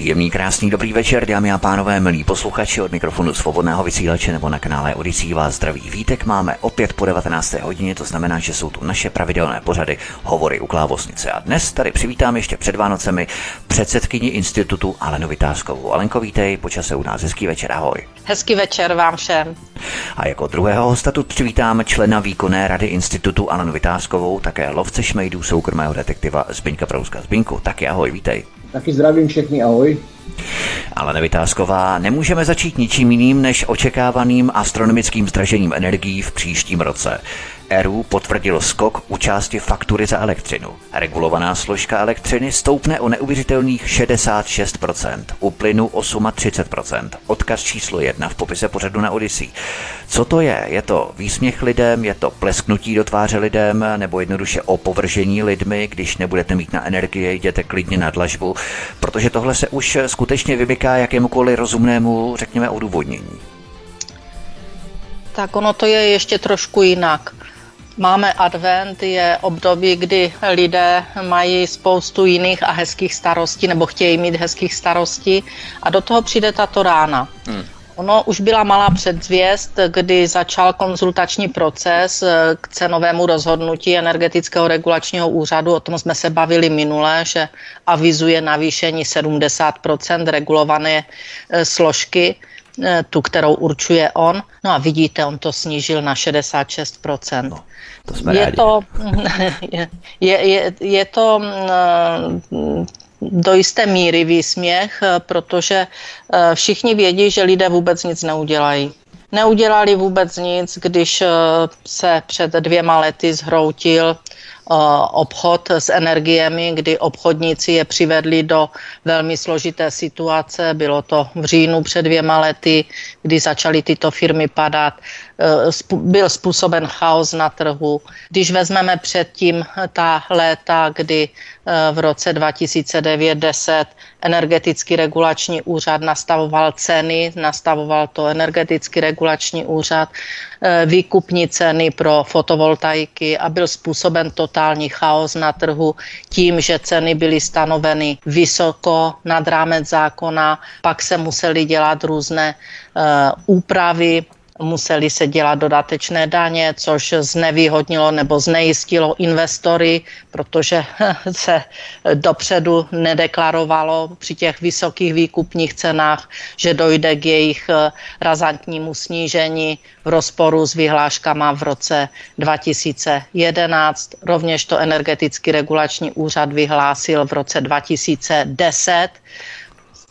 Příjemný, krásný, dobrý večer, dámy a pánové, milí posluchači od mikrofonu svobodného vysílače nebo na kanále Odisí vás zdraví vítek. Máme opět po 19. hodině, to znamená, že jsou tu naše pravidelné pořady Hovory u klávosnice. A dnes tady přivítám ještě před Vánocemi předsedkyni institutu Alenu Vytázkovou. Alenko, vítej, počase u nás, hezký večer, ahoj. Hezký večer vám všem. A jako druhého hosta tu přivítám člena výkonné rady institutu Alenu Vytázkovou, také lovce šmejdů soukromého detektiva Zbyňka Prouska. Zbyňku, taky ahoj, vítej. Taky zdravím všechny, ahoj. Ale nevytázková, nemůžeme začít ničím jiným než očekávaným astronomickým zdražením energií v příštím roce. ERU potvrdil skok u části faktury za elektřinu. Regulovaná složka elektřiny stoupne o neuvěřitelných 66%, u plynu 38%. Odkaz číslo 1 v popise pořadu na Odyssey. Co to je? Je to výsměch lidem, je to plesknutí do tváře lidem, nebo jednoduše opovržení lidmi, když nebudete mít na energie, jděte klidně na dlažbu, protože tohle se už skutečně vymyká jakémukoliv rozumnému, řekněme, odůvodnění. Tak ono to je ještě trošku jinak. Máme advent, je období, kdy lidé mají spoustu jiných a hezkých starostí, nebo chtějí mít hezkých starostí a do toho přijde tato rána. Hmm. Ono už byla malá předzvěst, kdy začal konzultační proces k cenovému rozhodnutí energetického regulačního úřadu. O tom jsme se bavili minule, že avizuje navýšení 70% regulované e, složky e, tu, kterou určuje on. No a vidíte, on to snížil na 66%. No. To jsme je, to, je, je, je to mm, do jisté míry výsměch, protože eh, všichni vědí, že lidé vůbec nic neudělají. Neudělali vůbec nic, když eh, se před dvěma lety zhroutil obchod s energiemi, kdy obchodníci je přivedli do velmi složité situace. Bylo to v říjnu před dvěma lety, kdy začaly tyto firmy padat. E, byl způsoben chaos na trhu. Když vezmeme předtím ta léta, kdy e, v roce 2009-10 energetický regulační úřad nastavoval ceny, nastavoval to energetický regulační úřad, e, výkupní ceny pro fotovoltaiky a byl způsoben totální chaos na trhu tím, že ceny byly stanoveny vysoko nad rámec zákona, pak se museli dělat různé úpravy museli se dělat dodatečné daně, což znevýhodnilo nebo znejistilo investory, protože se dopředu nedeklarovalo při těch vysokých výkupních cenách, že dojde k jejich eh, razantnímu snížení v rozporu s vyhláškama v roce 2011. Rovněž to energetický regulační úřad vyhlásil v roce 2010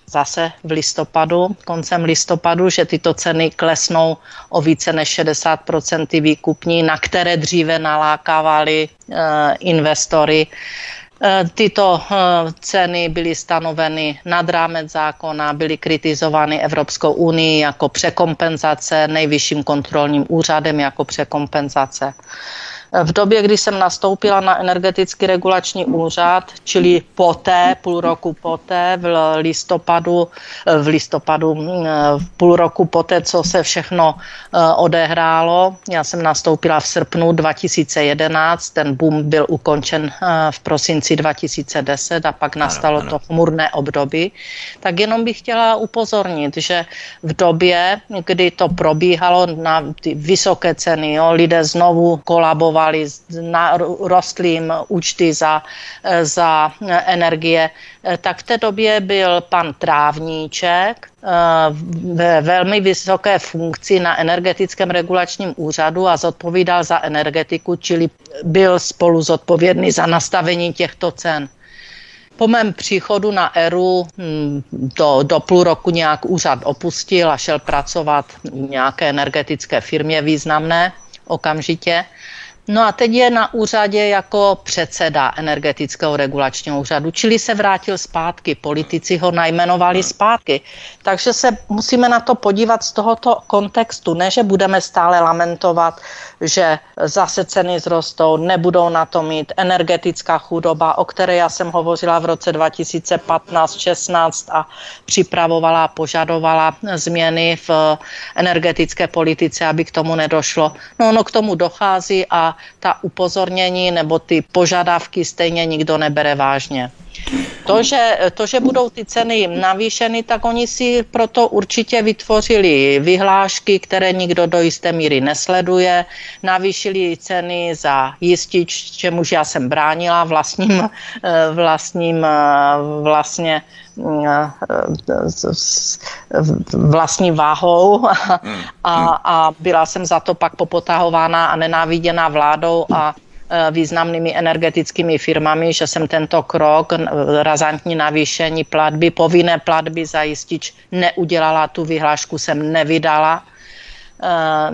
zase v listopadu, koncem listopadu, že tyto ceny klesnou o více než 60% výkupní, na které dříve nalákávali uh, investory. Eh, tyto eh, ceny byly stanoveny nad rámec zákona, byly kritizovány Evropskou unii jako překompenzace, nejvyšším kontrolním úřadem jako překompenzace. V době, kdy jsem nastoupila na energetický regulační úřad, čili poté, půl roku poté, v listopadu, v listopadu, v půl roku poté, co se všechno eh, odehrálo, já jsem nastoupila v srpnu 2011, ten boom byl ukončen eh, v prosinci 2010 a pak nastalo ano, ano. to chmurné období, tak jenom bych chtěla upozornit, že v době, kdy to probíhalo na ty vysoké ceny, jo, lidé znovu kolabovali, na rostly jim účty za, za energie, tak v té době byl pan Trávníček ve velmi vysoké funkci na energetickém regulačním úřadu a zodpovídal za energetiku, čili byl spolu zodpovědný za nastavení těchto cen. Po mém příchodu na ERU hm, do, do půl roku nějak úřad opustil a šel pracovat v nějaké energetické firmě významné okamžitě. No a teď je na úřadě jako předseda energetického regulačního úřadu, čili se vrátil zpátky. Politici ho najmenovali zpátky. Takže se musíme na to podívat z tohoto kontextu. Ne, že budeme stále lamentovat, že zase ceny zrostou, nebudou na to mít energetická chudoba, o které já jsem hovořila v roce 2015-16 a připravovala, požadovala změny v energetické politice, aby k tomu nedošlo. No ono k tomu dochází a ta upozornění nebo ty požadavky stejně nikdo nebere vážně. To že, to, že budou ty ceny navýšeny, tak oni si proto určitě vytvořili vyhlášky, které nikdo do jisté míry nesleduje. Navýšili ceny za jistič, čemuž já jsem bránila vlastním, eh, vlastním eh, vlastně eh, vlastní váhou. A, a byla jsem za to pak popotahována a nenáviděná vládou a významnými energetickými firmami, že jsem tento krok, razantní navýšení platby, povinné platby zajistič neudělala, tu vyhlášku jsem nevydala. Eh,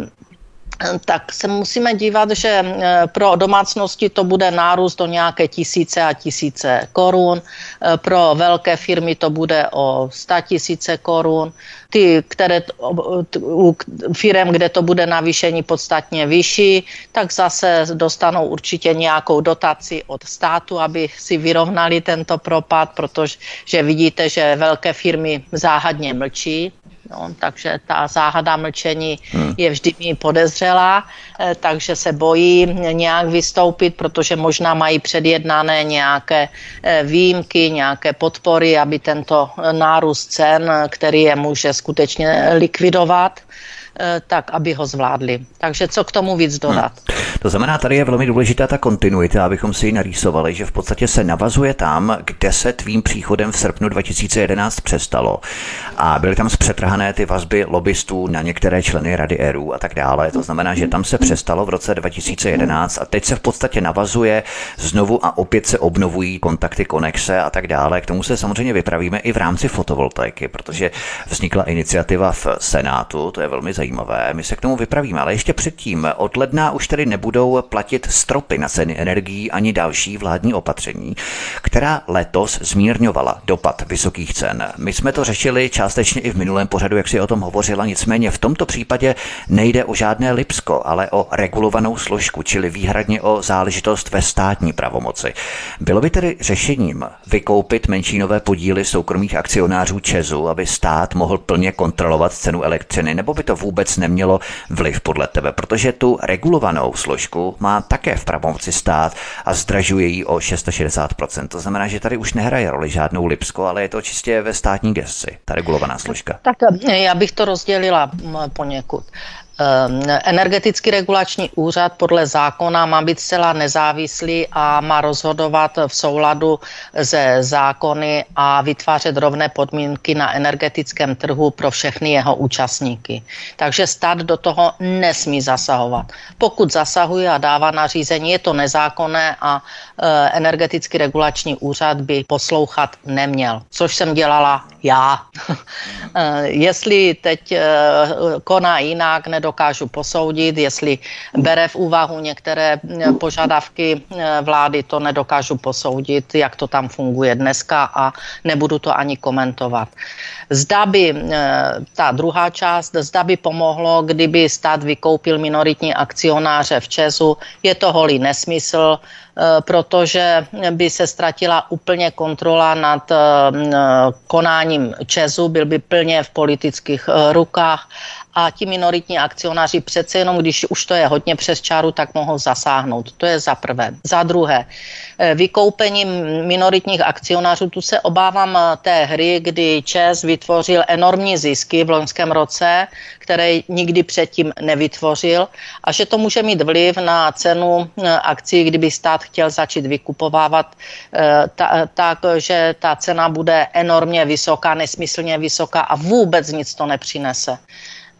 tak se musíme dívat, že eh, pro domácnosti to bude nárůst do nějaké tisíce a tisíce korun, pro velké firmy to bude o 100 tisíce korun, ty, které u firm, kde to bude navýšení podstatně vyšší, tak zase dostanou určitě nějakou dotaci od státu, aby si vyrovnali tento propad, protože vidíte, že velké firmy záhadně mlčí, No, takže ta záhada mlčení hmm. je vždy mi podezřelá, eh, takže se bojí nějak vystoupit, protože možná mají předjednané nějaké eh, výjimky, nějaké podpory, aby tento nárůst cen, který je může skutečně likvidovat, Eh, tak aby ho zvládli. Takže co k tomu víc dodat? Hmm. To znamená, tady je velmi důležitá ta kontinuita, abychom si ji narýsovali, že v podstatě se navazuje tam, kde se tvým příchodem v srpnu 2011 přestalo. A byly tam zpřetrhané ty vazby lobbystů na některé členy Rady ERU a tak dále. To znamená, že tam se přestalo v roce 2011 a teď se v podstatě navazuje znovu a opět se obnovují kontakty konexe a tak dále. K tomu se samozřejmě vypravíme i v rámci fotovoltaiky, protože vznikla iniciativa v Senátu, to je velmi zajímavé. My se k tomu vypravíme, ale ještě předtím. Od ledna už tedy nebudou platit stropy na ceny energií ani další vládní opatření, která letos zmírňovala dopad vysokých cen. My jsme to řešili částečně i v minulém pořadu, jak si o tom hovořila, nicméně v tomto případě nejde o žádné Lipsko, ale o regulovanou složku, čili výhradně o záležitost ve státní pravomoci. Bylo by tedy řešením vykoupit menšinové podíly soukromých akcionářů Česu, aby stát mohl plně kontrolovat cenu elektřiny, nebo by to vůbec vůbec nemělo vliv podle tebe, protože tu regulovanou složku má také v pravomoci stát a zdražuje ji o 660%. To znamená, že tady už nehraje roli žádnou Lipsko, ale je to čistě ve státní gesci, ta regulovaná složka. Tak já bych to rozdělila poněkud. Ehm, energetický regulační úřad podle zákona má být zcela nezávislý a má rozhodovat v souladu se zákony a vytvářet rovné podmínky na energetickém trhu pro všechny jeho účastníky. Takže stát do toho nesmí zasahovat. Pokud zasahuje a dává nařízení, je to nezákonné a e, energetický regulační úřad by poslouchat neměl, což jsem dělala já. E, jestli teď e, koná jinak, nedokážu posoudit, jestli bere v úvahu některé eh, požadavky eh, vlády, to nedokážu posoudit, jak to tam funguje dneska a nebudu to ani komentovat. Zda by eh, ta druhá část, zda by pomohlo, kdyby stát vykoupil minoritní akcionáře v Česu, je to holý nesmysl, protože by se ztratila úplně kontrola nad konáním Česu, byl by plně v politických rukách a ti minoritní akcionáři přece jenom, když už to je hodně přes čáru, tak mohou zasáhnout. To je za prvé. Za druhé, eh, vykoupení minoritních akcionářů, tu se obávám eh, té hry, kdy ČES vytvořil enormní zisky v loňském roce, které nikdy předtím nevytvořil a že to může mít vliv na cenu eh, akcí, kdyby stát chtěl začít vykupovávat, tak, že ta cena bude enormně vysoká, nesmyslně vysoká a vůbec nic to nepřinese.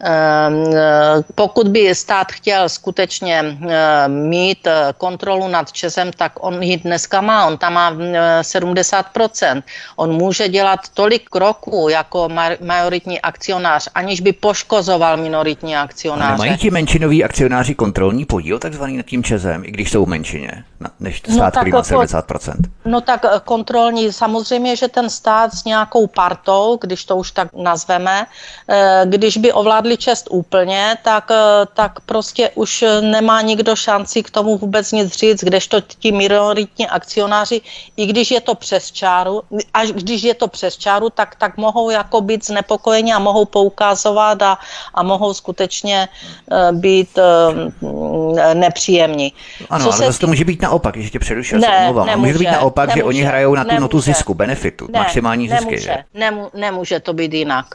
Eh, pokud by stát chtěl skutečně eh, mít eh, kontrolu nad Česem, tak on ji dneska má, on tam má 70%. On může dělat tolik kroků jako majoritní akcionář, aniž by poškozoval minoritní akcionáře. A mají ti menšinoví akcionáři kontrolní podíl takzvaný nad tím Česem, i když jsou menšině, než no stát, no, který má 70%? No tak kontrolní, samozřejmě, že ten stát s nějakou partou, když to už tak nazveme, když by ovládli čest úplně, tak, eh, tak prostě už nemá nikdo šanci k tomu vůbec nic říct, kdežto ti minoritní akcionáři, i když je to přes čáru, až když je to přes čáru, tak, tak mohou jako být znepokojeni a mohou poukazovat a, a mohou skutečně být nepříjemní. Ano, Co ale zase to může být naopak, když tě přerušil, ne, omlouvám. Nemůže, může být naopak, nemůže, že oni hrajou na tu notu zisku, benefitu, ne, maximální zisky. Nemůže, že? Nemů, nemůže to být jinak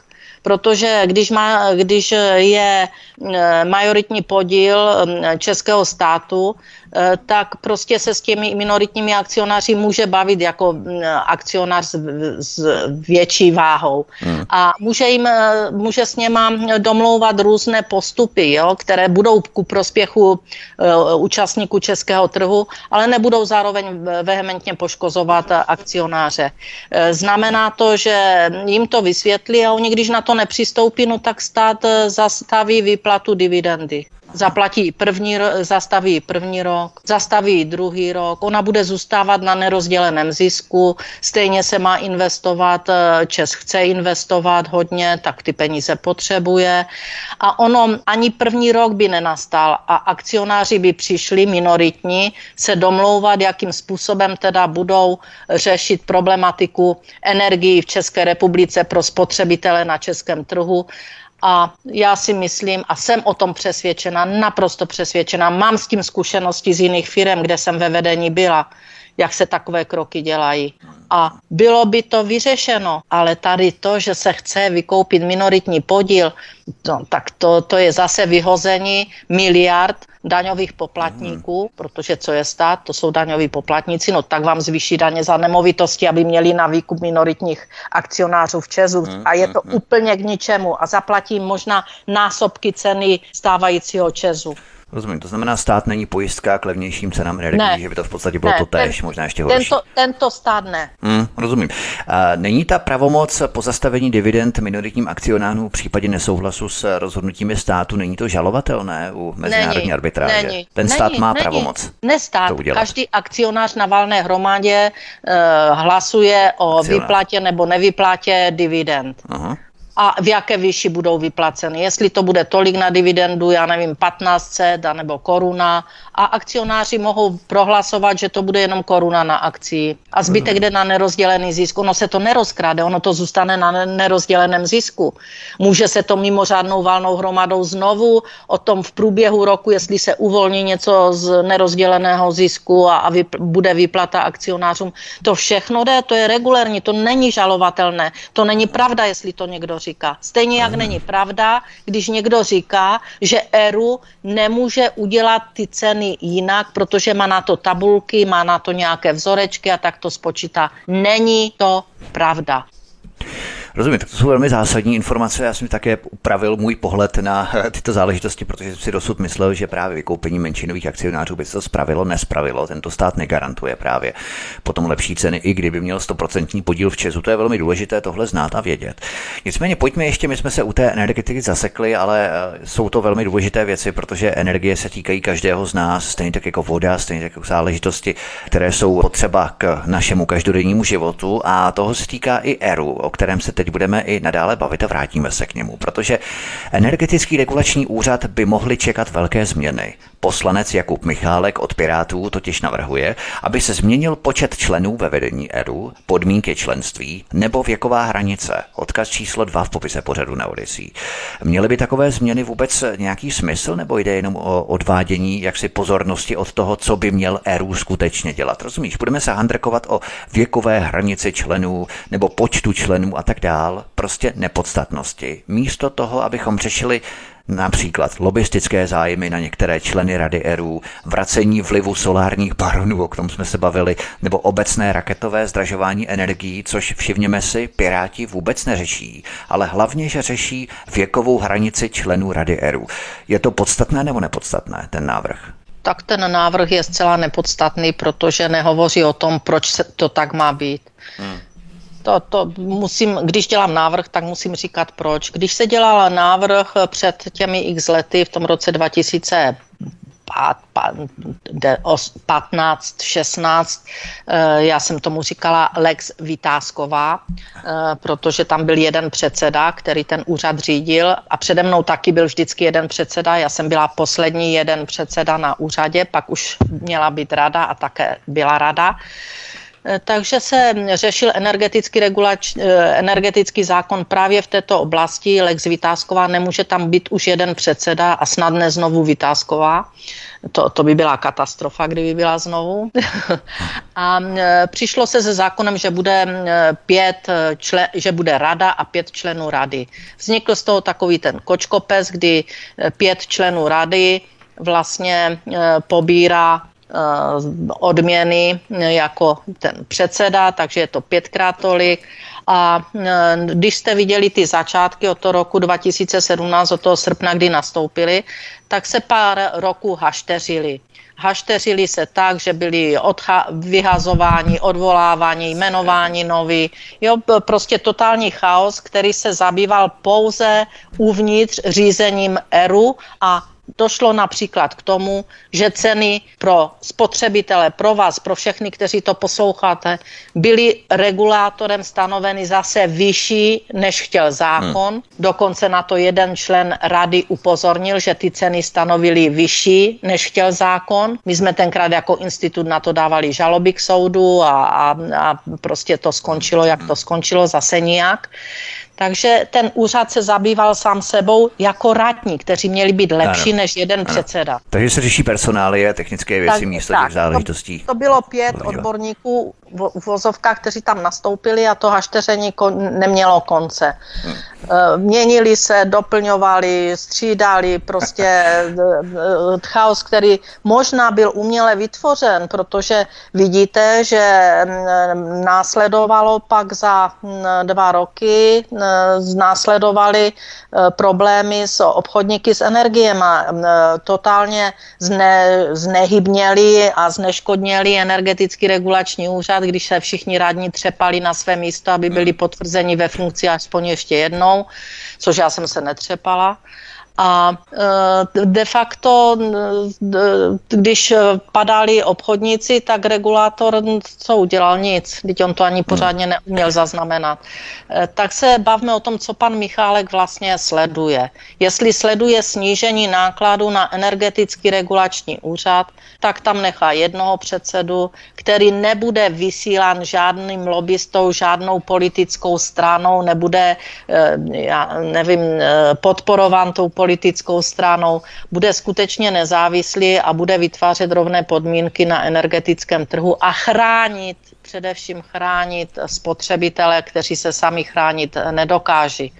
protože když, má, když je eh, majoritní podíl mm, českého státu, Eh, tak prostě se s těmi minoritními akcionáři může bavit jako akcionář s, s větší váhou. Hmm. A může, jim, eh, může s něma domlouvat různé postupy, jo, které budou ku prospěchu účastníků českého trhu, ale nebudou zároveň vehementně poškozovat akcionáře. Znamená to, že jim to vysvětlí a oni, když na to nepřistoupí, no tak stát zastaví výplatu dividendy zaplatí první, zastaví první rok, zastaví druhý rok, ona bude zůstávat na nerozděleném zisku, stejně se má investovat, eh, Čes chce investovat hodně, tak ty peníze potřebuje. A ono ani první rok by nenastal a akcionáři by přišli minoritní se domlouvat, jakým způsobem teda budou řešit problematiku energií v České republice pro spotřebitele na českém trhu a já si myslím a jsem o tom přesvědčena, naprosto přesvědčena. Mám s tím zkušenosti z jiných firm, kde jsem ve vedení byla, jak se takové kroky dělají. A bylo by to vyřešeno, ale tady to, že se chce vykoupit minoritní podíl, to, tak to, to je zase vyhození miliard daňových poplatníků, mm. protože co je stát, to jsou daňoví poplatníci, no tak vám zvýší daně za nemovitosti, aby měli na výkup minoritních akcionářů v Česu mm. a je to mm. úplně k ničemu a zaplatí možná násobky ceny stávajícího Česu. Rozumím, to znamená, stát není pojistka k levnějším cenám energií, že by to v podstatě bylo ne, to tež, ten, možná ještě horší. Tento, tento stát ne. Hmm, rozumím. A není ta pravomoc pozastavení dividend minoritním akcionářům v případě nesouhlasu s rozhodnutími státu, není to žalovatelné u mezinárodní není, arbitráže? Není, Ten není, stát má není, pravomoc. Nestát. Každý akcionář na valné hromadě uh, hlasuje o akcionář. vyplatě nebo nevyplatě dividend. Aha a v jaké výši budou vyplaceny. Jestli to bude tolik na dividendu, já nevím, 15 cent nebo koruna a akcionáři mohou prohlasovat, že to bude jenom koruna na akci a zbytek jde na nerozdělený zisk. Ono se to nerozkráde, ono to zůstane na nerozděleném zisku. Může se to mimořádnou valnou hromadou znovu o tom v průběhu roku, jestli se uvolní něco z nerozděleného zisku a, a vyp- bude vyplata akcionářům. To všechno jde, to je regulérní, to není žalovatelné, to není pravda, jestli to někdo říká. Stejně jak není pravda, když někdo říká, že ERU nemůže udělat ty ceny jinak, protože má na to tabulky, má na to nějaké vzorečky a tak to spočítá. Není to pravda. Rozumím, tak to jsou velmi zásadní informace. Já jsem také upravil můj pohled na tyto záležitosti, protože jsem si dosud myslel, že právě vykoupení menšinových akcionářů by se to spravilo, nespravilo. Tento stát negarantuje právě potom lepší ceny, i kdyby měl 100% podíl v Česu. To je velmi důležité tohle znát a vědět. Nicméně pojďme ještě, my jsme se u té energetiky zasekli, ale eh, jsou to velmi důležité věci, protože energie se týkají každého z nás, stejně tak jako voda, stejně tak jako záležitosti, které jsou potřeba k našemu každodennímu životu a toho se týká i ERU, o kterém se teď budeme i nadále bavit a vrátíme se k němu, protože energetický regulační úřad by mohli čekat velké změny. Poslanec Jakub Michálek od Pirátů totiž navrhuje, aby se změnil počet členů ve vedení ERU, podmínky členství nebo věková hranice. Odkaz číslo 2 v popise pořadu na Odyssey. Měly by takové změny vůbec nějaký smysl nebo jde jenom o odvádění jaksi pozornosti od toho, co by měl ERU skutečně dělat? Rozumíš? Budeme se handrkovat o věkové hranici členů nebo počtu členů a tak dál. Prostě nepodstatnosti. Místo toho, abychom řešili Například lobistické zájmy na některé členy Rady ERU, vracení vlivu solárních baronů, o tom jsme se bavili, nebo obecné raketové zdražování energií, což všimněme si, Piráti vůbec neřeší, ale hlavně, že řeší věkovou hranici členů Rady ERU. Je to podstatné nebo nepodstatné, ten návrh? tak ten návrh je zcela nepodstatný, protože nehovoří o tom, proč se to tak má být. Hmm. To, to musím, když dělám návrh, tak musím říkat proč. Když se dělal návrh před těmi x lety v tom roce 2000 15, 16, eh, já jsem tomu říkala Lex Vytázková, eh, protože tam byl jeden předseda, který ten úřad řídil a přede mnou taky byl vždycky jeden předseda, já jsem byla poslední jeden předseda na úřadě, pak už měla být rada a také byla rada. Eh, takže se řešil energetický, regulač, energetický zákon právě v této oblasti. Lex Vytázková nemůže tam být už jeden předseda a snad ne znovu Vytázková. To, to by byla katastrofa, kdyby byla znovu. a e, přišlo se se zákonem, že bude e, pět člen, že bude rada a pět členů rady. Vznikl z toho takový ten kočkopes, kdy pět členů rady vlastně pobírá odměny jako ten předseda, takže je to pětkrát tolik. A když jste viděli ty začátky od toho roku 2017, od toho srpna, kdy nastoupili, tak se pár roků hašteřili. Hašteřili se tak, že byli odcha- vyhazováni, odvoláváni, jmenováni noví. Jo, prostě totální chaos, který se zabýval pouze uvnitř řízením ERU a Došlo například k tomu, že ceny pro spotřebitele, pro vás, pro všechny, kteří to posloucháte, byly regulátorem stanoveny zase vyšší, než chtěl zákon. Hmm. Dokonce na to jeden člen rady upozornil, že ty ceny stanovily vyšší, než chtěl zákon. My jsme tenkrát jako institut na to dávali žaloby k soudu a, a, a prostě to skončilo, jak to skončilo, zase nijak. Takže ten úřad se zabýval sám sebou jako radní, kteří měli být lepší ano. než jeden ano. předseda. Takže se řeší personálie, technické věci tak, místo tak, těch záležitostí. To, to bylo pět odborníků v vozovkách, kteří tam nastoupili a to hašteření kon, nemělo konce. Hmm. Měnili se, doplňovali, střídali, prostě eh, eh, chaos, který možná byl uměle vytvořen, protože vidíte, že mm, následovalo pak za mm, dva roky, následovaly problémy s obchodníky s energiemi. Totálně zne, znehybněli a zneškodněli energetický regulační úřad rád, když se všichni rádní třepali na své místo, aby byli potvrzeni ve funkci aspoň ještě jednou, což já jsem se netřepala. A e, de facto, když padali obchodníci, tak regulátor co udělal? Nic. Teď on to ani pořádně neuměl zaznamenat. E, tak se bavme o tom, co pan Michálek vlastně sleduje. Jestli sleduje snížení nákladů na energetický regulační úřad, tak tam nechá jednoho předsedu, který nebude vysílán žádným lobbystou, žádnou politickou stranou, nebude, já nevím, podporován tou politickou stranou, bude skutečně nezávislý a bude vytvářet rovné podmínky na energetickém trhu a chránit, především chránit spotřebitele, kteří se sami chránit nedokáží.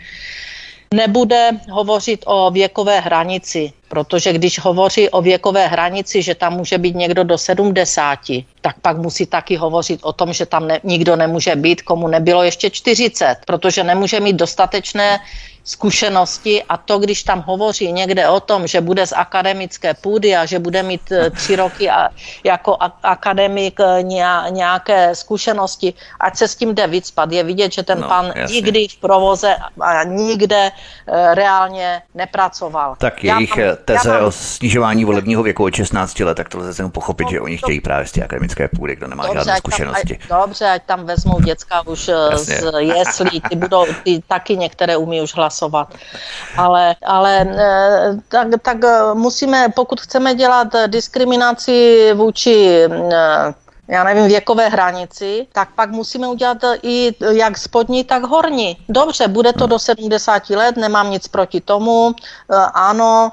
Nebude hovořit o věkové hranici, protože když hovoří o věkové hranici, že tam může být někdo do 70, tak pak musí taky hovořit o tom, že tam ne, nikdo nemůže být, komu nebylo ještě 40, protože nemůže mít dostatečné zkušenosti a to, když tam hovoří někde o tom, že bude z akademické půdy a že bude mít eh, tři roky a, jako akademik eh, nějaké zkušenosti, ať se s tím jde vycpat. Je vidět, že ten no, pan jasně. nikdy v provoze a nikde eh, reálně nepracoval. Tak jejich mám, teze mám, o snižování volebního věku od 16 let, tak to lze pochopit, no, že oni chtějí právě z té akademické půdy, kdo nemá dobře, žádné zkušenosti. Tam, ať, dobře, ať tam vezmou děcka už jasně. z jeslí, ty, budou, ty taky některé umí už hlasovat hlasovat. Ale, ale eh, tak, tak eh, musíme, pokud chceme dělat diskriminaci vůči eh, já nevím, věkové hranici, tak pak musíme udělat i jak spodní, tak horní. Dobře, bude to do 70 let, nemám nic proti tomu, ano,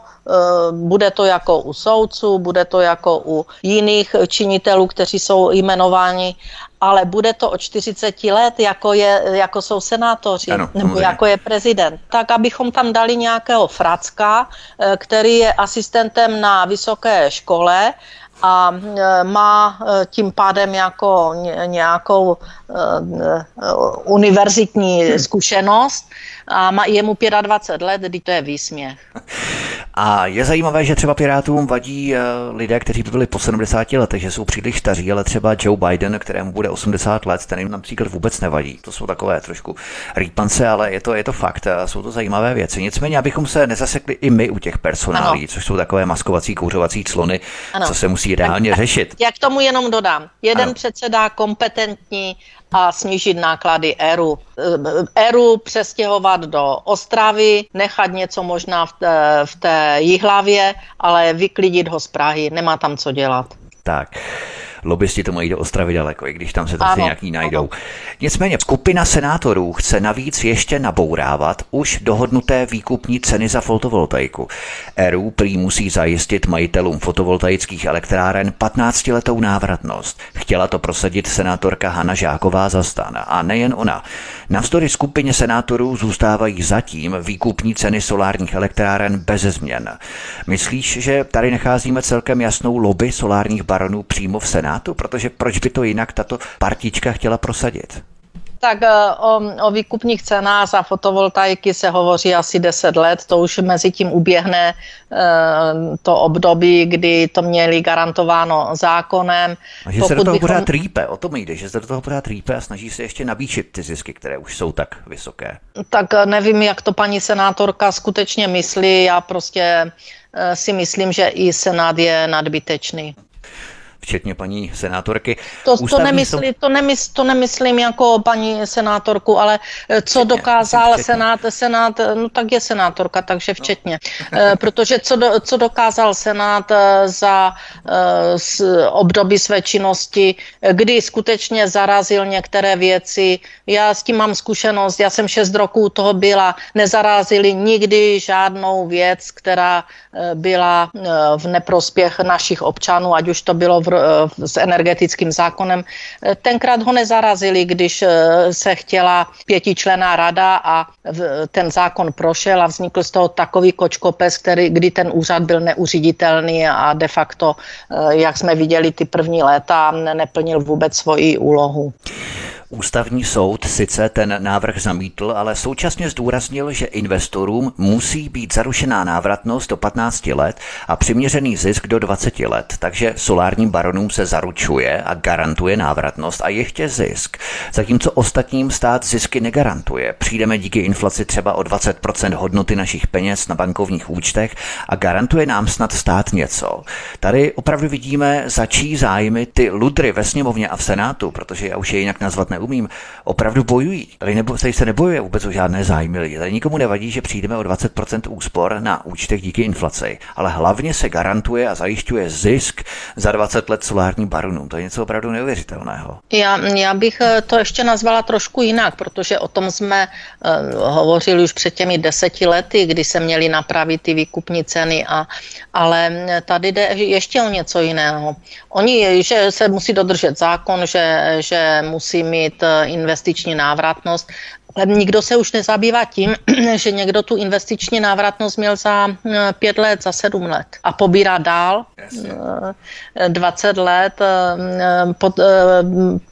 bude to jako u soudců, bude to jako u jiných činitelů, kteří jsou jmenováni, ale bude to o 40 let, jako, je, jako jsou senátoři, ano, nebo samozřejmě. jako je prezident. Tak, abychom tam dali nějakého fracka, eh, který je asistentem na vysoké škole a e, má e, tím pádem jako nějakou univerzitní zkušenost a má, je mu 25 let, kdy to je výsměch. A je zajímavé, že třeba Pirátům vadí lidé, kteří by byli po 70 letech, že jsou příliš staří, ale třeba Joe Biden, kterému bude 80 let, ten jim například vůbec nevadí. To jsou takové trošku rýpance, ale je to, je to fakt, jsou to zajímavé věci. Nicméně, abychom se nezasekli i my u těch personálí, ano. což jsou takové maskovací, kouřovací clony, ano. co se musí reálně řešit. Já k tomu jenom dodám. Jeden ano. předseda kompetentní a snížit náklady ERU. ERU přestěhovat do Ostravy, nechat něco možná v té, v té jihlavě, ale vyklidit ho z Prahy. Nemá tam co dělat. Tak lobbysti to mají do Ostravy daleko, i když tam se tam nějaký najdou. Ano. Nicméně skupina senátorů chce navíc ještě nabourávat už dohodnuté výkupní ceny za fotovoltaiku. ERU prý musí zajistit majitelům fotovoltaických elektráren 15-letou návratnost. Chtěla to prosadit senátorka Hana Žáková za stan. A nejen ona. Navzdory skupině senátorů zůstávají zatím výkupní ceny solárních elektráren bez změn. Myslíš, že tady nacházíme celkem jasnou lobby solárních baronů přímo v Senátu? Protože proč by to jinak tato partička chtěla prosadit? Tak eh, o, o výkupních cenách za fotovoltaiky se hovoří asi 10 let, to už mezi tím uběhne e, to období, kdy to měli garantováno zákonem. A že Pokud se do toho bychom... pořád rýpe, o tom jde, že se do toho pořád rýpe a snaží se ještě nabíčit ty zisky, které už jsou tak vysoké. Tak eh, nevím, jak to paní senátorka skutečně myslí, já prostě si myslím, že i Senát je nadbytečný včetně paní senátorky. To, to, nemyslí, to, nemysl, to nemyslím jako paní senátorku, ale eh, co včetně, dokázal včetně. senát, senát, eh, no tak je senátorka, takže včetně. No. Protože co, do, co dokázal senát za z období své činnosti, kdy skutečně zarazil některé věci. Já s tím mám zkušenost, já jsem šest roků toho byla, nezarazili nikdy žádnou věc, která byla v neprospěch našich občanů, ať už to bylo v s energetickým zákonem. Tenkrát ho nezarazili, když eh, se chtěla pětičlená rada a ten zákon prošel a vznikl z toho takový kočkopes, který, kdy ten úřad byl neuřiditelný a de facto, eh, jak jsme viděli ty první léta, neplnil vůbec svoji úlohu. Ústavní soud sice ten návrh zamítl, ale současně zdůraznil, že investorům musí být zarušená návratnost do 15 let a přiměřený zisk do 20 let, takže solárním baronům se zaručuje a garantuje návratnost a ještě zisk. Zatímco ostatním stát zisky negarantuje. Přijdeme díky inflaci třeba o 20% hodnoty našich peněz na bankovních účtech a garantuje nám snad stát něco. Tady opravdu vidíme, za čí zájmy ty ludry ve sněmovně a v senátu, protože já už je jinak nazvat neumím, opravdu bojují. Tady, nebo, tady se nebojuje vůbec o žádné zájmy lidí. Tady nikomu nevadí, že přijdeme o 20% úspor na účtech díky inflaci, ale hlavně se garantuje a zajišťuje zisk za 20 let solárním baronům. To je něco opravdu neuvěřitelného. Já, já bych eh, to ještě nazvala trošku jinak, protože o tom jsme uh, hovořili už před těmi deseti lety, kdy se měly napravit ty výkupní ceny, a, ale tady jde ještě o něco jiného. Oni, že se musí dodržet zákon, že, že musí mít eh, investiční návratnost, ale nikdo se už nezabývá tím, že někdo tu investiční návratnost měl za eh, pět let, za sedm let a pobírá dál Jasně. 20 eh, let pod,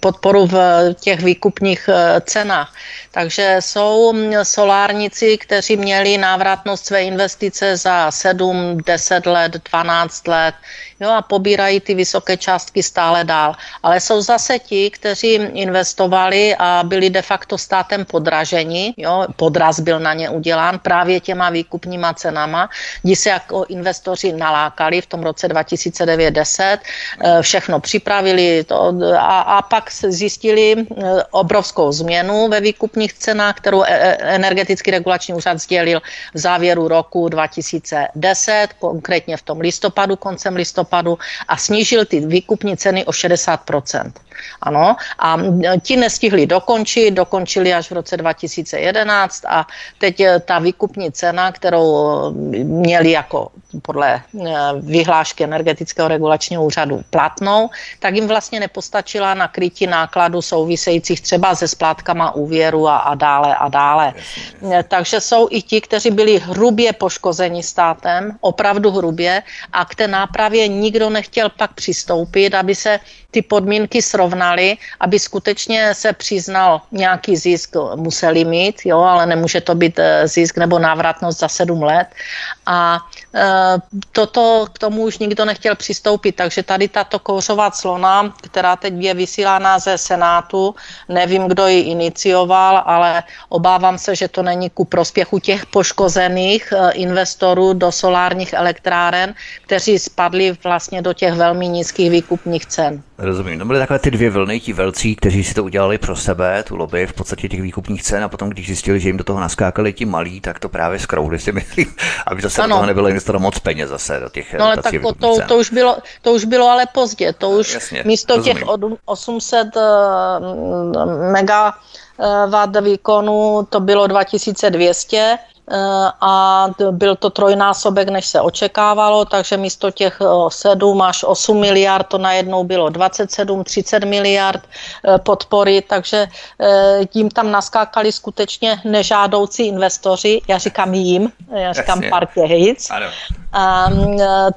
podporu v těch výkupních cenách. Takže jsou mm, solárníci, kteří měli návratnost své investice za 7, 10 let, 12 let jo, a pobírají ty vysoké částky stále dál. Ale jsou zase ti, kteří investovali a byli de facto státem podraženi, jo, podraz byl na ně udělán právě těma výkupníma cenama, kdy se jako investoři nalákali v tom roce 2009-10, eh, všechno připravili to, a, a pak zjistili eh, obrovskou změnu ve výkupních cenách, kterou e, e, energetický regulační úřad sdělil v závěru roku 2010, konkrétně v tom listopadu, koncem listopadu listopadu a snížil ty výkupní ceny o 60%. Ano, a ti nestihli dokončit, dokončili až v roce 2011 a teď eh, ta výkupní cena, kterou eh, měli jako podle eh, vyhlášky energetického regulačního úřadu platnou, tak jim vlastně nepostačila na krytí nákladů souvisejících třeba se splátkama úvěru a, a dále a dále. Takže jsou i ti, kteří byli hrubě poškozeni státem, opravdu hrubě a k té nápravě nikdo nechtěl pak přistoupit, aby se ty podmínky srovnaly, aby skutečně se přiznal nějaký zisk, museli mít, jo, ale nemůže to být eh, zisk nebo návratnost za sedm let. A e, toto k tomu už nikdo nechtěl přistoupit, takže tady tato kouřová clona, která teď je vysílána ze Senátu, nevím, kdo ji inicioval, ale obávám se, že to není ku prospěchu těch poškozených e, investorů do solárních elektráren, kteří spadli vlastně do těch velmi nízkých výkupních cen. Rozumím. No byly takové ty dvě vlny, ti velcí, kteří si to udělali pro sebe, tu lobby v podstatě těch výkupních cen a potom, když zjistili, že jim do toho naskákali ti malí, tak to právě skrouhli si myslím, aby zase ano. do toho nebylo investovat moc peněz zase do těch No ale tak to, to, to, už bylo, to už bylo ale pozdě, to už Jasně, místo rozumím. těch 800 uh, eh, megawatt výkonu to bylo 2200 Eh, a byl to trojnásobek, než se očekávalo, takže místo těch 7 až 8 miliard to najednou bylo 27, 30 miliard eh, podpory, takže eh, tím tam naskákali skutečně nežádoucí investoři, já říkám jim, já říkám Jasně. partě Hitz. A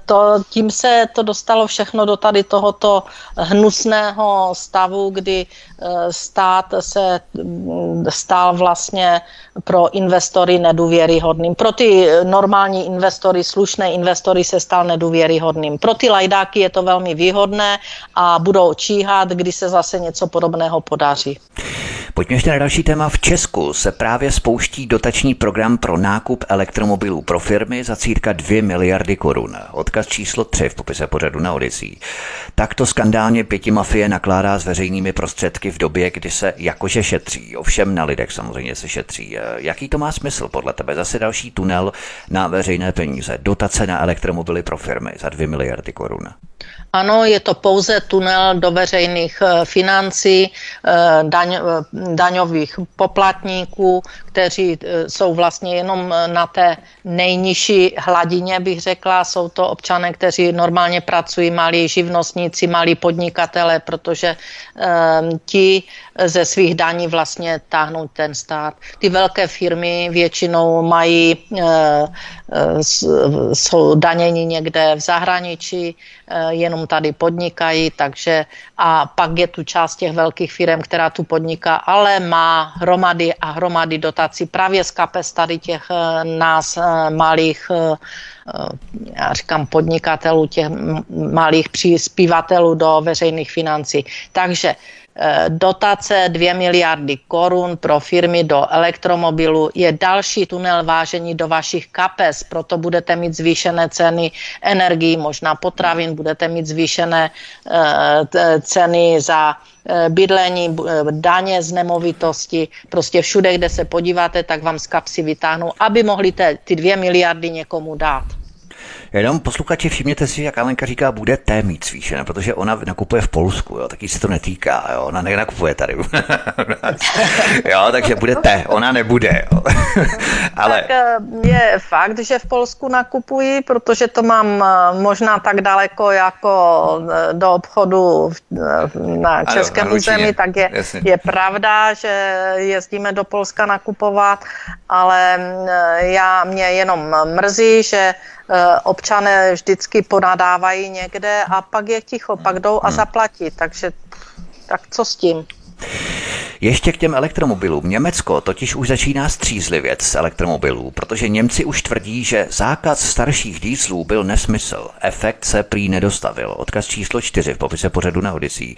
to, tím se to dostalo všechno do tady tohoto hnusného stavu, kdy stát se mm, stál vlastně pro investory nedůvěryhodným. Pro ty normální investory, slušné investory se stal nedůvěryhodným. Pro ty lajdáky je to velmi výhodné a budou číhat, kdy se zase něco podobného podaří. Pojďme ještě na další téma. V Česku se právě spouští dotační program pro nákup elektromobilů pro firmy za círka 2 miliardy korun. Odkaz číslo 3 v popise pořadu na Odisí. Takto skandálně pěti mafie nakládá s veřejnými prostředky v době, kdy se jakože šetří. Ovšem na lidech samozřejmě se šetří. Jaký to má smysl podle tebe? Zase další tunel na veřejné peníze. Dotace na elektromobily pro firmy za 2 miliardy korun. Ano, je to pouze tunel do veřejných eh, financí, eh, daň, eh, daňových poplatníků, kteří jsou vlastně jenom na té nejnižší hladině, bych řekla. Jsou to občané, kteří normálně pracují, malí živnostníci, malí podnikatele, protože um, ti ze svých daní vlastně táhnou ten stát. Ty velké firmy většinou mají, uh, uh, jsou daněni někde v zahraničí, uh, jenom tady podnikají, takže a pak je tu část těch velkých firm, která tu podniká, ale má hromady a hromady dotací právě z kapes tady těch nás malých já říkám podnikatelů, těch malých přispívatelů do veřejných financí. Takže Eh, dotace 2 miliardy korun pro firmy do elektromobilu je další tunel vážení do vašich kapes, proto budete mít zvýšené ceny energií, možná potravin, budete mít zvýšené eh, ceny za eh, bydlení, daně z nemovitosti, prostě všude, kde se podíváte, tak vám z kapsy vytáhnou, aby mohli ty dvě miliardy někomu dát. Jenom posluchači, všimněte si, jak Alenka říká, bude té mít zvýšené, protože ona nakupuje v Polsku, jo, taky se to netýká, jo, ona nenakupuje tady. jo, takže bude té, ona nebude. Jo. Ale... Tak eh, je fakt, že v Polsku nakupují, protože to mám eh, možná tak daleko jako eh, do obchodu na českém ano, území, tak je, je pravda, že jezdíme do Polska nakupovat, ale já mě jenom mrzí, že občané vždycky ponadávají někde a pak je ticho, pak jdou a hmm. zaplatí. Takže tak co s tím? Ještě k těm elektromobilům. Německo totiž už začíná střízlivět z elektromobilů, protože Němci už tvrdí, že zákaz starších dýzlů byl nesmysl. Efekt se prý nedostavil. Odkaz číslo 4 v popise pořadu na Odisí.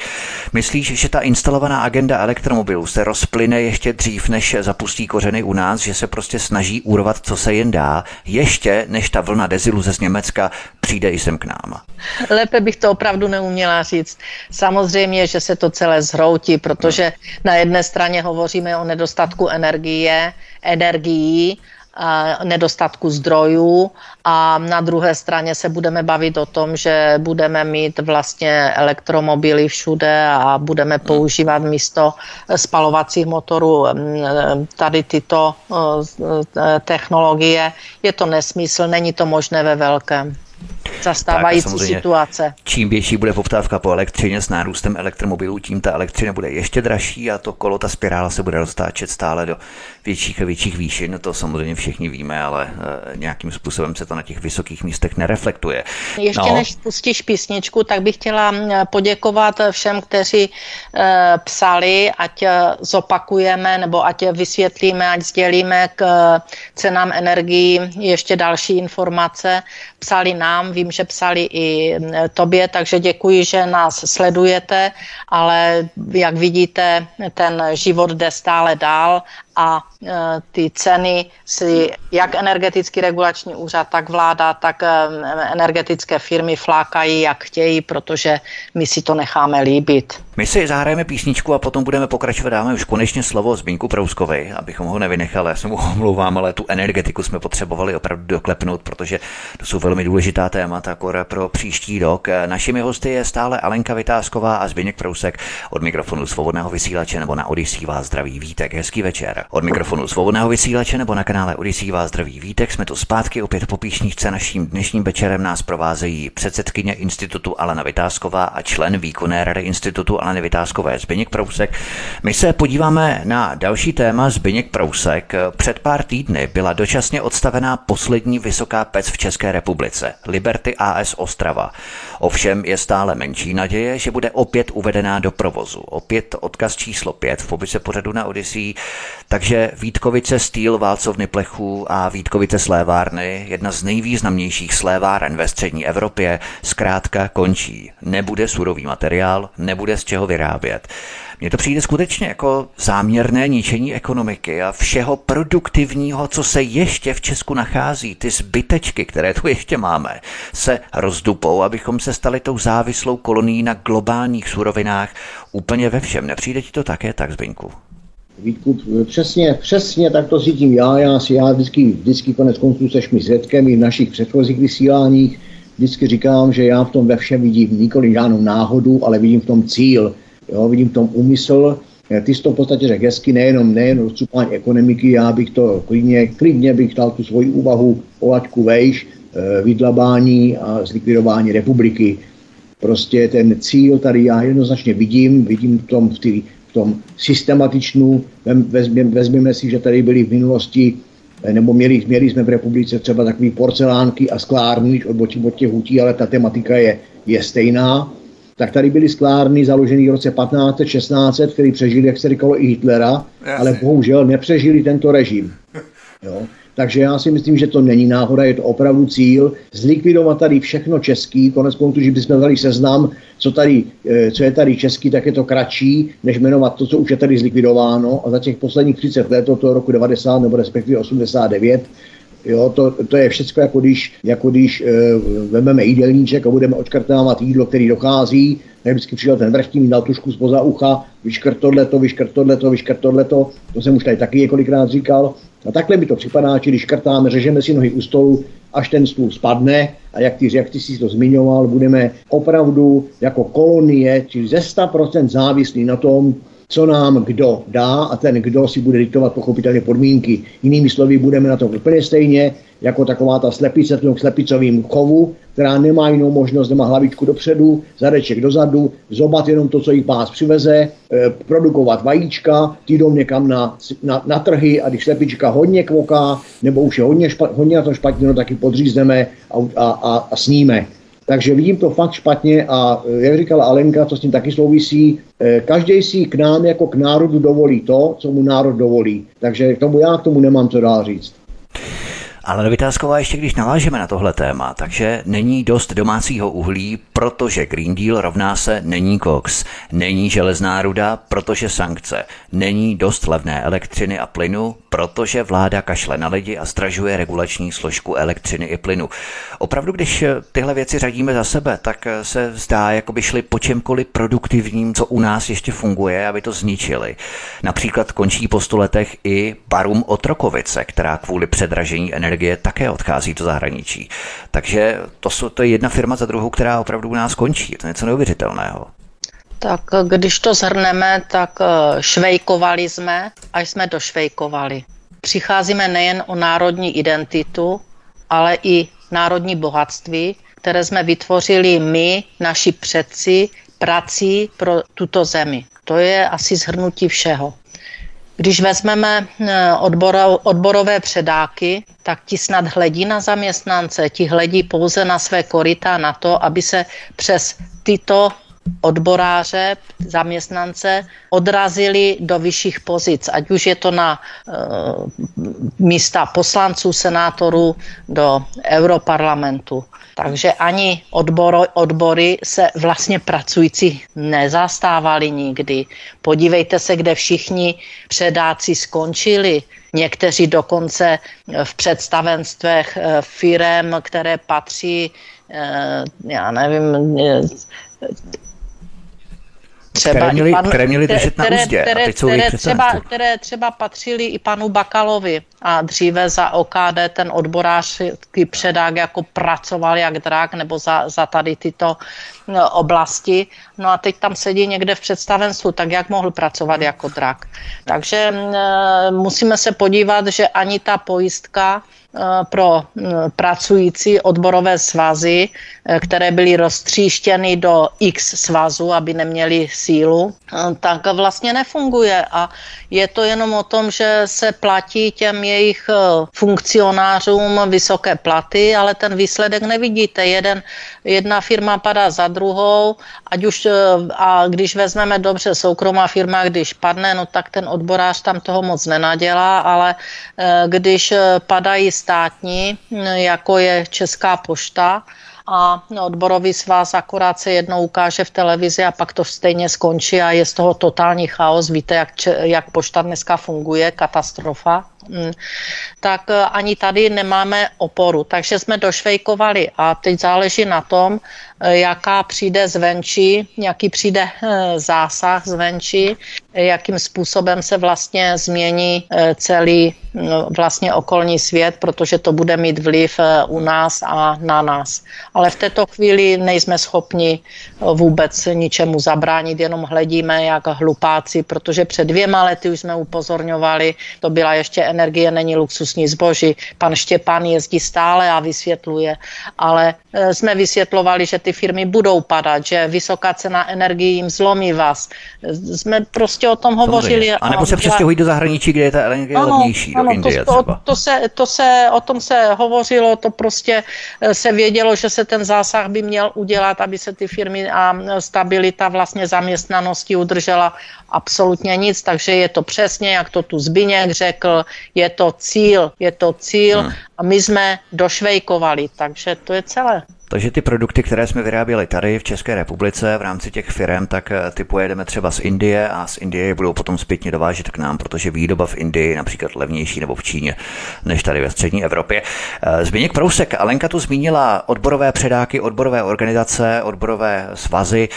Myslíš, že ta instalovaná agenda elektromobilů se rozplyne ještě dřív, než zapustí kořeny u nás, že se prostě snaží urvat, co se jen dá, ještě než ta vlna deziluze z Německa přijde i sem k nám? Lépe bych to opravdu neuměla říct. Samozřejmě, že se to celé zhroutí, protože na jedné straně hovoříme o nedostatku energie, energií nedostatku zdrojů a na druhé straně se budeme bavit o tom, že budeme mít vlastně elektromobily všude a budeme používat místo spalovacích motorů tady tyto technologie. Je to nesmysl, není to možné ve velkém zastávající tak, situace. Čím větší bude poptávka po elektřině s nárůstem elektromobilů, tím ta elektřina bude ještě dražší a to kolo, ta spirála se bude roztáčet stále do větších a větších výšin. To samozřejmě všichni víme, ale e, nějakým způsobem se to na těch vysokých místech nereflektuje. Ještě no. než pustíš písničku, tak bych chtěla poděkovat všem, kteří e, psali, ať e, zopakujeme nebo ať vysvětlíme, ať sdělíme k cenám energií ještě další informace. Psali nám, vím, že psali i tobě, takže děkuji, že nás sledujete, ale jak vidíte, ten život jde stále dál a e, ty ceny si jak energetický regulační úřad, tak vláda, tak e, energetické firmy flákají, jak chtějí, protože my si to necháme líbit. My si zahrajeme písničku a potom budeme pokračovat. Dáme už konečně slovo Zbínku Prouskovi, abychom ho nevynechali. Já se mu omlouvám, ale tu energetiku jsme potřebovali opravdu doklepnout, protože to jsou velmi důležitá témata pro příští rok. Našimi hosty je stále Alenka Vytázková a Zběněk Prousek od mikrofonu svobodného vysílače nebo na Odisí vás zdraví vítek. Hezký večer. Od mikrofonu svobodného vysílače nebo na kanále Odisí vás zdraví vítek. Jsme tu zpátky opět po píšničce. Naším dnešním večerem nás provázejí předsedkyně Institutu Alena Vytázková a člen výkonné rady Institutu Aleny Vytázkové Zbyněk Prousek. My se podíváme na další téma Zbyněk Prousek. Před pár týdny byla dočasně odstavená poslední vysoká pec v České republice, Liberty AS Ostrava. Ovšem je stále menší naděje, že bude opět uvedená do provozu. Opět odkaz číslo 5 v popise pořadu na Odisí. Takže Vítkovice Steel válcovny plechů a Vítkovice slévárny, jedna z nejvýznamnějších sléváren ve střední Evropě, zkrátka končí. Nebude surový materiál, nebude z čeho vyrábět. Mně to přijde skutečně jako záměrné ničení ekonomiky a všeho produktivního, co se ještě v Česku nachází, ty zbytečky, které tu ještě máme, se rozdupou, abychom se stali tou závislou kolonií na globálních surovinách úplně ve všem. Nepřijde ti to také tak, Zbyňku? Vítku, přesně, přesně tak to cítím já. Já si já vždycky, vždycky konec konců seš mi svědkem i v našich předchozích vysíláních. Vždycky říkám, že já v tom ve všem vidím nikoli žádnou náhodu, ale vidím v tom cíl. Jo, vidím v tom úmysl. Ty jsi to v podstatě řekl hezky, nejenom, nejenom rozcupání ekonomiky, já bych to klidně, klidně bych dal tu svoji úvahu o laťku vejš, eh, vydlabání a zlikvidování republiky. Prostě ten cíl tady já jednoznačně vidím, vidím v tom v, tý, v tom systematičnu, vezměme si, že tady byly v minulosti eh, nebo měli, měli jsme v republice třeba takové porcelánky a sklárny od, od těch hutí, ale ta tematika je, je stejná tak tady byly sklárny založené v roce 1500-1600, který přežili, jak se říkalo, i Hitlera, Jasně. ale bohužel nepřežili tento režim. Jo. Takže já si myslím, že to není náhoda, je to opravdu cíl zlikvidovat tady všechno český. Konec konců, že bychom dali seznam, co, tady, eh, co je tady český, tak je to kratší, než jmenovat to, co už je tady zlikvidováno. A za těch posledních 30 let, od toho roku 90 nebo respektive 89, Jo, to, to je všechno jako když, jako když e, vezmeme jídelníček a budeme očkrtávat jídlo, který dochází, tak vždycky přišel ten vrchní, dal tušku spoza ucha, vyškrt tohleto, vyškrt tohleto, vyškrt tohleto, to jsem už tady taky několikrát říkal. A takhle mi to připadá, že když škrtáme, řežeme si nohy u stolu, až ten stůl spadne. A jak ty, jak ty jsi to zmiňoval, budeme opravdu jako kolonie, či ze 100% závislí na tom, co nám kdo dá a ten kdo si bude diktovat pochopitelně podmínky. Jinými slovy, budeme na to úplně stejně, jako taková ta slepice v tom slepicovým chovu, která nemá jinou možnost, nemá hlavičku dopředu, zadeček dozadu, zobat jenom to, co jí pás přiveze, e, produkovat vajíčka, ty jdou někam na, na, na, trhy a když slepička hodně kvoká, nebo už je hodně, špa, hodně na to špatně, no taky podřízneme a, a, a, a sníme. Takže vidím to fakt špatně a eh, jak říkala Alenka, to s tím taky souvisí, eh, každý si k nám jako k národu dovolí to, co mu národ dovolí. Takže k tomu já k tomu nemám co dál říct. Ale Vytázková, ještě když navážeme na tohle téma, takže není dost domácího uhlí, protože Green Deal rovná se není koks, není železná ruda, protože sankce, není dost levné elektřiny a plynu, protože vláda kašle na lidi a stražuje regulační složku elektřiny i plynu. Opravdu, když tyhle věci řadíme za sebe, tak se zdá, jako by šli po čemkoliv produktivním, co u nás ještě funguje, aby to zničili. Například končí po letech i Barum Otrokovice, která kvůli předražení energie také odchází do zahraničí. Takže to, jsou, to je jedna firma za druhou, která opravdu u nás končí. Je to něco neuvěřitelného. Tak když to zhrneme, tak eh, švejkovali jsme, až jsme došvejkovali. Přicházíme nejen o národní identitu, ale i národní bohatství, které jsme vytvořili my, naši předci, prací pro tuto zemi. To je asi zhrnutí všeho. Když vezmeme eh, odboro, odborové předáky, tak ti snad hledí na zaměstnance, ti hledí pouze na své koryta, na to, aby se přes tyto odboráře, zaměstnance odrazili do vyšších pozic, ať už je to na e, místa poslanců, senátorů do Europarlamentu. Takže ani odboro, odbory se vlastně pracující nezastávali nikdy. Podívejte se, kde všichni předáci skončili. Někteří dokonce v představenstvech eh, firem, které patří, eh, já nevím, třeba které měli, které měli držet které, na úzdě které, které, třeba, které třeba patřily i panu Bakalovi a dříve za OKD ten odborářský předák jako pracoval jak drak nebo za, za tady tyto no, oblasti. No a teď tam sedí někde v představenstvu, tak jak mohl pracovat jako drak. Takže e, musíme se podívat, že ani ta pojistka pro eh, pracující odborové svazy, eh, které byly roztříštěny do x svazů, aby neměli sílu, tak vlastně nefunguje. A je to jenom o tom, že se platí těm jejich funkcionářům vysoké platy, ale ten výsledek nevidíte. Jeden, jedna firma padá za druhou, ať už, a když vezmeme dobře soukromá firma, když padne, no tak ten odborář tam toho moc nenadělá, ale když padají státní, jako je Česká pošta, a odborový svaz akorát se jednou ukáže v televizi a pak to stejně skončí a je z toho totální chaos. Víte, jak, jak pošta dneska funguje, katastrofa. Tak e, ani tady nemáme oporu. Takže jsme došvejkovali a teď záleží na tom, e, jaká přijde zvenčí, jaký přijde e, zásah zvenčí, jakým způsobem se vlastně změní celý vlastně okolní svět, protože to bude mít vliv u nás a na nás. Ale v této chvíli nejsme schopni vůbec ničemu zabránit, jenom hledíme jak hlupáci, protože před dvěma lety už jsme upozorňovali, to byla ještě energie není luxusní zboží. Pan Štěpán jezdí stále a vysvětluje, ale e, jsme vysvětlovali, že ty firmy budou padat, že vysoká cena energii jim zlomí vás. Jsme prostě o tom hovořili. A nebo se přestěhují do zahraničí, kde je ta energie ano, levnější, ano, do Indie to, to, to, se, to se, o tom se hovořilo, to prostě e, se vědělo, že se ten zásah by měl udělat, aby se ty firmy a stabilita vlastně zaměstnanosti udržela absolutně nic, takže je to přesně, jak to tu Zbyněk řekl, je to cíl, je to cíl hmm. a my jsme došvejkovali, takže to je celé. Takže ty produkty, které jsme vyráběli tady v České republice v rámci těch firm, tak eh, ty pojedeme třeba z Indie a z Indie je budou potom zpětně dovážet k nám, protože výroba v Indii je například levnější nebo v Číně než tady ve střední Evropě. Eh, Zbigněk Prousek, Alenka tu zmínila odborové předáky, odborové organizace, odborové svazy.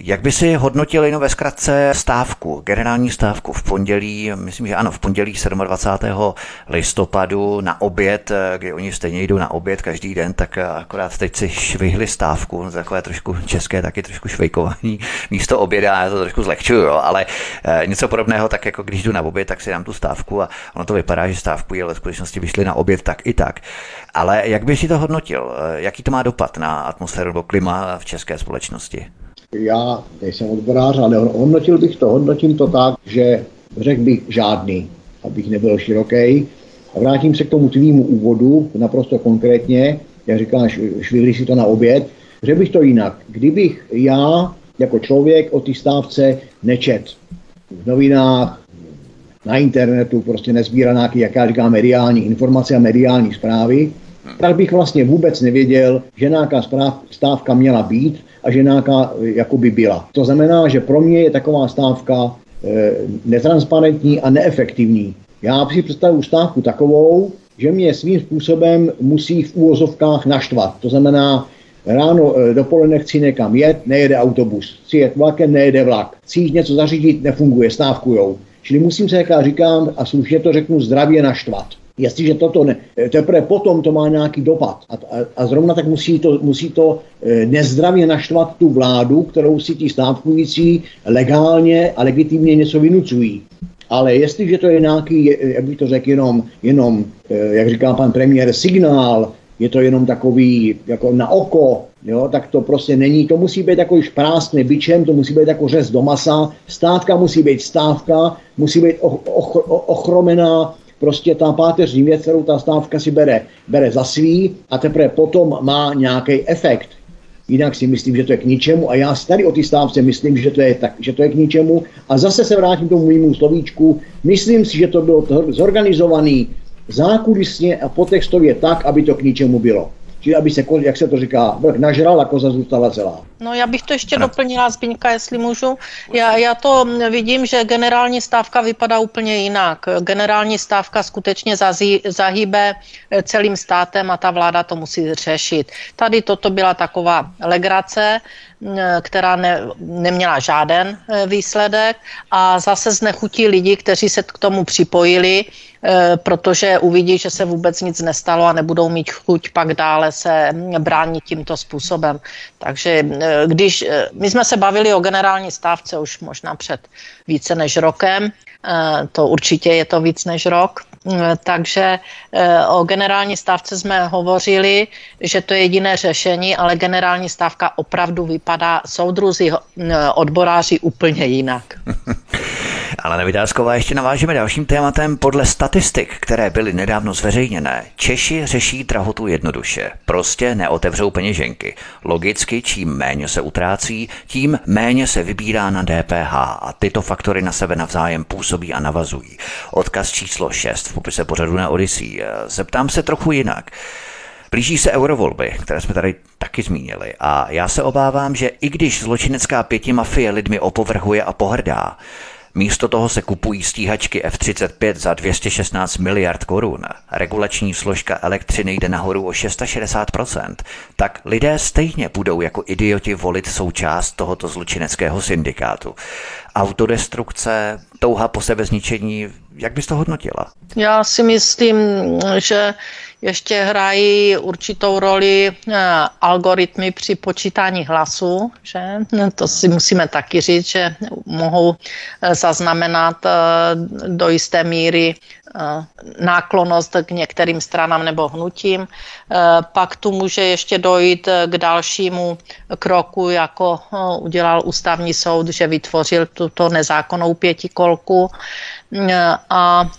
Jak by si hodnotil jenom ve zkratce stávku, generální stávku v pondělí, myslím, že ano, v pondělí 27. listopadu na oběd, kdy oni stejně jdou na oběd každý den, tak akorát teď si švihli stávku, no, takové trošku české, taky trošku švejkování místo oběda, já to trošku zlehčuju, jo, ale e, něco podobného, tak jako když jdu na oběd, tak si dám tu stávku a ono to vypadá, že stávku ale v skutečnosti vyšli na oběd tak i tak. Ale jak by si to hodnotil? E, jaký to má dopad na atmosféru nebo klima v české společnosti? Já nejsem odborář, ale hodnotil bych to, hodnotím to tak, že řekl bych žádný, abych nebyl široký. A vrátím se k tomu tvýmu úvodu, naprosto konkrétně, jak říkáš, švihli si to na oběd. Řekl bych to jinak. Kdybych já jako člověk o té stávce nečet v novinách, na internetu prostě nezbírá nějaký, jak já říkám, mediální informace a mediální zprávy, tak bych vlastně vůbec nevěděl, že nějaká stávka měla být a že nějaká jakoby byla. To znamená, že pro mě je taková stávka e, netransparentní a neefektivní. Já si představuji stávku takovou, že mě svým způsobem musí v úvozovkách naštvat. To znamená, ráno e, dopoledne chci někam jet, nejede autobus. Chci jet vlakem, nejede vlak. Chci něco zařídit, nefunguje, stávkujou. Čili musím se, jak já říkám, a slušně to řeknu, zdravě naštvat. Jestliže toto ne, teprve potom to má nějaký dopad. A, a, a zrovna tak musí to, musí to e, nezdravě naštvat tu vládu, kterou si ti stávkující legálně a legitimně něco vynucují. Ale jestliže to je nějaký, jak bych to řekl, jenom, jenom e, jak říká pan premiér, signál, je to jenom takový jako na oko, jo, tak to prostě není, to musí být takový šprásný byčem, to musí být jako řez do masa, stávka musí být stávka, musí být ochromená prostě ta páteřní věc, kterou ta stávka si bere, bere za svý a teprve potom má nějaký efekt. Jinak si myslím, že to je k ničemu a já si tady o té stávce myslím, že to je, tak, že to je k ničemu. A zase se vrátím k tomu mému slovíčku. Myslím si, že to bylo zorganizovaný zákulisně a potextově tak, aby to k ničemu bylo. Čili aby se, jak se to říká, vrch nažral a koza zůstala celá. No já bych to ještě ano. doplnila, Zbyňka, jestli můžu. Já, já to vidím, že generální stávka vypadá úplně jinak. Generální stávka skutečně zazí, zahýbe celým státem a ta vláda to musí řešit. Tady toto byla taková legrace, která ne, neměla žáden eh, výsledek a zase znechutí lidi, kteří se k tomu připojili, eh, protože uvidí, že se vůbec nic nestalo a nebudou mít chuť pak dále se bránit tímto způsobem. Takže eh, když my jsme se bavili o generální stávce už možná před více než rokem, to určitě je to víc než rok, takže o generální stávce jsme hovořili, že to je jediné řešení, ale generální stávka opravdu vypadá soudruzi odboráři úplně jinak. Ale Nevydásková ještě navážeme dalším tématem. Podle statistik, které byly nedávno zveřejněné, Češi řeší drahotu jednoduše. Prostě neotevřou peněženky. Logicky, čím méně se utrácí, tím méně se vybírá na DPH a tyto faktory na sebe navzájem působí a navazují. Odkaz číslo 6 v popise pořadu na Odyssey. Zeptám se trochu jinak. Blíží se eurovolby, které jsme tady taky zmínili a já se obávám, že i když zločinecká pětimafie lidmi opovrhuje a pohrdá, Místo toho se kupují stíhačky F-35 za 216 miliard korun. Regulační složka elektřiny jde nahoru o 660%. Tak lidé stejně budou jako idioti volit součást tohoto zločineckého syndikátu. Autodestrukce, touha po sebezničení, jak bys to hodnotila? Já si myslím, že ještě hrají určitou roli eh, algoritmy při počítání hlasu, že? To si musíme taky říct, že mohou eh, zaznamenat eh, do jisté míry náklonost k některým stranám nebo hnutím. Pak tu může ještě dojít k dalšímu kroku, jako udělal ústavní soud, že vytvořil tuto nezákonnou pětikolku. A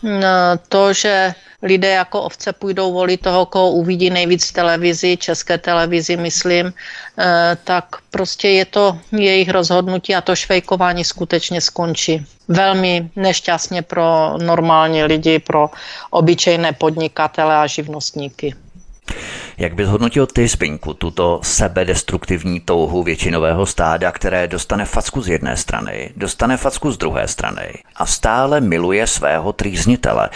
to, že lidé jako ovce půjdou volit toho, koho uvidí nejvíc v televizi, české televizi, myslím, eh, tak prostě je to jejich rozhodnutí a to švejkování skutečně skončí. Velmi nešťastně pro normální lidi, pro obyčejné podnikatele a živnostníky. Jak bys hodnotil ty, Spinku, tuto sebedestruktivní touhu většinového stáda, které dostane facku z jedné strany, dostane facku z druhé strany a stále miluje svého trýznitele?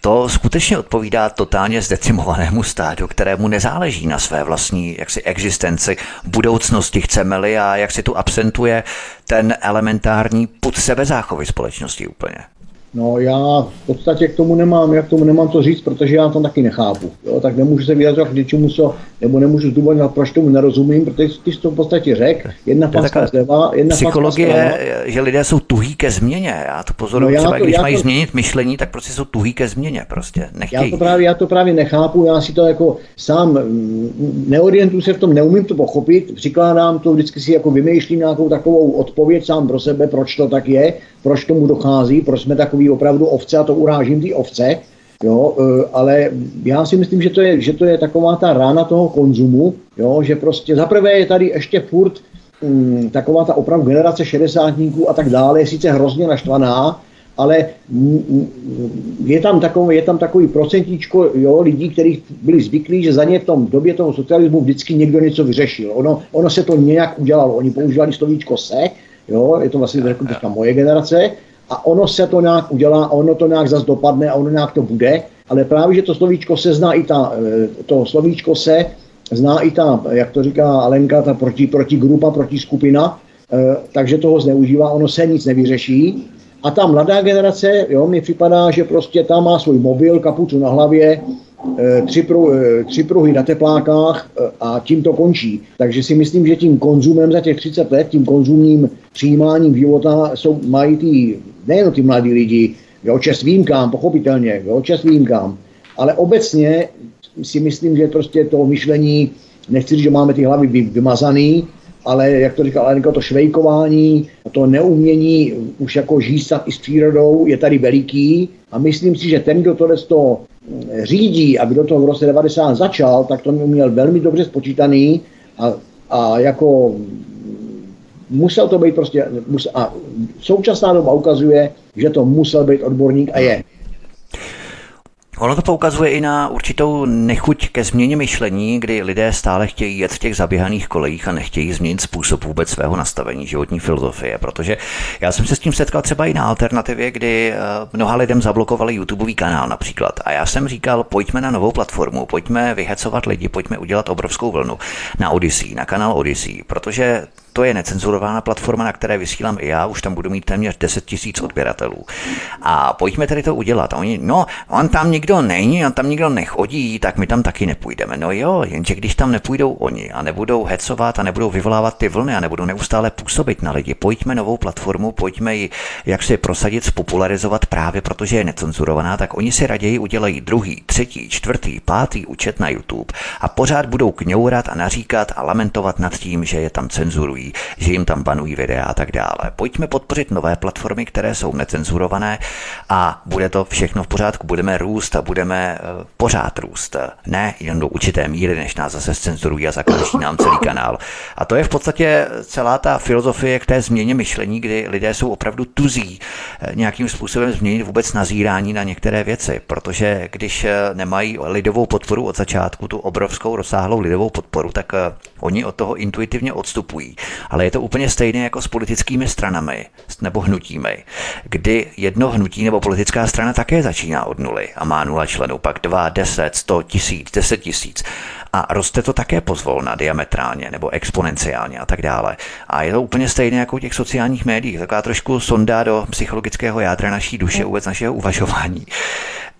To skutečně odpovídá totálně zdecimovanému stádu, kterému nezáleží na své vlastní jaksi existenci, budoucnosti chceme-li a jak si tu absentuje ten elementární put sebezáchovy společnosti úplně. No já v podstatě k tomu nemám, jak k tomu nemám co říct, protože já to taky nechápu. Jo? Tak nemůžu se vyjadřovat k něčemu, co, nebo nemůžu zdůvodňovat, proč tomu nerozumím, protože ty jsi to v podstatě řekl. Jedna facka zleva, jedna Psychologie, že lidé jsou tuhý ke změně. Já to pozoruju no, třeba, to, když mají to, změnit myšlení, tak prostě jsou tuhý ke změně. Prostě nechtějí. Já to, právě, já to právě nechápu, já si to jako sám mm, neorientuji se v tom, neumím to pochopit, přikládám to, vždycky si jako vymýšlím nějakou takovou odpověď sám pro sebe, proč to tak je, proč tomu dochází, proč jsme takový opravdu ovce a to urážím ty ovce, jo, e, ale já si myslím, že to, je, že to je taková ta rána toho konzumu, jo, že prostě zaprvé je tady ještě furt mm, taková ta opravdu generace šedesátníků a tak dále, je sice hrozně naštvaná, ale je tam, takový, je tam takový procentíčko jo, lidí, kteří byli zvyklí, že za ně v tom době toho socialismu vždycky někdo něco vyřešil. Ono, ono se to nějak udělalo. Oni používali slovíčko se, jo, je to vlastně řekl moje generace, a ono se to nějak udělá, ono to nějak zase dopadne a ono nějak to bude, ale právě, že to slovíčko se zná i ta, e, to slovíčko se zná i ta, jak to říká Alenka, ta proti, proti grupa, proti skupina, e, takže toho zneužívá, ono se nic nevyřeší. A ta mladá generace, jo, mi připadá, že prostě tam má svůj mobil, kapucu na hlavě, tři, pruh, tři pruhy na teplákách a tím to končí. Takže si myslím, že tím konzumem za těch 30 let, tím konzumním přijímáním života jsou, mají ty, nejen ty mladí lidi, jo, čest výjimkám, pochopitelně, jo, čest výjimkám, ale obecně si myslím, že prostě to myšlení, nechci říct, že máme ty hlavy vymazaný, ale jak to říkal Alenka, to švejkování, to neumění už jako žístat i s přírodou je tady veliký a myslím si, že ten, kdo tohle to řídí a kdo to v roce 90 začal, tak to měl velmi dobře spočítaný a, a jako musel to být prostě, musel, a současná doba ukazuje, že to musel být odborník a je. Ono to poukazuje i na určitou nechuť ke změně myšlení, kdy lidé stále chtějí jet v těch zaběhaných kolejích a nechtějí změnit způsob vůbec svého nastavení životní filozofie, protože já jsem se s tím setkal třeba i na alternativě, kdy eh, mnoha lidem zablokovali YouTubeový kanál například. A já jsem říkal, pojďme na novou platformu, pojďme vyhecovat lidi, pojďme udělat obrovskou vlnu na Odyssey, na kanál Odyssey, protože to je necenzurovaná platforma, na které vysílám i já, už tam budu mít téměř 10 tisíc odběratelů. A pojďme tedy to udělat. A oni, no, on tam nikdo není, on tam nikdo nechodí, tak my tam taky nepůjdeme. No jo, jenže když tam nepůjdou oni a nebudou hecovat a nebudou vyvolávat ty vlny a nebudou neustále působit na lidi, pojďme novou platformu, pojďme ji jak si prosadit, spopularizovat právě protože je necenzurovaná, tak oni si raději udělají druhý, třetí, čtvrtý, pátý účet na YouTube a pořád budou kňourat a naříkat a lamentovat nad tím, že je tam cenzurují že jim tam banují videa a tak dále. Pojďme podpořit nové platformy, které jsou necenzurované a bude to všechno v pořádku. Budeme růst a budeme eh, pořád růst. Ne jen do určité míry, než nás zase cenzurují a zakáží nám celý kanál. A to je v podstatě celá ta filozofie k té změně myšlení, kdy lidé jsou opravdu tuzí eh, nějakým způsobem změnit vůbec nazírání na některé věci, protože když eh, nemají lidovou podporu od začátku, tu obrovskou rozsáhlou lidovou podporu, tak oni od toho intuitivně odstupují ale je to úplně stejné jako s politickými stranami nebo hnutími, kdy jedno hnutí nebo politická strana také začíná od nuly a má nula členů, pak dva, deset, sto tisíc, deset tisíc a roste to také pozvolna, diametrálně nebo exponenciálně a tak dále. A je to úplně stejné jako u těch sociálních médií, taková trošku sonda do psychologického jádra naší duše, vůbec našeho uvažování.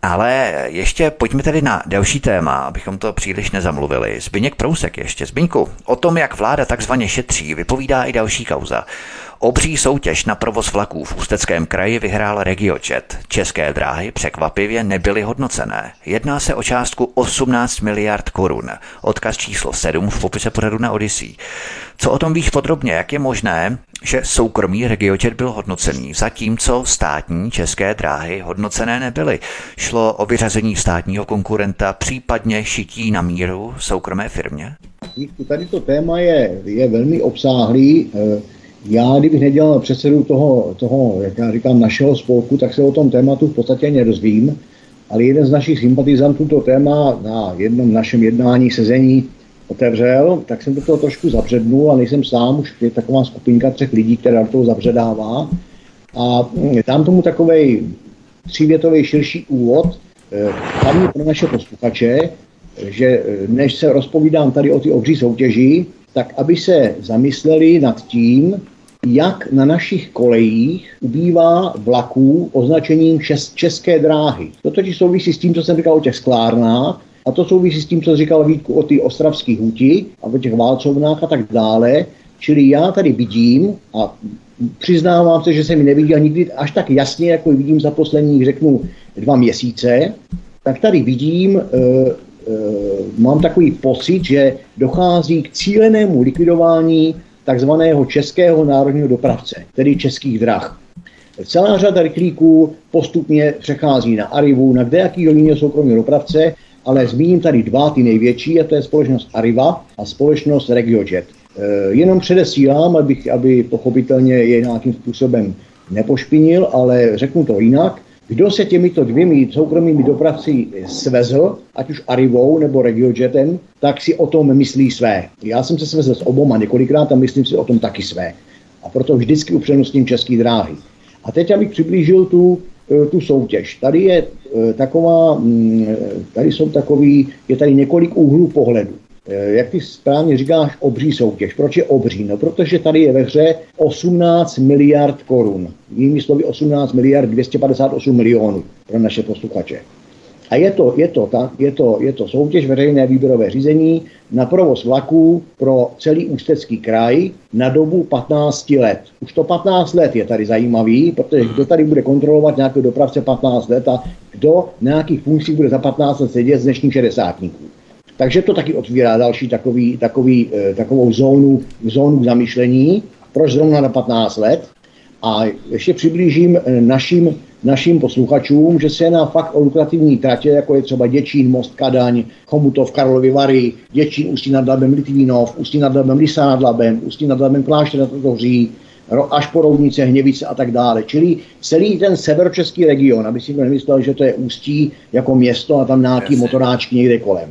Ale ještě pojďme tedy na další téma, abychom to příliš nezamluvili. Zbyněk Prousek ještě. Zbyňku, o tom, jak vláda takzvaně šetří, vypovídá i další kauza. Obří soutěž na provoz vlaků v Ústeckém kraji vyhrál RegioJet. České dráhy překvapivě nebyly hodnocené. Jedná se o částku 18 miliard korun. Odkaz číslo 7 v popise pořadu na Odyssey. Co o tom víš podrobně? Jak je možné, že soukromý RegioJet byl hodnocený, zatímco státní české dráhy hodnocené nebyly? Šlo o vyřazení státního konkurenta, případně šití na míru soukromé firmě? Tady to téma je, je velmi obsáhlý. Eh, já, kdybych nedělal předsedu toho, toho, jak já říkám, našeho spolku, tak se o tom tématu v podstatě nerozvím, ale jeden z našich sympatizantů to téma na jednom našem jednání, sezení otevřel, tak jsem do toho trošku zabřednul a nejsem sám, už je taková skupinka třech lidí, která do toho zabředává. A tam tomu takový třívětový širší úvod, hlavně pro naše posluchače, že než se rozpovídám tady o ty obří soutěži, tak aby se zamysleli nad tím, jak na našich kolejích ubývá vlaků označením čes, české dráhy. To totiž souvisí s tím, co jsem říkal o těch sklárnách, a to souvisí s tím, co říkal Vítku o ty ostravských huti a o těch válcovnách a tak dále. Čili já tady vidím a přiznávám se, že jsem ji neviděl nikdy až tak jasně, jako ji vidím za posledních, řeknu, dva měsíce, tak tady vidím, e, e, mám takový pocit, že dochází k cílenému likvidování takzvaného českého národního dopravce, tedy českých drah. Celá řada rychlíků postupně přechází na Arrivu, na kdejakýho jiného soukromého dopravce, ale zmíním tady dva, ty největší, a to je společnost Arriva a společnost RegioJet. E, jenom předesílám, abych, aby pochopitelně je nějakým způsobem nepošpinil, ale řeknu to jinak. Kdo se těmito dvěmi soukromými dopravci svezl, ať už Arivou nebo Regiojetem, tak si o tom myslí své. Já jsem se svezl s oboma několikrát a myslím si o tom taky své. A proto vždycky upřednostním české dráhy. A teď, abych přiblížil tu, tu soutěž. Tady je eh, taková, mm, tady jsou takový, je tady několik úhlů pohledu. Eh, jak ty správně říkáš, obří soutěž. Proč je obří? No, protože tady je ve hře 18 miliard korun. Jinými slovy 18 miliard 258 milionů pro naše posluchače. A je to, je to, tak, je to, je to soutěž veřejné výběrové řízení na provoz vlaků pro celý Ústecký kraj na dobu 15 let. Už to 15 let je tady zajímavý, protože kdo tady bude kontrolovat nějakého dopravce 15 let a kdo na nějakých funkcích bude za 15 let sedět z dnešních 60 takže to taky otvírá další takový, takový, eh, takovou zónu, zónu zamýšlení, proč zrovna na 15 let. A ještě přiblížím eh, našim, našim posluchačům, že se jedná fakt o lukrativní tratě, jako je třeba Děčín, Most, Kadaň, Chomutov, Karlovy Vary, Děčín, Ústí nad Labem, Litvínov, Ústí nad Labem, Lisa nad Labem, Ústí nad Labem, Klášter nad Totoří, až po Roudnice, Hněvice a tak dále. Čili celý ten severočeský region, aby si nemyslel, že to je Ústí jako město a tam nějaký motoráčky někde kolem.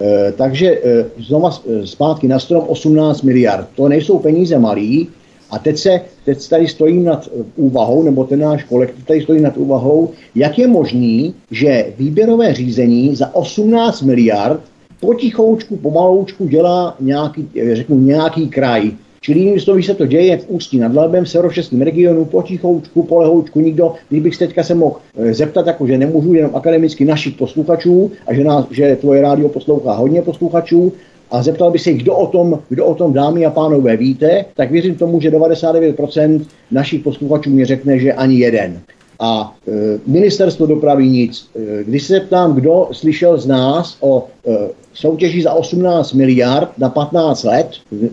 Eh, takže eh, znova eh, zpátky na strom 18 miliard. To nejsou peníze malý. A teď, se, teď tady stojím nad úvahou, nebo ten náš kolektiv tady stojí nad úvahou, jak je možný, že výběrové řízení za 18 miliard potichoučku, pomaloučku dělá nějaký, řeknu, nějaký kraj. Čili jinými slovy se to děje v Ústí nad Labem, v severočeském regionu, potichoučku, polehoučku, nikdo, kdybych se teďka se mohl eh, zeptat, jako že nemůžu jenom akademicky našich posluchačů a že, nás, že tvoje rádio poslouchá hodně posluchačů, a zeptal by se kdo o tom, kdo o tom dámy a pánové víte, tak věřím tomu, že 99% našich posluchačů mi řekne, že ani jeden. A e, ministerstvo dopravy nic. E, když se ptám, kdo slyšel z nás o e, soutěží za 18 miliard na 15 let e,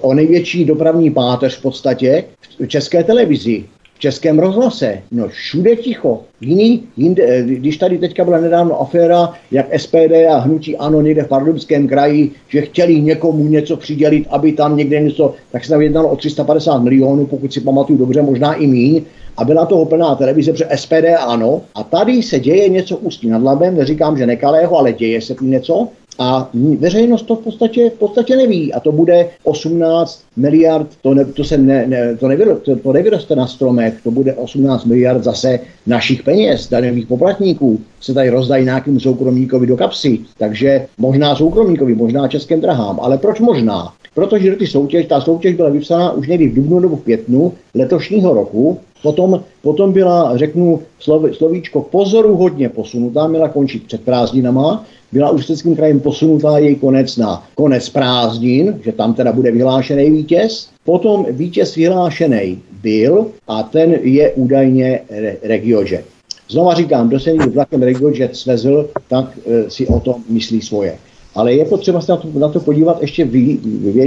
o největší dopravní páteř v podstatě v české televizi, českém rozhlase. No všude ticho. Jiný, jinde, e, když tady teďka byla nedávno aféra, jak SPD a hnutí ANO někde v Pardubském kraji, že chtěli někomu něco přidělit, aby tam někde něco, tak se tam jednalo o 350 milionů, pokud si pamatuju dobře, možná i míň, a byla toho plná televize, protože SPD ano. A tady se děje něco ústí nad labem, neříkám, že nekalého, ale děje se tím něco. A veřejnost to v podstatě, v podstatě neví. A to bude 18 miliard, to, ne, to, se ne, ne, to, nevyroste, to, to nevyroste na stromech, to bude 18 miliard zase našich peněz, daňových poplatníků, se tady rozdají nějakým soukromníkovi do kapsy. Takže možná soukromníkovi, možná českým drahám. Ale proč možná? Protože ty soutěž, ta soutěž byla vypsána už někdy v dubnu nebo v květnu letošního roku Potom, potom byla, řeknu slov, slovíčko pozoru hodně posunutá, měla končit před prázdninama, byla Ústeckým krajem posunutá její konec na konec prázdnin, že tam teda bude vyhlášený vítěz. Potom vítěz vyhlášený byl a ten je údajně re, Regiojet. Znova říkám, kdo se vlakem Regiojet svezl, tak e, si o tom myslí svoje. Ale je potřeba se na to, na to podívat ještě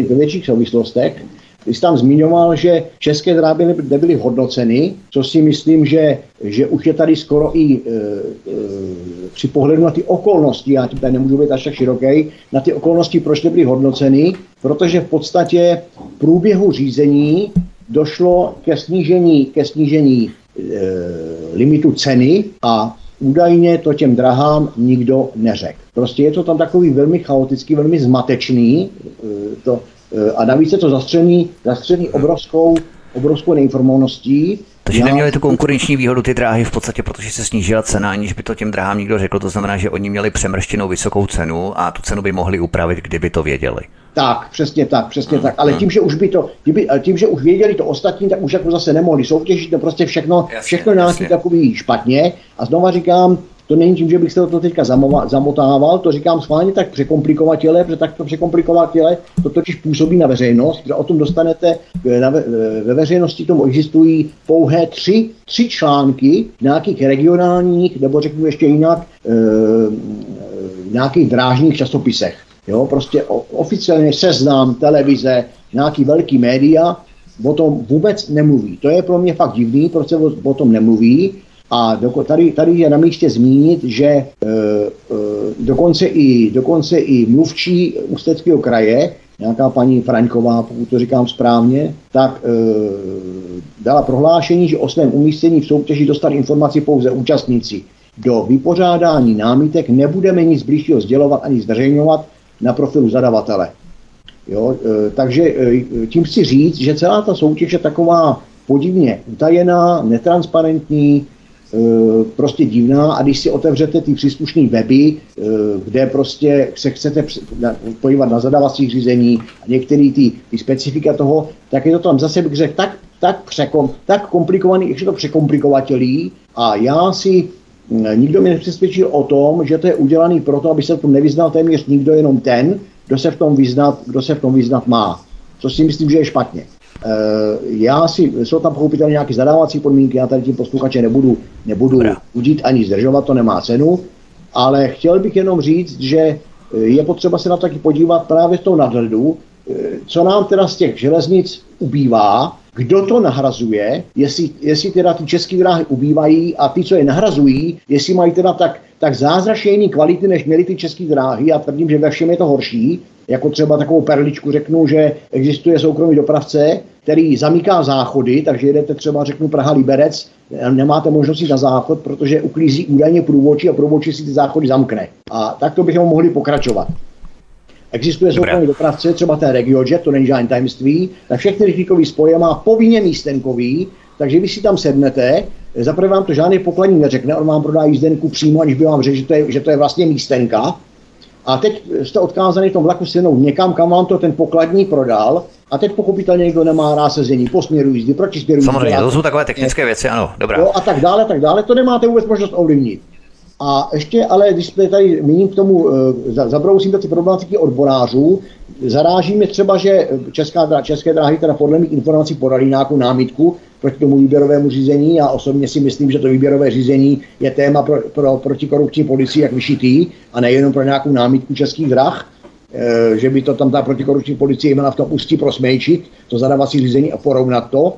ve větších souvislostech. Ty jsi tam zmiňoval, že české dráby nebyly hodnoceny, co si myslím, že, že už je tady skoro i e, e, při pohledu na ty okolnosti, já tady nemůžu být až tak široký, na ty okolnosti, proč nebyly hodnoceny, protože v podstatě v průběhu řízení došlo ke snížení, ke snížení e, limitu ceny a údajně to těm drahám nikdo neřekl. Prostě je to tam takový velmi chaotický, velmi zmatečný, e, to, a navíc je to zastřený, zastřený obrovskou, obrovskou neinformovaností. Takže Já... neměli tu konkurenční výhodu ty dráhy v podstatě, protože se snížila cena, aniž by to těm dráhám nikdo řekl. To znamená, že oni měli přemrštěnou vysokou cenu a tu cenu by mohli upravit, kdyby to věděli. Tak, přesně tak, přesně tak. Ale tím, že už by to, kdyby, tím, že už věděli to ostatní, tak už jako zase nemohli soutěžit, to prostě všechno, všechno nějaký takový špatně. A znova říkám, to není tím, že bych se to teďka zamotával, to říkám schválně tak překomplikovatele, protože takto překomplikovatele to totiž působí na veřejnost, že o tom dostanete, eh, eh, ve veřejnosti tomu existují pouhé tři, tři články nějakých regionálních, nebo řeknu ještě jinak, e, nějakých drážních časopisech. Jo, prostě oficiálně seznam, televize, nějaký velký média o tom vůbec nemluví. To je pro mě fakt divný, proč se o tom nemluví. A do, tady, tady je na místě zmínit, že e, e, dokonce, i, dokonce i mluvčí Ústeckého kraje nějaká paní Fraňková, pokud to říkám správně, tak e, dala prohlášení, že o svém umístění v soutěži dostali informaci pouze účastníci. Do vypořádání námitek nebudeme nic blížšího sdělovat ani zveřejňovat na profilu zadavatele. Jo, e, takže e, tím chci říct, že celá ta soutěž je taková podivně utajená, netransparentní, prostě divná a když si otevřete ty příslušné weby, eh, kde prostě se chcete podívat na zadávacích řízení a některé ty, ty specifika toho, tak je to tam zase bych řekl tak, tak, překom, tak komplikovaný, ještě to překomplikovatelý a já si hm, nikdo mě nepřesvědčil o tom, že to je udělaný proto, aby se v tom nevyznal téměř nikdo, jenom ten, kdo se v tom vyznat, kdo se v tom vyznat má. Co si myslím, že je špatně. Eh, já si, jsou tam pochopitelně nějaké zadávací podmínky, já tady tím posluchače nebudu, nebudu udít ani zdržovat, to nemá cenu, ale chtěl bych jenom říct, že eh, je potřeba se na to taky podívat právě v tom nadhledu, eh, co nám teda z těch železnic ubývá, kdo to nahrazuje, jestli, jestli teda ty české dráhy ubývají a ty, co je nahrazují, jestli mají teda tak, tak zázračně jiný kvality, než měly ty české dráhy. Já tvrdím, že ve všem je to horší. Jako třeba takovou perličku řeknu, že existuje soukromý dopravce, který zamyká záchody, takže jedete třeba, řeknu, Praha Liberec, nemáte možnost jít na záchod, protože uklízí údajně průvočí a průvočí si ty záchody zamkne. A takto bychom mohli pokračovat. Existuje soukromý dopravce, třeba ten RegioJet, to není žádný tajemství, tak všechny rychlíkové spoje má povinně místenkový, takže vy si tam sednete, zaprvé vám to žádný pokladní neřekne, on vám prodá jízdenku přímo, aniž by vám řekl, že to je, že to je vlastně místenka. A teď jste odkázaný v tom vlaku sednout někam, kam vám to ten pokladní prodal a teď pochopitelně někdo nemá rád sezení po směru jízdy, proti směru jízdy. Samozřejmě, to jsou takové technické věci, ano, dobrá. Jo, a tak dále, tak dále, to nemáte vůbec možnost ovlivnit. A ještě, ale když jsme tady míním k tomu, e, zabrousím do ty problematiky odborářů, zaráží mě třeba, že Česká, České dráhy teda podle mých informací podali nějakou námitku proti tomu výběrovému řízení. Já osobně si myslím, že to výběrové řízení je téma pro, pro protikorupční policii jak vyšitý a nejenom pro nějakou námitku českých drah. Eh, že by to tam ta protikorupční policie měla v tom ústí prosmejčit, to zadávací řízení a porovnat to.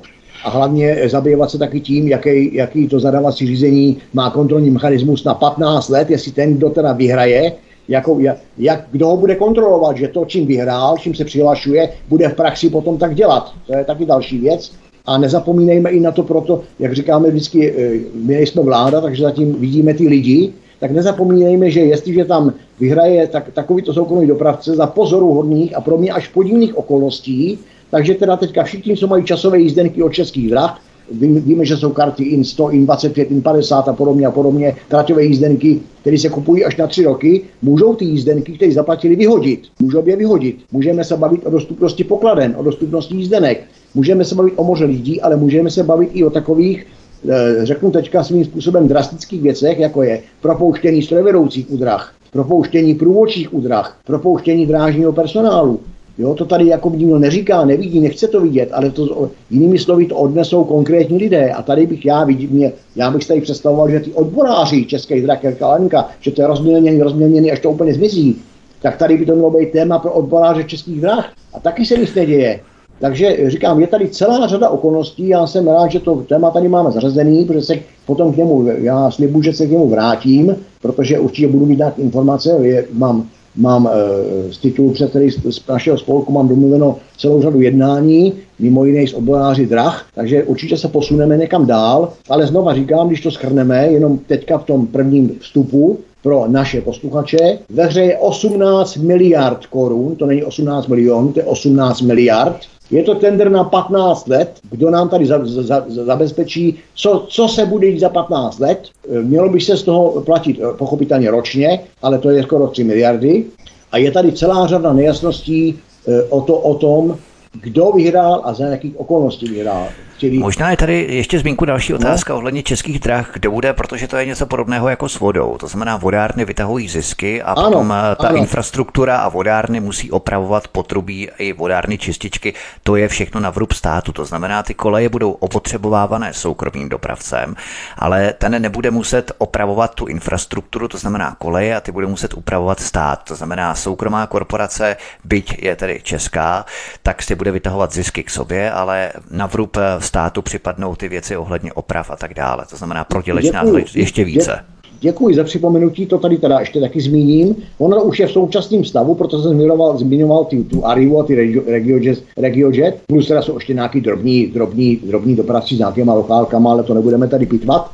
A hlavně zabývat se taky tím, jaký, jaký to zadávací řízení má kontrolní mechanismus na 15 let, jestli ten, kdo teda vyhraje, jako, jak, jak, kdo ho bude kontrolovat, že to, čím vyhrál, čím se přihlašuje, bude v praxi potom tak dělat. To je taky další věc. A nezapomínejme i na to proto, jak říkáme vždycky, eh, my nejsme vláda, takže zatím vidíme ty lidi, tak nezapomínejme, že jestliže tam vyhraje tak, takovýto soukromý dopravce za pozoru hodných a pro mě až podivných okolností, takže teda teďka všichni, co mají časové jízdenky od českých drah, víme, že jsou karty IN 100, IN 25, IN 50 a podobně a podobně, traťové jízdenky, které se kupují až na tři roky, můžou ty jízdenky, které zaplatili, vyhodit. Můžou je vyhodit. Můžeme se bavit o dostupnosti pokladen, o dostupnosti jízdenek. Můžeme se bavit o moře lidí, ale můžeme se bavit i o takových Eh, řeknu teďka svým způsobem drastických věcech, jako je propouštění strojvedoucích údrah, propouštění průvodčích údrah, propouštění drážního personálu. Jo, to tady jako nikdo neříká, nevidí, nechce to vidět, ale to jinými slovy to odnesou konkrétní lidé. A tady bych já viděl, mě, já bych tady představoval, že ty odboráři České dráhy Kalenka, že to je rozmělněný, rozmělněný, až to úplně zmizí. Tak tady by to mělo být téma pro odboráře českých drah. A taky se nic neděje. Takže říkám, je tady celá řada okolností, já jsem rád, že to téma tady máme zařazený, protože se potom k němu, já slibuji, že se k němu vrátím, protože určitě budu mít nějaké informace, je, mám, mám e, z titulu předsedy z našeho spolku, mám domluveno celou řadu jednání, mimo jiné s odboráři drah, takže určitě se posuneme někam dál, ale znova říkám, když to schrneme, jenom teďka v tom prvním vstupu, pro naše posluchače. Ve hře je 18 miliard korun, to není 18 milionů, to je 18 miliard. Je to tender na 15 let. Kdo nám tady za, za, za, zabezpečí, co, co se bude dít za 15 let? E, mělo by se z toho platit e, pochopitelně ročně, ale to je skoro 3 miliardy. A je tady celá řada nejasností e, o, to, o tom, kdo vyhrál a za jakých okolností vyhrál chtěli. Možná je tady ještě zmínku další otázka no. ohledně českých drah, kdo bude, protože to je něco podobného jako s vodou. To znamená, vodárny vytahují zisky a ano, potom eh, ta ano. infrastruktura a vodárny musí opravovat potrubí i vodárny čističky. To je všechno na vrub státu. To znamená, ty koleje budou opotřebovávané soukromým dopravcem, ale ten nebude muset opravovat tu infrastrukturu, to znamená koleje, a ty bude muset upravovat stát. To znamená, soukromá korporace, byť je tedy česká, tak si bude vytahovat zisky k sobě, ale na vrub státu připadnou ty věci ohledně oprav a tak dále. To znamená prodělečná ještě více. děkuji za připomenutí, to tady teda ještě taky zmíním. Ono už je v současném stavu, proto jsem zmiňoval, zmiňoval ty, tu Arrivo a ty RegioJet, RegioJet, plus teda jsou ještě nějaký drobní, drobní, drobní dopravci s nějakýma lokálkama, ale to nebudeme tady pitvat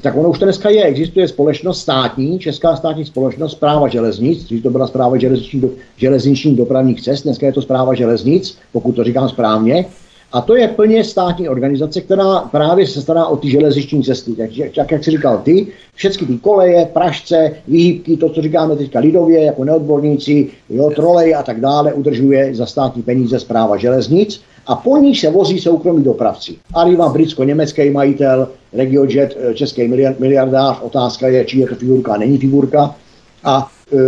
tak ono už to dneska je. Existuje společnost státní, Česká státní společnost, zpráva železnic, dřív to byla zpráva železniční, do, železničních dopravních cest, dneska je to zpráva železnic, pokud to říkám správně. A to je plně státní organizace, která právě se stará o ty železniční cesty. Takže, tak jak jsi říkal ty, všechny ty koleje, pražce, výhybky, to, co říkáme teďka lidově, jako neodborníci, jo, trolej a tak dále, udržuje za státní peníze zpráva železnic a po nich se vozí soukromí dopravci. Arriva, britsko-německý majitel, RegioJet, eh, český miliardář, otázka je, či je to figurka, není figurka. A uh,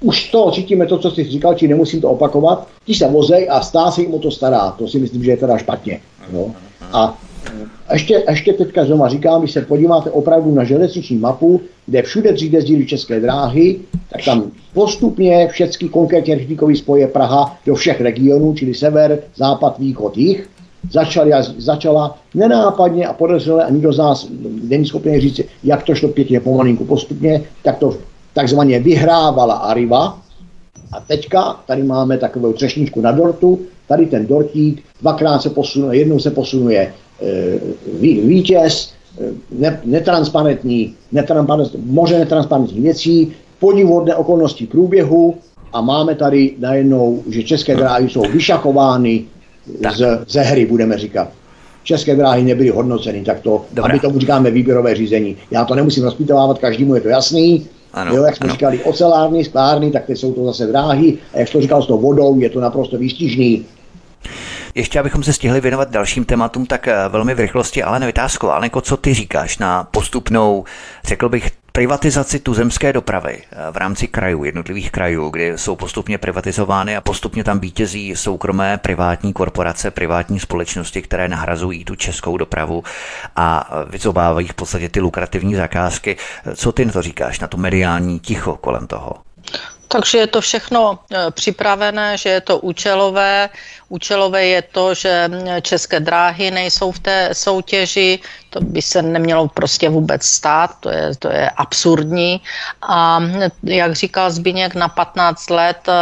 už to cítíme to, co jsi říkal, či nemusím to opakovat, ti se vozej a stá se jim o to stará. To si myslím, že je teda špatně. No. A ještě, ještě teďka znovu říkám, když se podíváte opravdu na železniční mapu, kde všude dřív jezdili české dráhy, tak tam postupně všechny konkrétně řidikový spoje Praha do všech regionů, čili sever, západ, východ, jich, začali, začala nenápadně a podezřele a nikdo z nás není schopný říct, jak to šlo pěkně pomalinku postupně, tak to takzvaně vyhrávala Arriva. A teďka tady máme takovou třešničku na dortu, tady ten dortík dvakrát se posunuje, jednou se posunuje e, vítěz, e, ne, netransparentní, netransparentní, moře netransparentních věcí, podivodné okolnosti průběhu a máme tady najednou, že české dráhy jsou vyšachovány z, ze hry, budeme říkat. České dráhy nebyly hodnoceny, tak to, Dobrá. aby tomu říkáme výběrové řízení. Já to nemusím rozpitovávat, každému je to jasný, ano, jo, jak jsme ano. říkali, ocelárny, sklárny, tak ty jsou to zase dráhy. A jak to říkal s tou vodou, je to naprosto výstižný. Ještě abychom se stihli věnovat dalším tématům, tak eh, velmi v rychlosti, ale nevytázko. Ale co ty říkáš na postupnou, řekl bych, privatizaci tuzemské dopravy eh, v rámci krajů, jednotlivých krajů, kdy jsou postupně privatizovány a postupně tam vítězí soukromé privátní korporace, privátní společnosti, které nahrazují tu českou dopravu a eh, vyzobávají v podstatě ty lukrativní zakázky. Co ty na to říkáš, na to mediální ticho kolem toho? Takže je to všechno připravené, že je to účelové, Účelové je to, že české dráhy nejsou v té soutěži, to by se nemělo prostě vůbec stát, to je, to je absurdní. A jak říkal Zbigněk, na 15 let eh,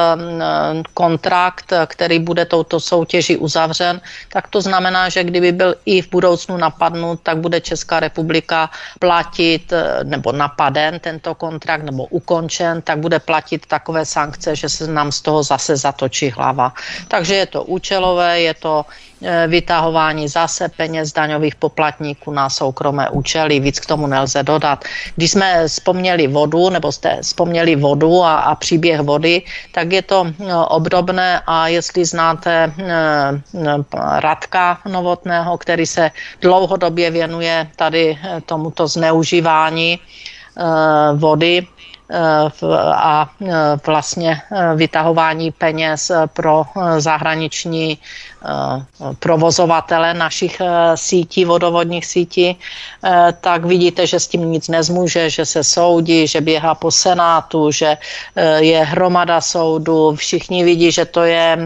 kontrakt, který bude touto soutěži uzavřen, tak to znamená, že kdyby byl i v budoucnu napadnut, tak bude Česká republika platit, eh, nebo napaden tento kontrakt, nebo ukončen, tak bude platit takové sankce, že se nám z toho zase zatočí hlava. Takže je to účelové, je to e, vytahování zase peněz daňových poplatníků na soukromé účely, víc k tomu nelze dodat. Když jsme vzpomněli vodu, nebo jste vzpomněli vodu a, a příběh vody, tak je to e, obdobné a jestli znáte e, Radka Novotného, který se dlouhodobě věnuje tady tomuto zneužívání vody, a vlastně vytahování peněz pro zahraniční provozovatele našich eh, sítí, vodovodních sítí, eh, tak vidíte, že s tím nic nezmůže, že se soudí, že běhá po senátu, že je hromada soudu, všichni vidí, že to je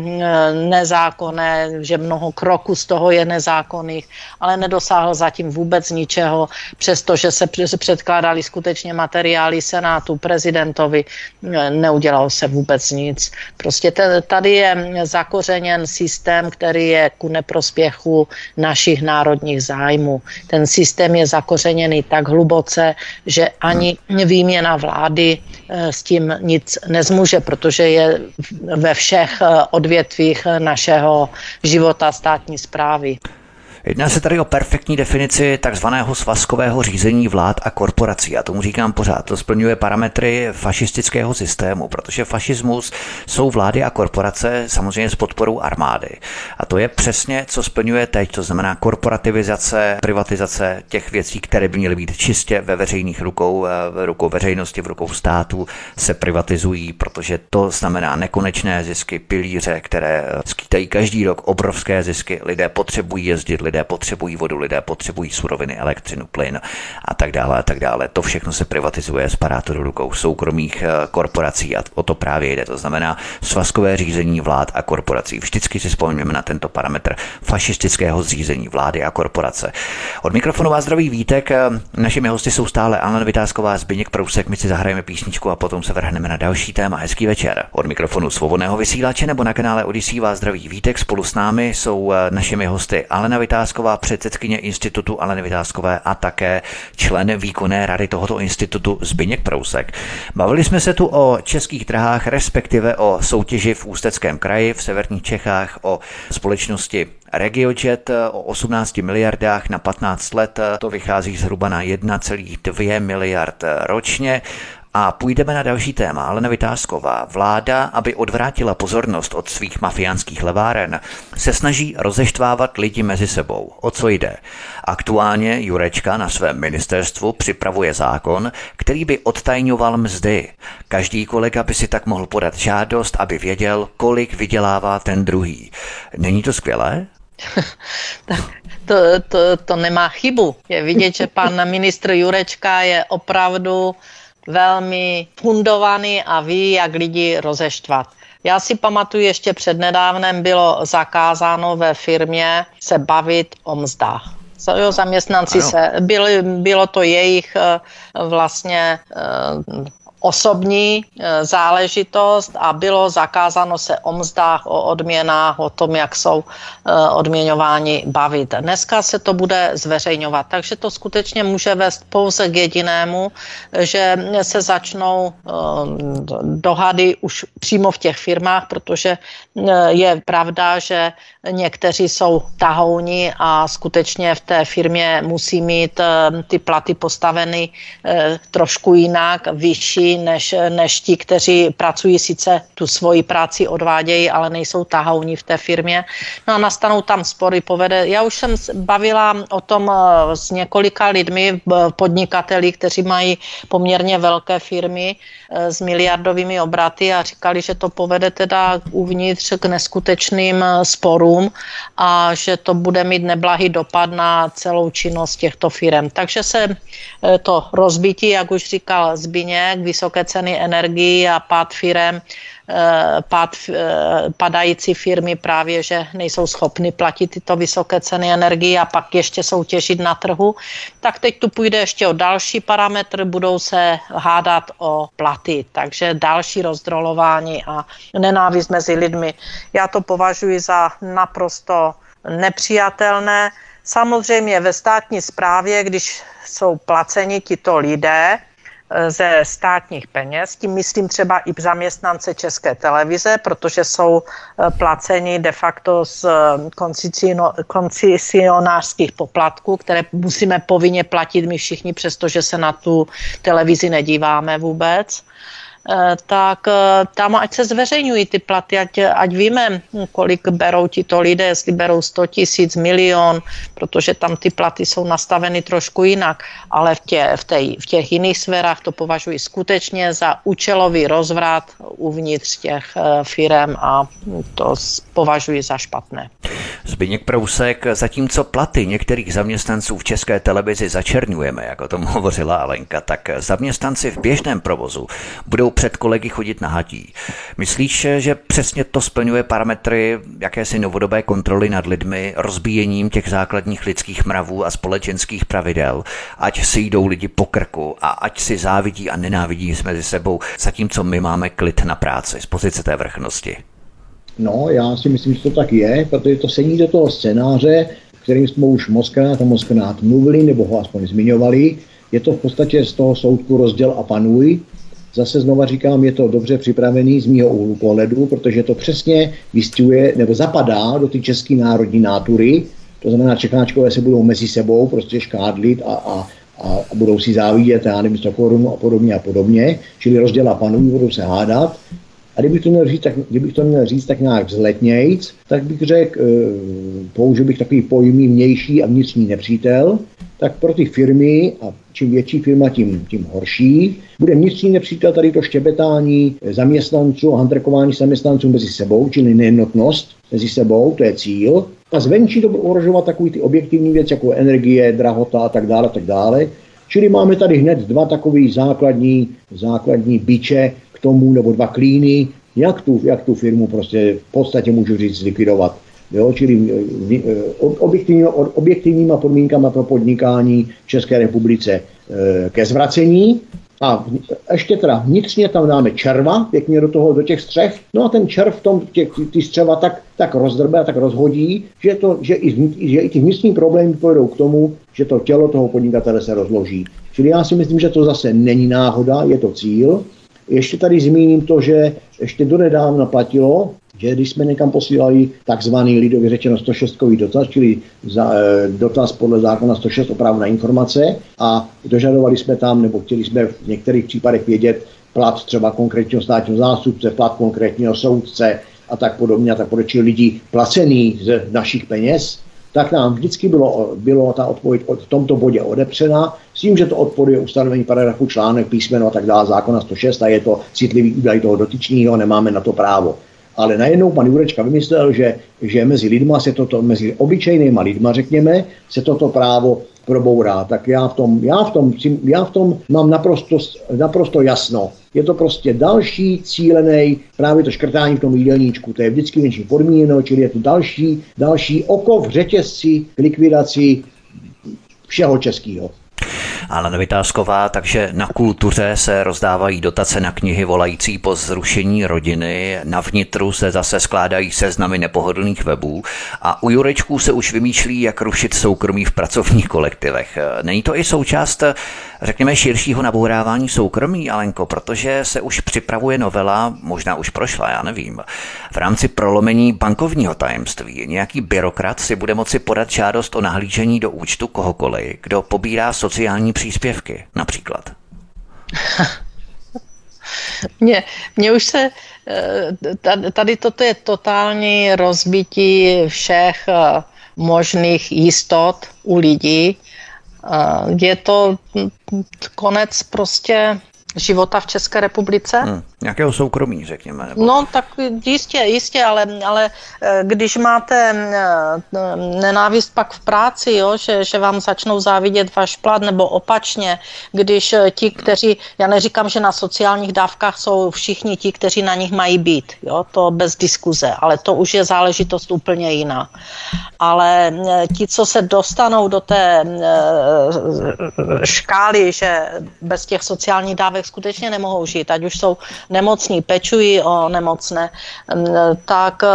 nezákonné, že mnoho kroků z toho je nezákonných, ale nedosáhl zatím vůbec ničeho, přestože se předkládali skutečně materiály senátu, prezidentovi, neudělalo se vůbec nic. Prostě tady je zakořeněn systém, který který je ku neprospěchu našich národních zájmů. Ten systém je zakořeněný tak hluboce, že ani výměna vlády eh, s tím nic nezmůže, protože je ve všech eh, odvětvích našeho života státní zprávy. Jedná se tady o perfektní definici takzvaného svazkového řízení vlád a korporací. A tomu říkám pořád. To splňuje parametry fašistického systému, protože fašismus jsou vlády a korporace samozřejmě s podporou armády. A to je přesně, co splňuje teď, to znamená korporativizace, privatizace těch věcí, které by měly být čistě ve veřejných rukou, eh, v rukou veřejnosti, v rukou státu, se privatizují, protože to znamená nekonečné zisky, pilíře, které skýtají každý rok obrovské zisky. Lidé potřebují jezdit, lidé potřebují vodu, lidé potřebují suroviny, elektřinu, plyn a tak dále a tak dále. To všechno se privatizuje, spadá to do rukou soukromých eh, korporací a o to právě jde. To znamená svazkové řízení vlád a korporací. Vždycky si vzpomněme na tento parametr fašistického zřízení vlády a korporace. Od mikrofonu vás zdraví Vítek. Našimi hosty jsou stále Alena Vytázková, Zbyněk Prousek. My si zahrajeme písničku a potom se vrhneme na další téma. Hezký večer. Od mikrofonu svobodného vysílače nebo na kanále Odisí vás zdraví Vítek. Spolu s námi jsou eh, našimi hosty Alena Vytázková, předsedkyně Institutu Aleny Vytázkové a také člen výkonné rady tohoto institutu Zbyněk Prousek. Bavili jsme se tu o českých drahách, respektive o soutěži v Ústeckém kraji v severních Čechách, o společnosti Regiojet o 18 miliardách na 15 let, to vychází zhruba na 1,2 miliard ročně. A půjdeme na další téma, ale Vytázková. Vláda, aby odvrátila pozornost od svých mafiánských leváren, se snaží rozeštvávat lidi mezi sebou. O co jde? Aktuálně Jurečka na svém ministerstvu připravuje zákon, který by odtajňoval mzdy. Každý kolega by si tak mohl podat žádost, aby věděl, kolik vydělává ten druhý. Není to skvělé? tak to, to, to nemá chybu. Je vidět, že pan ministr Jurečka je opravdu velmi fundovaný a ví, jak lidi rozeštvat. Já si pamatuju, ještě přednedávnem bylo zakázáno ve firmě se bavit o mzdách. Jo, zaměstnanci ano. se, byly, bylo to jejich eh, vlastně eh, osobní e, záležitost a bylo zakázáno se o mzdách, o odměnách, o tom, jak jsou e, odměňováni bavit. Dneska se to bude zveřejňovat, takže to skutečně může vést pouze k jedinému, že se začnou e, dohady už přímo v těch firmách, protože je pravda, že někteří jsou tahouni a skutečně v té firmě musí mít ty platy postaveny trošku jinak, vyšší, než, než ti, kteří pracují, sice tu svoji práci odvádějí, ale nejsou tahouní v té firmě. No a nastanou tam spory, povede. Já už jsem bavila o tom eh, s několika lidmi, podnikateli, kteří mají poměrně velké firmy eh, s miliardovými obraty a říkali, že to povede teda uvnitř k neskutečným eh, sporům a že to bude mít neblahý dopad na celou činnost těchto firm. Takže se to rozbití, jak už říkal Zbiněk, vysoké ceny energií a pád firem, eh, pád, eh, padající firmy právě, že nejsou schopny platit tyto vysoké ceny energií a pak ještě soutěžit na trhu, tak teď tu půjde ještě o další parametr, budou se hádat o platy, takže další rozdrolování a nenávist mezi lidmi. Já to považuji za naprosto nepřijatelné. Samozřejmě ve státní správě, když jsou placeni tito lidé, ze státních peněz, tím myslím třeba i zaměstnance České televize, protože jsou eh, placeni de facto z eh, koncesionářských poplatků, které musíme povinně platit my všichni, přestože se na tu televizi nedíváme vůbec. Eh, tak eh, tam ať se zveřejňují ty platy, ať, ať víme, kolik berou tito lidé, jestli berou 100 tisíc, milion, protože tam ty platy jsou nastaveny trošku jinak, ale v, tě, v, tej, v těch jiných sférách to považuji skutečně za účelový rozvrat uvnitř těch eh, firm a to považuji za špatné. Zbyněk Prousek, zatímco platy některých zaměstnanců v české televizi začerňujeme, jak o tom hovořila Alenka, tak zaměstnanci v běžném provozu budou před kolegy chodit na hatí. Myslíš, že přesně to splňuje parametry jakési novodobé kontroly nad lidmi, rozbíjením těch základních lidských mravů a společenských pravidel, ať si jdou lidi po krku a ať si závidí a nenávidí mezi sebou, zatímco my máme klid na práci z pozice té vrchnosti? No, já si myslím, že to tak je, protože to sedí do toho scénáře, kterým jsme už mockrát a mockrát mluvili, nebo ho aspoň zmiňovali. Je to v podstatě z toho soudku rozděl a panuj. Zase znova říkám, je to dobře připravený z mýho úhlu pohledu, protože to přesně vystihuje nebo zapadá do ty české národní nátury. To znamená, Čecháčkové se budou mezi sebou prostě škádlit a, a, a, a budou si závidět, já nevím, 100 korun a podobně a podobně. Čili rozděla panují, budou se hádat. A kdybych to měl říct, tak, kdybych to měl říct tak nějak vzletnějc, tak bych řekl, e, použil bych takový pojmy vnější a vnitřní nepřítel, tak pro ty firmy, a čím větší firma, tím, tím horší, bude vnitřní nepřítel tady to štěbetání zaměstnanců a handrkování zaměstnanců mezi sebou, čili nejednotnost mezi sebou, to je cíl. A zvenčí to bude ohrožovat takový ty objektivní věci, jako energie, drahota a tak dále, tak dále. Čili máme tady hned dva takové základní, základní biče k tomu, nebo dva klíny, jak tu, jak tu firmu prostě v podstatě můžu říct zlikvidovat. Jo, čili eh, eh, objektivní, objektivníma podmínkama pro podnikání v České republice eh, ke zvracení a ještě teda vnitřně tam dáme červa, pěkně do toho, do těch střev. No a ten červ v tom, těch, ty střeva tak, tak rozdrbe a tak rozhodí, že, to, že, i, že i ty vnitřní problémy povedou k tomu, že to tělo toho podnikatele se rozloží. Čili já si myslím, že to zase není náhoda, je to cíl. Ještě tady zmíním to, že ještě donedávna platilo, že když jsme někam posílali takzvaný lidově řečeno 106 dotaz, čili za, e, dotaz podle zákona 106 o na informace a dožadovali jsme tam, nebo chtěli jsme v některých případech vědět plat třeba konkrétního státního zástupce, plat konkrétního soudce a tak podobně a tak podobně, lidí placený z našich peněz, tak nám vždycky bylo, bylo ta odpověď v tomto bodě odepřena, s tím, že to odporuje ustanovení paragrafu článek, písmeno a tak dále zákona 106 a je to citlivý údaj toho dotyčného, nemáme na to právo ale najednou pan Jurečka vymyslel, že, že mezi lidma se toto, mezi obyčejnýma lidma, řekněme, se toto právo probourá. Tak já v tom, já v tom, já v tom mám naprosto, naprosto jasno. Je to prostě další cílený, právě to škrtání v tom jídelníčku, to je vždycky něčím podmíněno, čili je to další, další oko v řetězci k likvidaci všeho českého. Alena Vytázková, takže na kultuře se rozdávají dotace na knihy volající po zrušení rodiny, na vnitru se zase skládají seznamy nepohodlných webů a u Jurečků se už vymýšlí, jak rušit soukromí v pracovních kolektivech. Není to i součást, řekněme, širšího nabourávání soukromí, Alenko, protože se už připravuje novela, možná už prošla, já nevím, v rámci prolomení bankovního tajemství. Nějaký byrokrat si bude moci podat žádost o nahlížení do účtu kohokoliv, kdo pobírá sociální příspěvky například? Mně, mně už se, eh, tady toto je totální rozbití všech eh, možných jistot u lidí. Eh, je to konec prostě života v České republice. Hmm, nějakého soukromí, řekněme. Nebo... No, tak jistě, jistě, ale, ale eh, když máte eh, nenávist pak v práci, jo, že, že vám začnou závidět váš plat, nebo opačně, když eh, ti, kteří, já neříkám, že na sociálních dávkách jsou všichni ti, kteří na nich mají být, jo, to bez diskuze, ale to už je záležitost úplně jiná. Ale ti, co se dostanou do té škály, že bez těch sociálních dávek skutečně nemohou žít, ať už jsou nemocní, pečují o nemocné, tak e,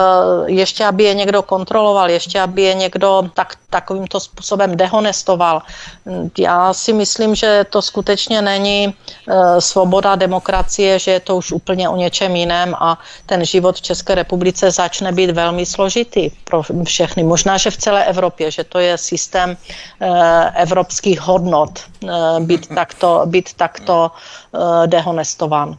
ještě, aby je někdo kontroloval, ještě, aby je někdo tak, takovýmto způsobem dehonestoval. Já si myslím, že to skutečně není e, svoboda demokracie, že je to už úplně o něčem jiném a ten život v České republice začne být velmi složitý pro všechny. Možná, že v celé Evropě, že to je systém e, evropských hodnot, být takto, být takto Eh, dehonestován.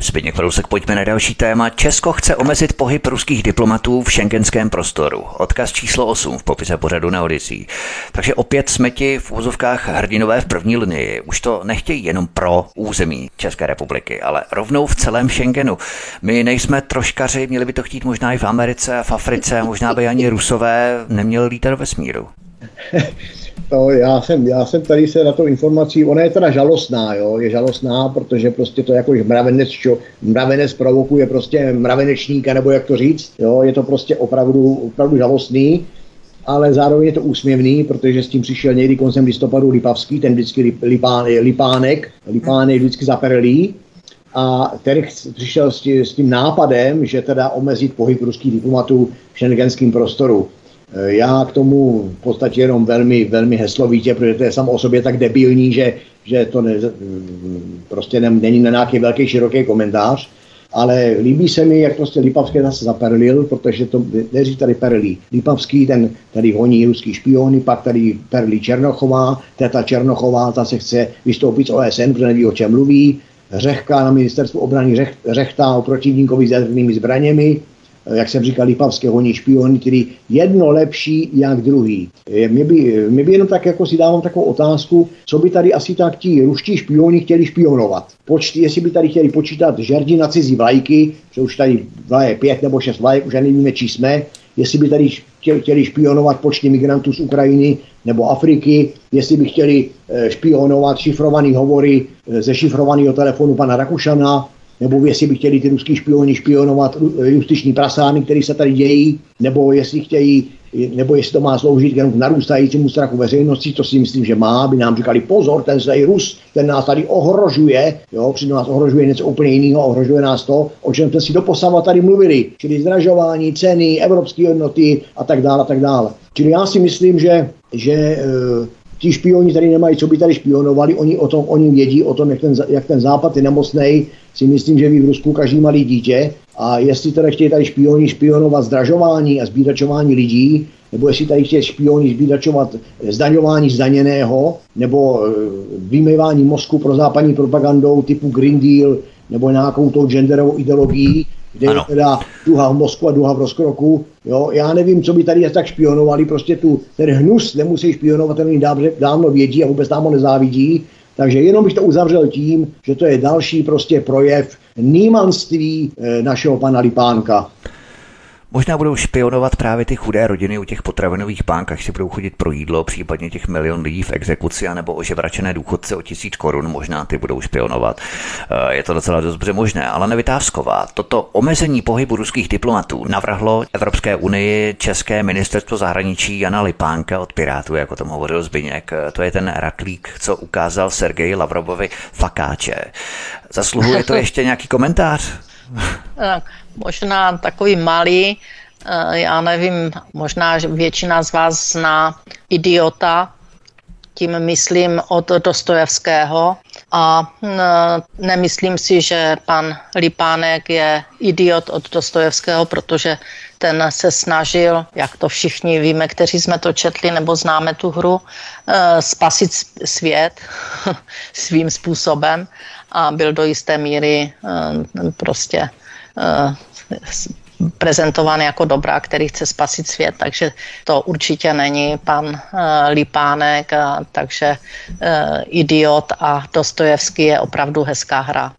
Zbigněk Prousek, pojďme na další téma. Česko chce omezit pohyb ruských diplomatů v šengenském prostoru. Odkaz číslo 8 v popise pořadu na Odisí. Takže opět jsme ti v úzovkách hrdinové v první linii. Už to nechtějí jenom pro území České republiky, ale rovnou v celém Schengenu. My nejsme troškaři, měli by to chtít možná i v Americe v Africe, možná by ani Rusové neměli lítat do vesmíru. to já jsem, já jsem tady se na to informací, ona je teda žalostná, jo, je žalostná, protože prostě to jako mravenec, čo, mravenec provokuje prostě mravenečníka, nebo jak to říct, jo, je to prostě opravdu, opravdu žalostný, ale zároveň je to úsměvný, protože s tím přišel někdy koncem listopadu Lipavský, ten vždycky lip, lipán, Lipánek, Lipánek vždycky zaperlí, a ten přišel s tím nápadem, že teda omezit pohyb ruských diplomatů v šengenském prostoru. Eh, já k tomu v podstatě jenom velmi, velmi heslovitě, protože to je samo o sobě tak debilní, že, že to ne, prostě ne, není na nějaký velký, široký komentář. Ale líbí se mi, jak prostě Lipavský zase zaperlil, protože to neří tady perlí. Lipavský ten tady honí ruský špiony, pak tady perlí Černochová, teta Černochová, ta se chce vystoupit z OSN, protože neví, o čem mluví. Řechka na ministerstvu obrany řech, řechtá o protivníkovi s jadernými zbraněmi, jak jsem říkal, Lipavské honí špiony, který jedno lepší jak druhý. Mě by, mě by jenom tak jako si dávám takovou otázku, co by tady asi tak ti ruští špioni chtěli špionovat. Počty, jestli by tady chtěli počítat žerdi na cizí vlajky, že už tady vlaje pět nebo šest vlajek, už nevíme, či jsme, jestli by tady chtěli, špionovat počty migrantů z Ukrajiny nebo Afriky, jestli by chtěli eh, špionovat šifrovaný hovory eh, ze šifrovaného telefonu pana Rakušana, nebo jestli by chtěli ty ruský špioni špionovat justiční prasány, které se tady dějí, nebo jestli chtějí nebo jestli to má sloužit jenom k narůstajícímu strachu veřejnosti, to si myslím, že má, aby nám říkali pozor, ten zlej Rus, ten nás tady ohrožuje, jo, při nás ohrožuje něco úplně jiného, ohrožuje nás to, o čem jsme si doposava tady mluvili, čili zdražování, ceny, evropské hodnoty a tak dále, a tak dále. Čili já si myslím, že, že e, ti špioni tady nemají, co by tady špionovali, oni o tom, oni vědí o tom, jak ten, jak ten západ je nemocný, si myslím, že ví v Rusku každý malý dítě. A jestli teda chtějí tady špioni špionovat zdražování a zbídačování lidí, nebo jestli tady chtějí špioni zbídačovat zdaňování zdaněného, nebo e, vymývání mozku pro západní propagandou typu Green Deal, nebo nějakou tou genderovou ideologií, kde ano. je teda duha v mozku a duha v rozkroku. Jo, já nevím, co by tady tak špionovali, prostě tu, ten hnus nemusí špionovat, ten oni dávno vědí a vůbec nám ho nezávidí. Takže jenom bych to uzavřel tím, že to je další prostě projev nímanství e, našeho pana Lipánka. Možná budou špionovat právě ty chudé rodiny u těch potravinových bank, až si budou chodit pro jídlo, případně těch milion lidí v exekuci, nebo ožebračené důchodce o tisíc korun, možná ty budou špionovat. Eh, je to docela dobře možné, ale nevytázková. Toto omezení pohybu ruských diplomatů navrhlo Evropské unii České ministerstvo zahraničí Jana Lipánka od Pirátů, jako tom hovoril Zbyněk. Eh, to je ten ratlík, co ukázal Sergeji Lavrovovi fakáče. Zasluhuje to ještě nějaký komentář? Možná takový malý, eh, já nevím, možná většina z vás zná Idiota, tím myslím od Dostojevského. A eh, nemyslím si, že pan Lipánek je idiot od Dostojevského, protože ten se snažil, jak to všichni víme, kteří jsme to četli nebo známe tu hru, eh, spasit svět svým způsobem a byl do jisté míry prostě prezentován jako dobrá, který chce spasit svět, takže to určitě není pan uh, Lipánek, a, takže uh, Idiot a Dostojevský je opravdu hezká hra.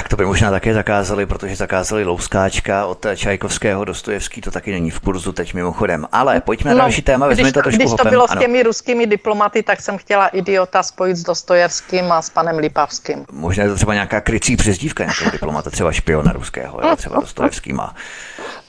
Tak to by možná také zakázali, protože zakázali Louskáčka od Čajkovského, Dostojevský to taky není v kurzu teď mimochodem. Ale pojďme na no, další téma, vezměme to trošku Když to hopem. bylo ano. s těmi ruskými diplomaty, tak jsem chtěla idiota spojit s Dostojevským a s panem Lipavským. Možná je to třeba nějaká krycí přezdívka nějakého diplomata, třeba špiona ruského, jo, třeba Dostojevský má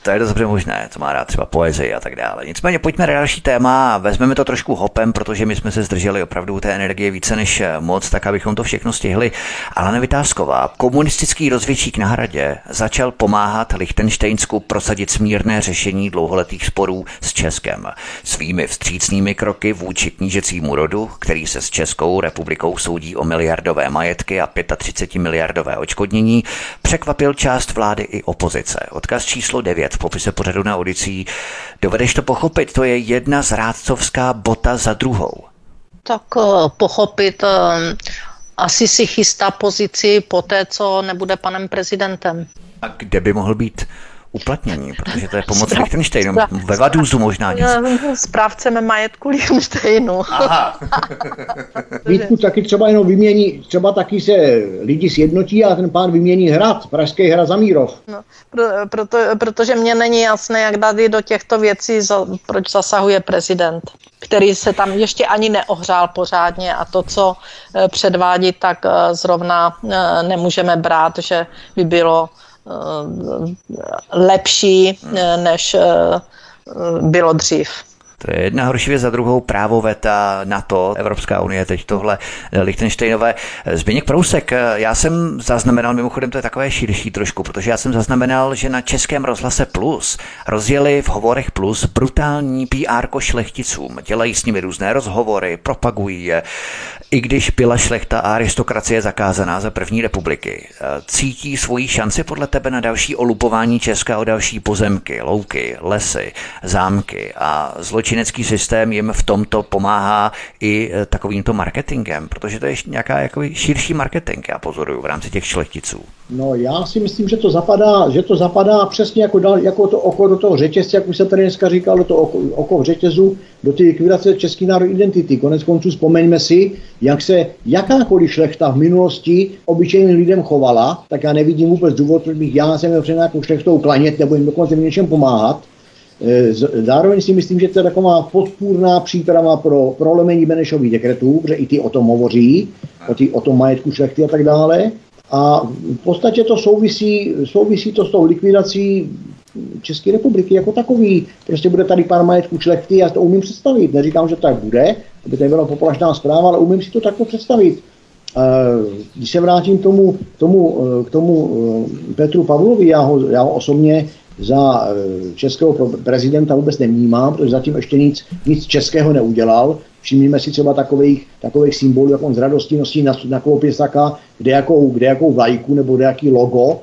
to je dobře možné, co má rád třeba poezii a tak dále. Nicméně pojďme na další téma vezmeme to trošku hopem, protože my jsme se zdrželi opravdu té energie více než moc, tak abychom to všechno stihli. Ale Vytázková, komunistický rozvědčík na hradě, začal pomáhat Lichtensteinsku prosadit smírné řešení dlouholetých sporů s Českem. Svými vstřícnými kroky vůči knížecímu rodu, který se s Českou republikou soudí o miliardové majetky a 35 miliardové očkodnění, překvapil část vlády i opozice. Odkaz číslo 9 v popise pořadu na Odisí. Dovedeš to pochopit, to je jedna z rádcovská bota za druhou. Tak eh, pochopit, eh, asi si chystá pozici po té, co nebude panem prezidentem. A kde by mohl být uplatnění, protože to je pomoc Lichtensteinu. Ve Vaduzu možná něco. Správcem majetku Lichtensteinu. Vítku taky třeba jenom vymění, třeba taky se lidi sjednotí a ten pán vymění hrad, Pražský hrad Zamírov. No, pro, proto, protože mně není jasné, jak tady do těchto věcí, za, proč zasahuje prezident který se tam ještě ani neohřál pořádně a to, co eh, předvádí, tak eh, zrovna eh, nemůžeme brát, že by bylo lepší, eh, než eh, bylo dřív. To je jedna horší věc za druhou, právo veta na to, Evropská unie, teď tohle Lichtensteinové. Zběněk Prousek, já jsem zaznamenal, mimochodem to je takové širší trošku, protože já jsem zaznamenal, že na Českém rozhlase Plus rozjeli v hovorech Plus brutální PR šlechticům. Dělají s nimi různé rozhovory, propagují je. I když byla šlechta a aristokracie zakázaná za první republiky, cítí svoji šanci podle tebe na další olupování Česka o další pozemky, louky, lesy, zámky a zločiny zločinecký systém jim v tomto pomáhá i e, takovýmto marketingem, protože to je nějaká jako širší marketing, já pozoruju v rámci těch šlechticů. No já si myslím, že to zapadá, že to zapadá přesně jako, dal, jako to oko do toho řetězce, jak už jsem tady dneska říkal, do toho oko, oko v řetězu, do té likvidace české národní identity. Konec konců vzpomeňme si, jak se jakákoliv šlechta v minulosti obyčejným lidem chovala, tak já nevidím vůbec důvod, proč bych já jsem měl před nějakou šlechtou klanět nebo jim dokonce něčem pomáhat zároveň si myslím, že to je taková podpůrná příprava pro prolomení Benešových dekretů, protože i ty o tom hovoří, o, ty, o tom majetku šlechty a tak dále. A v podstatě to souvisí, souvisí to s tou likvidací České republiky jako takový. Prostě bude tady pár majetku šlechty, já to umím představit. Neříkám, že to tak bude, aby to byla populačná zpráva, ale umím si to takto představit. Když se vrátím k tomu, tomu, k tomu eh, Petru Pavlovi, já ho, já ho osobně za eh, českého prezidenta vůbec nevnímám, protože zatím ještě nic, nic českého neudělal. Všimněme si třeba takových, takových symbolů, jak on z radosti nosí na, na klopisaka, kde jakou, kde jakou vlajku nebo kde jaký logo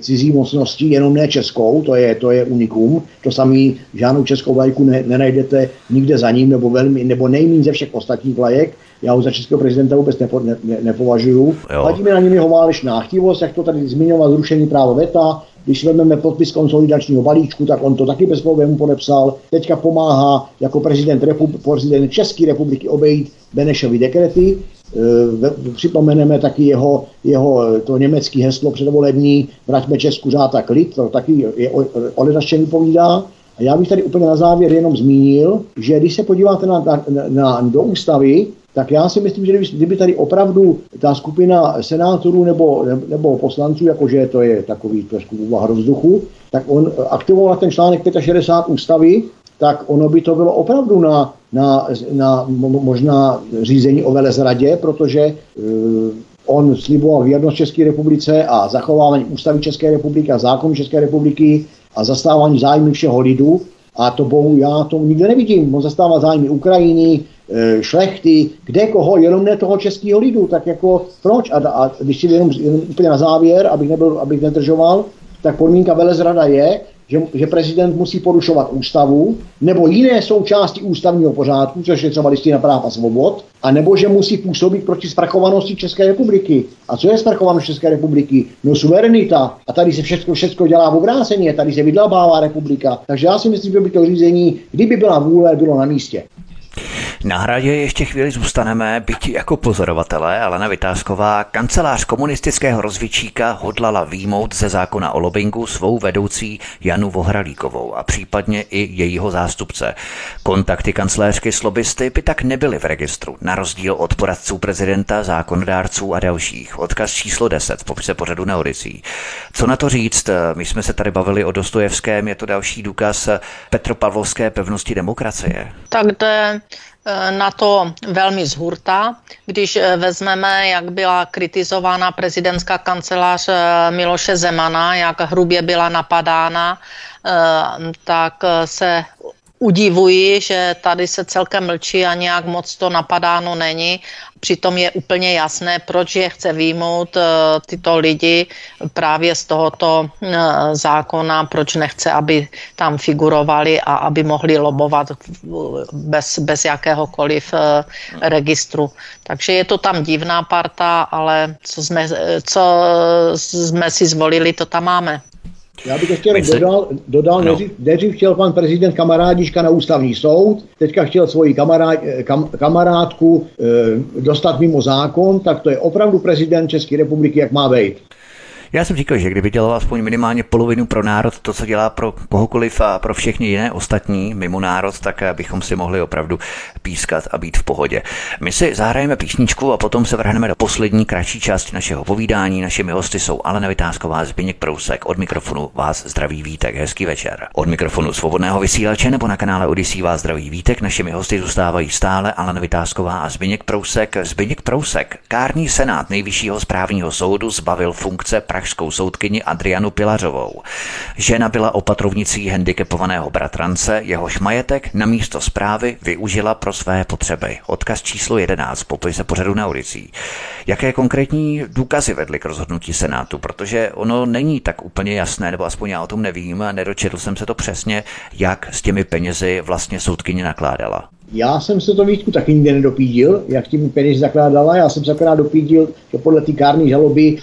cizí mocnosti, jenom ne českou, to je, to je unikum. To samý žádnou českou vlajku ne, nenajdete nikde za ním, nebo, velmi, nebo nejméně ze všech ostatních vlajek. Já ho za českého prezidenta vůbec nepo, ne, ne, nepovažuju. Vadí mi na něm jeho válečná chtivost, jak to tady zmiňoval, zrušení právo VETA, když vezmeme podpis konsolidačního balíčku, tak on to taky bez problémů podepsal. Teďka pomáhá jako prezident, repub- prezident České republiky obejít Benešovy dekrety. E, připomeneme taky jeho, jeho to německé heslo předvolební Vraťme Česku řád a klid, to taky je o, o vypovídá. A já bych tady úplně na závěr jenom zmínil, že když se podíváte na, na, na, do ústavy, tak já si myslím, že kdyby tady opravdu ta skupina senátorů nebo, nebo poslanců, jakože to je takový trošku úvaha vzduchu, tak on aktivoval ten článek 65 ústavy, tak ono by to bylo opravdu na, na, na možná řízení o velezradě, protože uh, on sliboval věrnost České republice a zachovávání ústavy České republiky a zákonů České republiky a zastávání zájmy všeho lidu. A to bohu já to nikde nevidím. On zastává zájmy Ukrajiny, e, šlechty, kde koho, jenom ne toho českého lidu, tak jako proč? A, a když si jenom, jenom úplně na závěr, abych, nebyl, abych nedržoval, tak podmínka velezrada je, že, že prezident musí porušovat ústavu nebo jiné součásti ústavního pořádku, což je třeba listina práv a svobod, a nebo že musí působit proti zprachovanosti České republiky. A co je zprachovanost České republiky? No suverenita. A tady se všechno, všechno dělá v obráceně, tady se vydlabává republika. Takže já si myslím, že by to řízení, kdyby byla vůle, bylo na místě. Na hradě ještě chvíli zůstaneme, byť jako pozorovatelé, ale na Vytázková, kancelář komunistického rozvičíka hodlala výmout ze zákona o lobingu svou vedoucí Janu Vohralíkovou a případně i jejího zástupce. Kontakty kancléřky s lobbysty by tak nebyly v registru, na rozdíl od poradců prezidenta, zákonodárců a dalších. Odkaz číslo 10 v popise pořadu na Odisí. Co na to říct? My jsme se tady bavili o Dostojevském, je to další důkaz Petropavlovské pevnosti demokracie. Tak jde Eh, na to velmi zhurta. Když eh, vezmeme, jak byla kritizována prezidentská kancelář eh, Miloše Zemana, jak hrubě byla napadána, tak se udivuji, že tady se celkem mlčí a nějak moc to napadáno není. Přitom je úplně jasné, proč je chce výjmout eh, tyto lidi právě z tohoto eh, zákona, proč nechce, aby tam figurovali a aby mohli lobovat bez, bez jakéhokoliv eh, registru. Takže je to tam divná parta, ale co jsme, co jsme si zvolili, to tam máme. Já bych ještě se... dodal, dodal no. nejdřív chtěl pan prezident kamarádička na ústavní soud, teďka chtěl svoji kamarád, kam, kamarádku e, dostat mimo zákon, tak to je opravdu prezident České republiky, jak má být. Já jsem říkal, že kdyby dělal aspoň minimálně polovinu pro národ, to, co dělá pro kohokoliv a pro všechny jiné ostatní mimo národ, tak bychom si mohli opravdu pískat a být v pohodě. My si zahrajeme písničku a potom se vrhneme do poslední kratší části našeho povídání. Našimi hosty jsou Alena Vytázková, Zbigněk Prousek. Od mikrofonu vás zdraví Vítek. Hezký večer. Od mikrofonu svobodného vysílače nebo na kanále Odisí vás zdraví Vítek. Našimi hosty zůstávají stále Alena Vytázková a Zbigněk Prousek. Zbigněk Prousek, kární senát nejvyššího správního soudu zbavil funkce pražskou soudkyni Adrianu Pilařovou. Žena byla opatrovnicí handicapovaného bratrance, jehož majetek na místo zprávy využila pro své potřeby. Odkaz číslo 11, popise pořadu na ulicí. Jaké konkrétní důkazy vedly k rozhodnutí Senátu? Protože ono není tak úplně jasné, nebo aspoň já o tom nevím, a nedočetl jsem se to přesně, jak s těmi penězi vlastně soudkyně nakládala. Já jsem se to výtku taky nikdy nedopídil, jak tím peněz zakládala. Já jsem se akorát dopídil, že podle té kární žaloby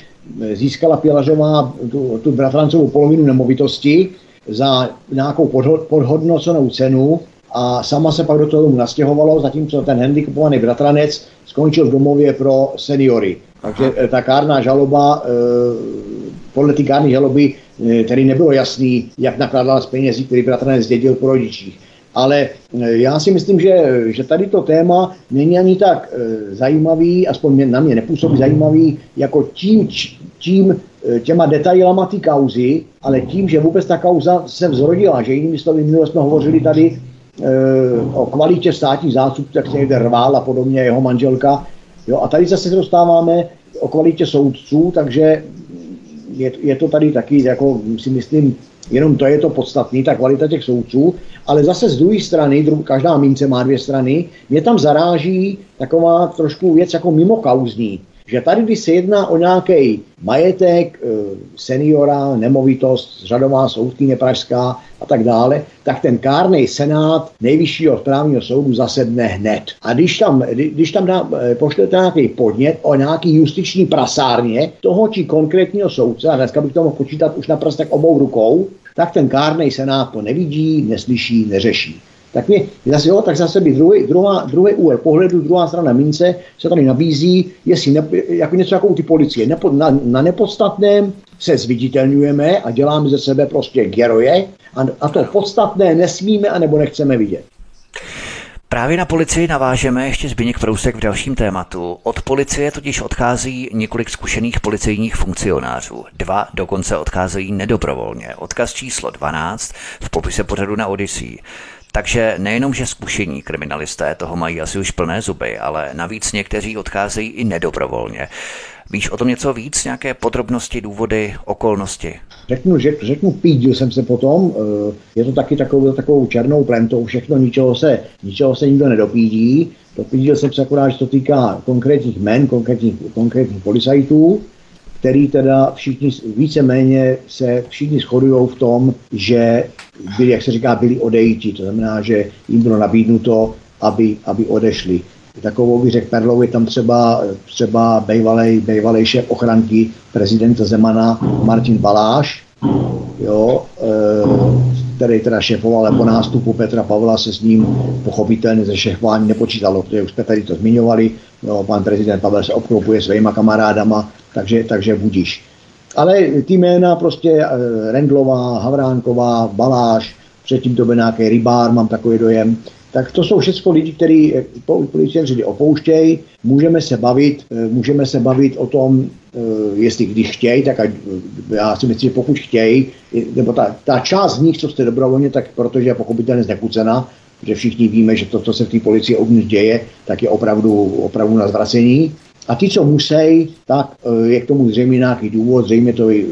získala Pilařová tu, tu bratrancovou polovinu nemovitosti za nějakou podhod, podhodnocenou cenu a sama se pak do toho domu nastěhovalo, zatímco ten handicapovaný bratranec skončil v domově pro seniory. Takže Aha. ta kárná žaloba, eh, podle té kárné žaloby který nebylo jasný, jak nakládala s penězí, který bratranec zdědil po rodičích. Ale já si myslím, že, že tady to téma není ani tak zajímavý, aspoň na mě nepůsobí zajímavý, jako tím, tím těma detailama té kauzy, ale tím, že vůbec ta kauza se vzrodila, že jinými slovy, minule jsme hovořili tady o kvalitě státních zástupců, jak se někde rvál a podobně, jeho manželka. Jo, a tady zase se dostáváme o kvalitě soudců, takže je, je to tady taky, jako si myslím, jenom to je to podstatné, ta kvalita těch soudců, ale zase z druhé strany, dru, každá mince má dvě strany, mě tam zaráží taková trošku věc jako mimo kauzní že tady, když se jedná o nějaký majetek, eh, seniora, nemovitost, řadová soudkyně pražská a tak dále, tak ten kárný senát nejvyššího správního soudu zasedne hned. A když tam, když tam dá, eh, pošlete nějaký podnět o nějaký justiční prasárně toho či konkrétního soudce, a dneska bych to mohl počítat už na prstech obou rukou, tak ten kárný senát to nevidí, neslyší, neřeší tak mě zase, jo, tak zase by druhý, druhá, druhý úhel pohledu, druhá strana mince se tady nabízí, jestli ne, jako něco jako u ty policie. Nepo, na, na nepodstatném se zviditelňujeme a děláme ze sebe prostě geroje a, a to podstatné nesmíme anebo nechceme vidět. Právě na policii navážeme ještě Zbigněk Prousek v dalším tématu. Od policie totiž odchází několik zkušených policejních funkcionářů. Dva dokonce odcházejí nedobrovolně. Odkaz číslo 12 v popise pořadu na Odyssey. Takže nejenom, že zkušení kriminalisté toho mají asi už plné zuby, ale navíc někteří odcházejí i nedobrovolně. Víš o tom něco víc, nějaké podrobnosti, důvody, okolnosti? Řeknu, že, řeknu, pídil jsem se potom, eh, je to taky takovou, takovou černou plentou, všechno, ničeho se, ničeho se nikdo nedopídí. Dopídil jsem se akorát, že to týká konkrétních men, konkrétních, konkrétních policajtů, který teda všichni víceméně se všichni shodují v tom, že byli, jak se říká, byli odejti. To znamená, že jim bylo nabídnuto, aby, aby odešli. Takovou bych řekl Perlou, je tam třeba, třeba bejvalej, bejvalej šéf ochranky prezidenta Zemana Martin Baláš, jo, e, který teda šéfoval, ale po nástupu Petra Pavla se s ním pochopitelně ze šéfování nepočítalo, protože už jsme tady to zmiňovali, jo, pan prezident Pavel se obklopuje svýma kamarádama, takže, takže budíš. Ale ty jména prostě e, Rendlová, Havránková, Baláš, předtím to byl nějaký rybár, mám takový dojem, tak to jsou všechno lidi, kteří eh, policajti opouštějí. Můžeme se bavit, eh, můžeme se bavit o tom, jestli když chtějí, tak ať, já si myslím, že pokud chtějí, nebo ta, ta část z nich, co jste dobrovolně, tak protože je pochopitelně znekucená, protože všichni víme, že to, co se v té policii uvnitř děje, tak je opravdu, opravdu na zvracení. A ti, co musí, tak je k tomu zřejmě nějaký důvod, zřejmě to je,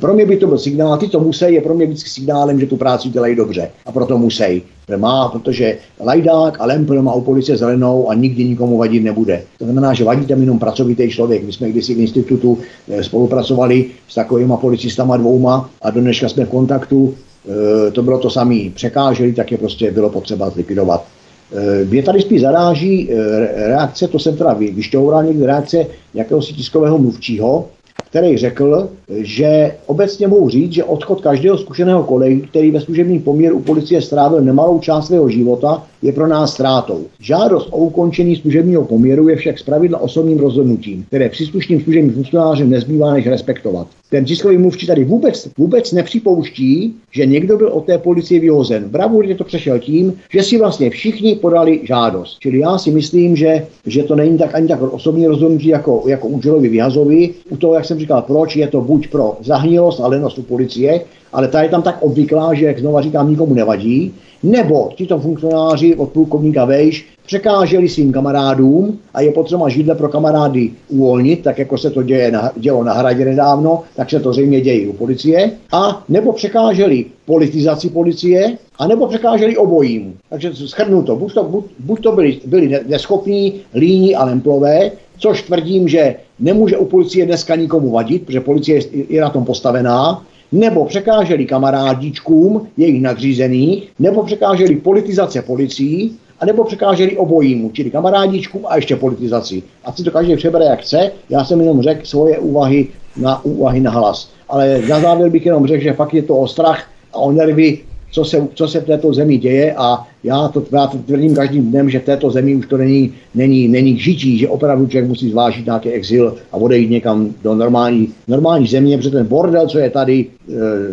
pro mě by to byl signál, a ty, co musí, je pro mě vždycky signálem, že tu práci dělají dobře a proto musí. Má, protože Lajdák a Lempel má u policie zelenou a nikdy nikomu vadit nebude. To znamená, že vadí tam jenom pracovitý člověk. My jsme kdysi v institutu eh, spolupracovali s takovýma policistama dvouma a do dneška jsme v kontaktu. Eh, to bylo to samé. Překáželi, tak je prostě bylo potřeba zlikvidovat. Eh, mě tady spíš zaráží eh, reakce, to jsem teda vyšťoural někdy reakce jakéhosi tiskového mluvčího, který řekl, že obecně mohu říct, že odchod každého zkušeného kolegy, který ve služebním poměru u policie strávil nemalou část svého života, je pro nás ztrátou. Žádost o ukončení služebního poměru je však zpravidla osobním rozhodnutím, které příslušným služebním funkcionářem nezbývá než respektovat. Ten tiskový mluvčí tady vůbec, vůbec nepřipouští, že někdo byl od té policie vyhozen. Bravurně to přešel tím, že si vlastně všichni podali žádost. Čili já si myslím, že, že to není tak ani tak osobní rozhodnutí jako, jako účelový vyhazovi. U toho, jak jsem říkal, proč je to buď pro zahnilost a lenost u policie, ale ta je tam tak obvyklá, že, jak znova říkám, nikomu nevadí, nebo tito funkcionáři od plukovníka Vejš překáželi svým kamarádům a je potřeba židle pro kamarády uvolnit, tak jako se to děje na, dělo na hradě nedávno, tak se to zřejmě děje u policie, a nebo překáželi politizaci policie, a nebo překáželi obojím. Takže schrnu to, buď to, buď, buď to byli, byli neschopní, líní a lemplové, což tvrdím, že nemůže u policie dneska nikomu vadit, protože policie je, je na tom postavená, nebo překáželi kamarádičkům jejich nadřízených, nebo překáželi politizace policií, a nebo překáželi obojímu, čili kamarádičkům a ještě politizaci. A si to každý přebere jak chce, já jsem jenom řekl svoje úvahy na, úvahy na hlas. Ale na závěr bych jenom řekl, že fakt je to o strach a o nervy co se, co se v této zemi děje a já to, já to tvrdím každým dnem, že v této zemi už to není, není, není k žití, že opravdu člověk musí zvážit nějaký exil a odejít někam do normální, normální země, protože ten bordel, co je tady,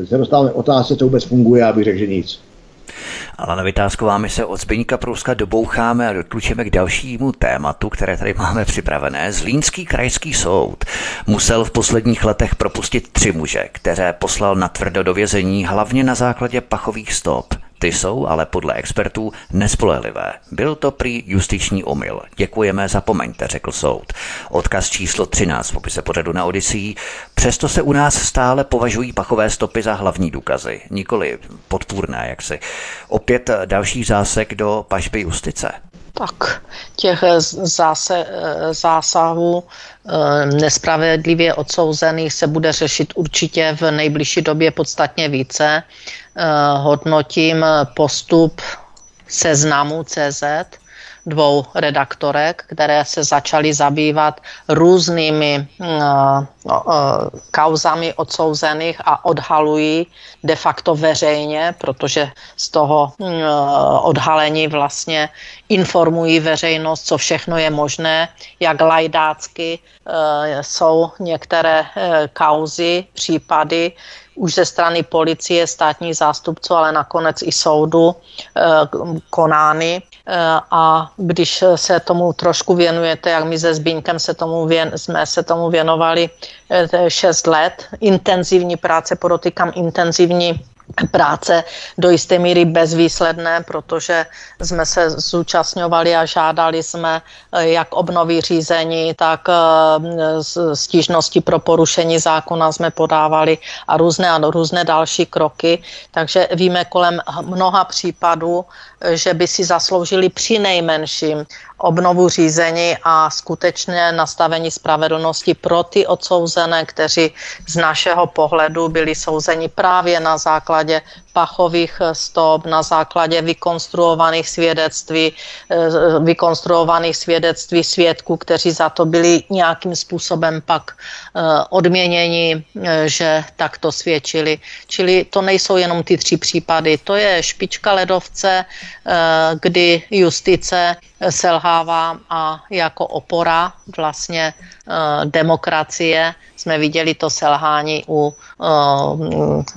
e, se dostáváme otázce, co vůbec funguje, aby řekl, že nic. Ale Vytázková, my se od Zbyňka Prouska doboucháme a dotlučeme k dalšímu tématu, které tady máme připravené. Zlínský krajský soud musel v posledních letech propustit tři muže, které poslal na tvrdo do vězení hlavně na základě pachových stop. Ty jsou ale podle expertů nespolehlivé. Byl to prý justiční omyl. Děkujeme, zapomeňte, řekl soud. Odkaz číslo 13 v popise pořadu na Odisí. Přesto se u nás stále považují pachové stopy za hlavní důkazy, nikoli podpůrné, jaksi. Opět další zásek do pažby justice. Tak těch zase, zásahů eh, nespravedlivě odsouzených se bude řešit určitě v nejbližší době podstatně více. Eh, hodnotím postup seznamu CZ, dvou redaktorek, které se začaly zabývat různými uh, uh, kauzami odsouzených a odhalují de facto veřejně, protože z toho uh, odhalení vlastně informují veřejnost, co všechno je možné, jak lajdácky jsou některé kauzy, případy, už ze strany policie, státních zástupců, ale nakonec i soudu konány. A když se tomu trošku věnujete, jak my se Zbínkem se tomu věn, jsme se tomu věnovali 6 let, intenzivní práce, podotýkám intenzivní práce do jisté míry bezvýsledné, protože jsme se zúčastňovali a žádali jsme eh, jak obnovy řízení, tak eh, stížnosti pro porušení zákona jsme podávali a různé a různé další kroky. Takže víme kolem mnoha případů, že by si zasloužili při nejmenším obnovu řízení a skutečně nastavení spravedlnosti pro ty odsouzené, kteří z našeho pohledu byli souzeni právě na základě pachových stop, na základě vykonstruovaných svědectví, eh, vykonstruovaných svědectví svědků, kteří za to byli nějakým způsobem pak eh, odměněni, eh, že takto svědčili. Čili to nejsou jenom ty tři případy, to je špička ledovce, kdy justice selhává a jako opora vlastně demokracie jsme viděli to selhání u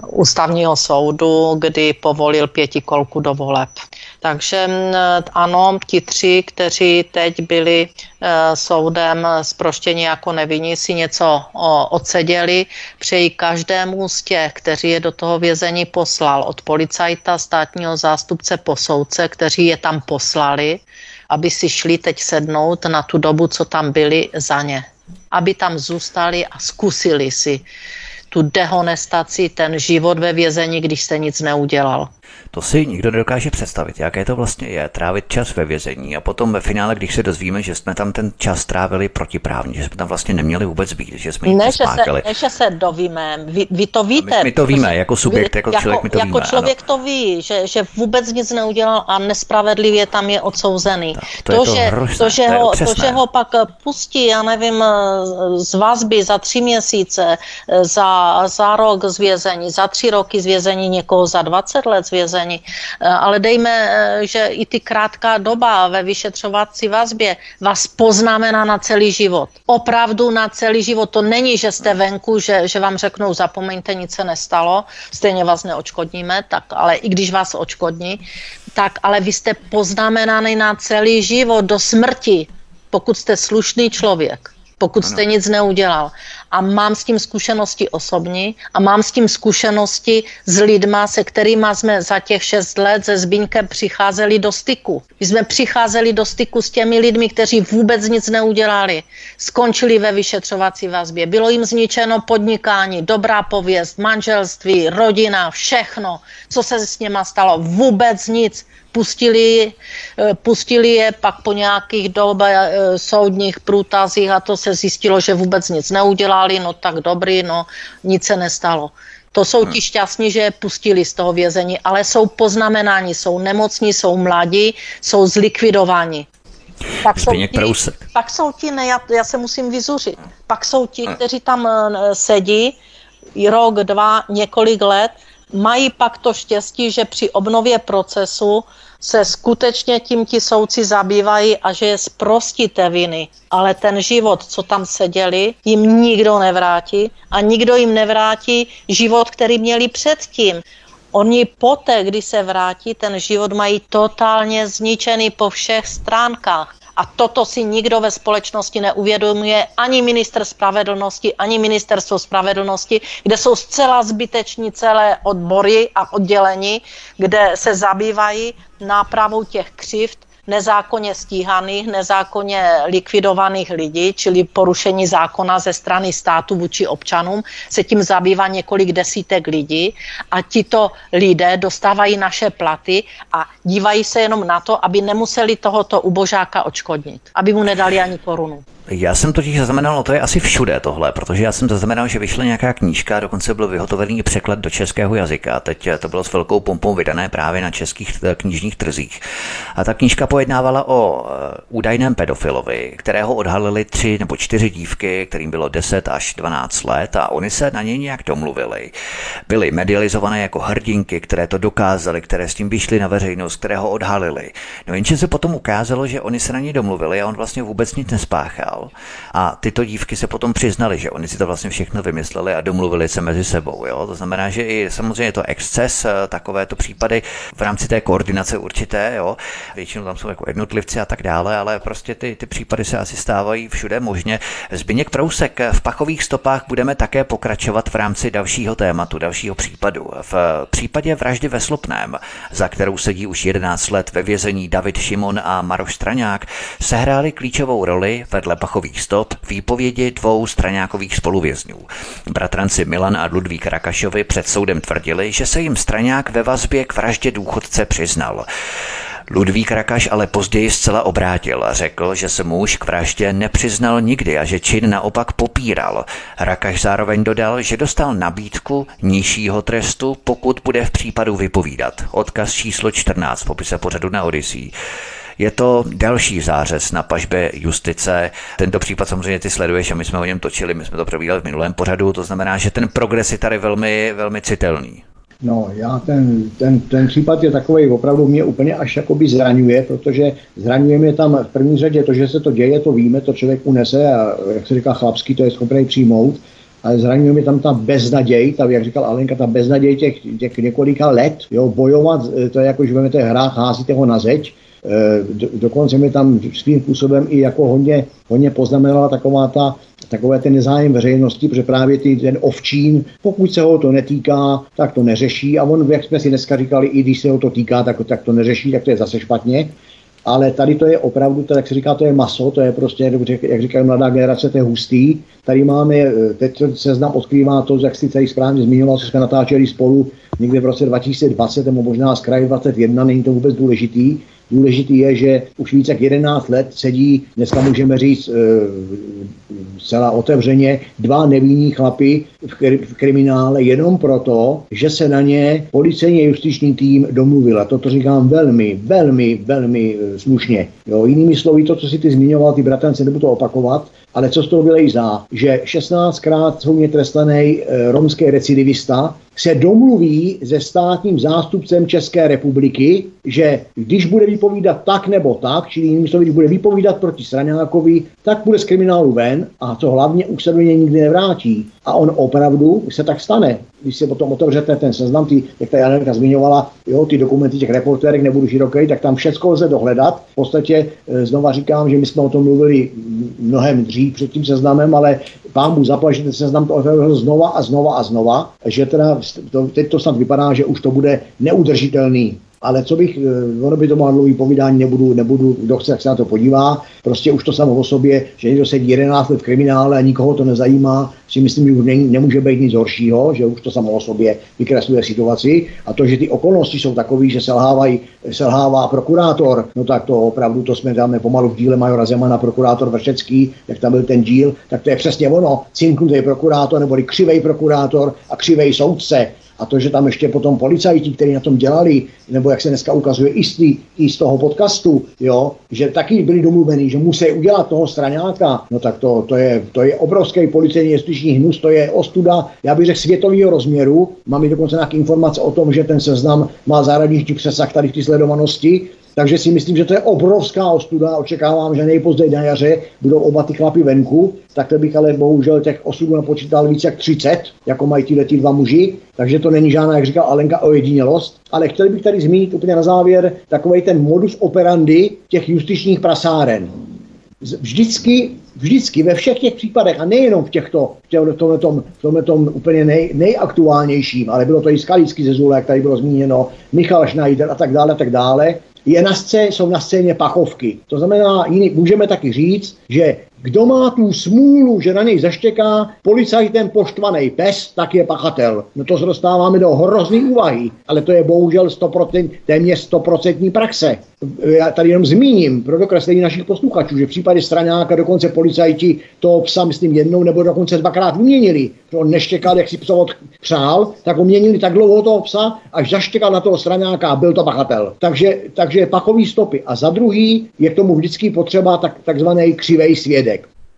ústavního soudu, kdy povolil pětikolku do voleb. Takže ano, ti tři, kteří teď byli e, soudem zproštěni jako nevinní, si něco odseděli. Přeji každému z těch, kteří je do toho vězení poslal, od policajta, státního zástupce, posoudce, kteří je tam poslali, aby si šli teď sednout na tu dobu, co tam byli za ně. Aby tam zůstali a zkusili si tu dehonestaci, ten život ve vězení, když se nic neudělal. To si nikdo nedokáže představit, jaké to vlastně je trávit čas ve vězení a potom ve finále, když se dozvíme, že jsme tam ten čas trávili protiprávně, že jsme tam vlastně neměli vůbec být, že jsme ne, že se, ne, že se dovíme, vy, vy to víte. My, my to víme, jako subjekt, jako, jako člověk my to jako víme. Jako člověk ano. to ví, že, že vůbec nic neudělal a nespravedlivě tam je odsouzený. Tak, to, to, je to, že, hrozné, to, že to, ho, to, že ho pak pustí, já nevím, z vazby za tři měsíce, za, za rok z vězení, za tři roky z vězení, někoho za 20 let z vězení. Eh, ale dejme, eh, že i ty krátká doba ve vyšetřovací vazbě vás poznamená na celý život. Opravdu na celý život. To není, že jste venku, že, že vám řeknou, zapomeňte, nic se nestalo, stejně vás neočkodníme, tak, ale i když vás očkodní, tak ale vy jste poznamenaný na celý život do smrti, pokud jste slušný člověk pokud jste nic neudělal. A mám s tím zkušenosti osobní a mám s tím zkušenosti s lidma, se kterými jsme za těch šest let se Zbínkem přicházeli do styku. My jsme přicházeli do styku s těmi lidmi, kteří vůbec nic neudělali. Skončili ve vyšetřovací vazbě. Bylo jim zničeno podnikání, dobrá pověst, manželství, rodina, všechno. Co se s něma stalo? Vůbec nic pustili, eh, pustili je pak po nějakých době eh, soudních průtazích a to se zjistilo, že vůbec nic neudělali, no tak dobrý, no nic se nestalo. To jsou ti šťastní, že je pustili z toho vězení, ale jsou poznamenáni, jsou nemocní, jsou mladí, jsou zlikvidováni. Pak jsou, ti, pak jsou ti, ne, já, já se musím vyzuřit, pak jsou ti, kteří tam eh, sedí rok, dva, několik let Mají pak to štěstí, že při obnově procesu se skutečně tím ti soudci zabývají a že je zprostíte viny. Ale ten život, co tam seděli, jim nikdo nevrátí a nikdo jim nevrátí život, který měli předtím. Oni poté, kdy se vrátí, ten život mají totálně zničený po všech stránkách. A toto si nikdo ve společnosti neuvědomuje, ani minister spravedlnosti, ani ministerstvo spravedlnosti, kde jsou zcela zbyteční celé odbory a oddělení, kde se zabývají nápravou těch křivd, nezákonně stíhaných, nezákonně likvidovaných lidí, čili porušení zákona ze strany státu vůči občanům, se tím zabývá několik desítek lidí a tito lidé dostávají naše platy a dívají se jenom na to, aby nemuseli tohoto ubožáka očkodnit, aby mu nedali ani korunu. Já jsem totiž zaznamenal, no to je asi všude tohle, protože já jsem zaznamenal, že vyšla nějaká knížka, dokonce byl vyhotovený překlad do českého jazyka. Teď to bylo s velkou pompou vydané právě na českých eh, knižních trzích. A ta knížka pojednávala o eh, údajném pedofilovi, kterého odhalili tři nebo čtyři dívky, kterým bylo 10 až 12 let a oni se na něj nějak domluvili. Byly medializované jako hrdinky, které to dokázaly, které s tím vyšly na veřejnost, které ho odhalili. No jenže se potom ukázalo, že oni se na něj domluvili a on vlastně vůbec nic nespáchal dál. A tyto dívky se potom přiznali, že oni si to vlastně všechno vymysleli a domluvili se mezi sebou. Jo? To znamená, že i samozřejmě to exces, eh, takovéto případy v rámci té koordinace určité, jo? většinou tam jsou jako jednotlivci a tak dále, ale prostě ty, ty případy se asi stávají všude možně. Zbyněk Prousek, v pachových stopách budeme také pokračovat v rámci dalšího tématu, dalšího případu. V případě vraždy ve Slupném, za kterou sedí už 11 let ve vězení David Šimon a Maroš Straňák, sehráli klíčovou roli vedle pachových stop výpovědi dvou straňákových spoluvězňů. Bratranci Milan a Ludvík Rakašovi před soudem tvrdili, že se jim straňák ve vazbě k vraždě důchodce přiznal. Ludvík Rakaš ale později zcela obrátil a řekl, že se muž k vraždě nepřiznal nikdy a že čin naopak popíral. Rakaš zároveň dodal, že dostal nabídku nižšího trestu, pokud bude v případu vypovídat. Odkaz číslo 14 v popise pořadu na Odyssey. Je to další zářez na pažbě justice. Tento případ samozřejmě ty sleduješ a my jsme o něm točili, my jsme to probíhali v minulém pořadu, to znamená, že ten progres je tady velmi, velmi citelný. No, já ten, ten, ten případ je takový, opravdu mě úplně až jakoby zraňuje, protože zraňuje mě tam v první řadě to, že se to děje, to víme, to člověk unese a jak se říká chlapský, to je schopný přijmout, ale zraňuje mě tam ta beznaděj, ta, jak říkal Alenka, ta beznaděj těch, těch několika let, jo, bojovat, to je jako, že vezmete hrách, házíte ho na zeď, do, dokonce mi tam svým způsobem i jako hodně, hodně poznamenala taková ta, takové ten nezájem veřejnosti, protože právě ty, ten ovčín, pokud se ho to netýká, tak to neřeší. A on, jak jsme si dneska říkali, i když se ho to týká, tak, tak to neřeší, tak to je zase špatně. Ale tady to je opravdu, to, jak se říká, to je maso, to je prostě, jak říkají mladá generace, to je hustý. Tady máme, eh, teď se znám odkrývá to, jak si tady správně zmiňoval, co jsme natáčeli spolu někde v roce 2020 nebo možná z kraje 21, není to vůbec důležitý. Důležitý je, že už více jak 11 let sedí, dneska můžeme říct e, celá otevřeně, dva nevinní chlapy v, v kriminále jenom proto, že se na ně policejní justiční tým domluvil. A toto říkám velmi, velmi, velmi e, slušně. Jo, jinými slovy, to, co si ty zmiňoval, ty bratrance, nebudu to opakovat, ale co z toho vylejzá, že 16krát soudně trestaný e, romský recidivista se domluví se státním zástupcem České republiky, že když bude vypovídat tak nebo tak, čili jinými slovy, když bude vypovídat proti Straňákovi, tak bude z kriminálu ven a co hlavně už se do něj nikdy nevrátí. A on opravdu se tak stane. Když se potom otevřete ten seznam, ty, jak ta Janelka zmiňovala, jo, ty dokumenty těch reportérek nebudu široký, tak tam všechno lze dohledat. V podstatě e, znova říkám, že my jsme o tom mluvili mnohem dřív před tím seznamem, ale pán mu zaplať, že ten seznam to otevřel znova a znova a znova, že teda to, teď to snad vypadá, že už to bude neudržitelný ale co bych, eh, ono by to mohlo dlouhý povídání, nebudu, nebudu, kdo chce, jak se na to podívá, prostě už to samo o sobě, že někdo sedí 11 let v kriminále a nikoho to nezajímá, si myslím, že už ne, nemůže být nic horšího, že už to samo o sobě vykresluje situaci. A to, že ty okolnosti jsou takové, že selhávají, selhává prokurátor, no tak to opravdu, to jsme dáme pomalu v díle Majora Zemana, prokurátor Vršecký, jak tam byl ten díl, tak to je přesně ono, cinknutý prokurátor, nebo křivej prokurátor a křivej soudce A to, že tam ještě potom policajti, kteří na tom dělali, nebo jak se dneska ukazuje i z, tý, i z toho podcastu, jo, že taky byli domluvení, že musí udělat toho straňáka, no tak to, to, je, to je obrovský policejní justiční hnus, to je ostuda, já bych řekl světového rozměru. Mám i dokonce nějaké informace o tom, že ten seznam má zahraniční přesah tady v té sledovanosti, takže si myslím, že to je obrovská ostuda. Očekávám, že nejpozději na jaře budou oba ty chlapy venku. Takhle bych ale bohužel těch osudů napočítal více jak 30, jako mají tyhle dva muži. Takže to není žádná, jak říkal Alenka, ojedinělost. Ale chtěl bych tady zmínit úplně na závěr takový ten modus operandi těch justičních prasáren. Vždycky vždycky ve všech těch případech, a nejenom v těchto, v tomhle, tom, v tomhle tom úplně nej, nejaktuálnějším, ale bylo to i Skalický ze Zule, jak tady bylo zmíněno, Michal Schneider a tak dále, a tak dále, je na scéně, jsou na scéně pachovky. To znamená, jiný, můžeme taky říct, že kdo má tu smůlu, že na něj zaštěká policajtem poštvaný pes, tak je pachatel. No to se dostáváme do hrozný úvahy, ale to je bohužel 100%, téměř 100% praxe. Já tady jenom zmíním pro dokreslení našich posluchačů, že v případě straňáka dokonce policajti toho psa, myslím, jednou nebo dokonce dvakrát vyměnili. Že on neštěkal, jak si psa přál, tak ho měnili tak dlouho toho psa, až zaštěkal na toho straňáka a byl to pachatel. Takže, takže pachový stopy. A za druhý je k tomu vždycky potřeba tak, takzvaný křivej svědek.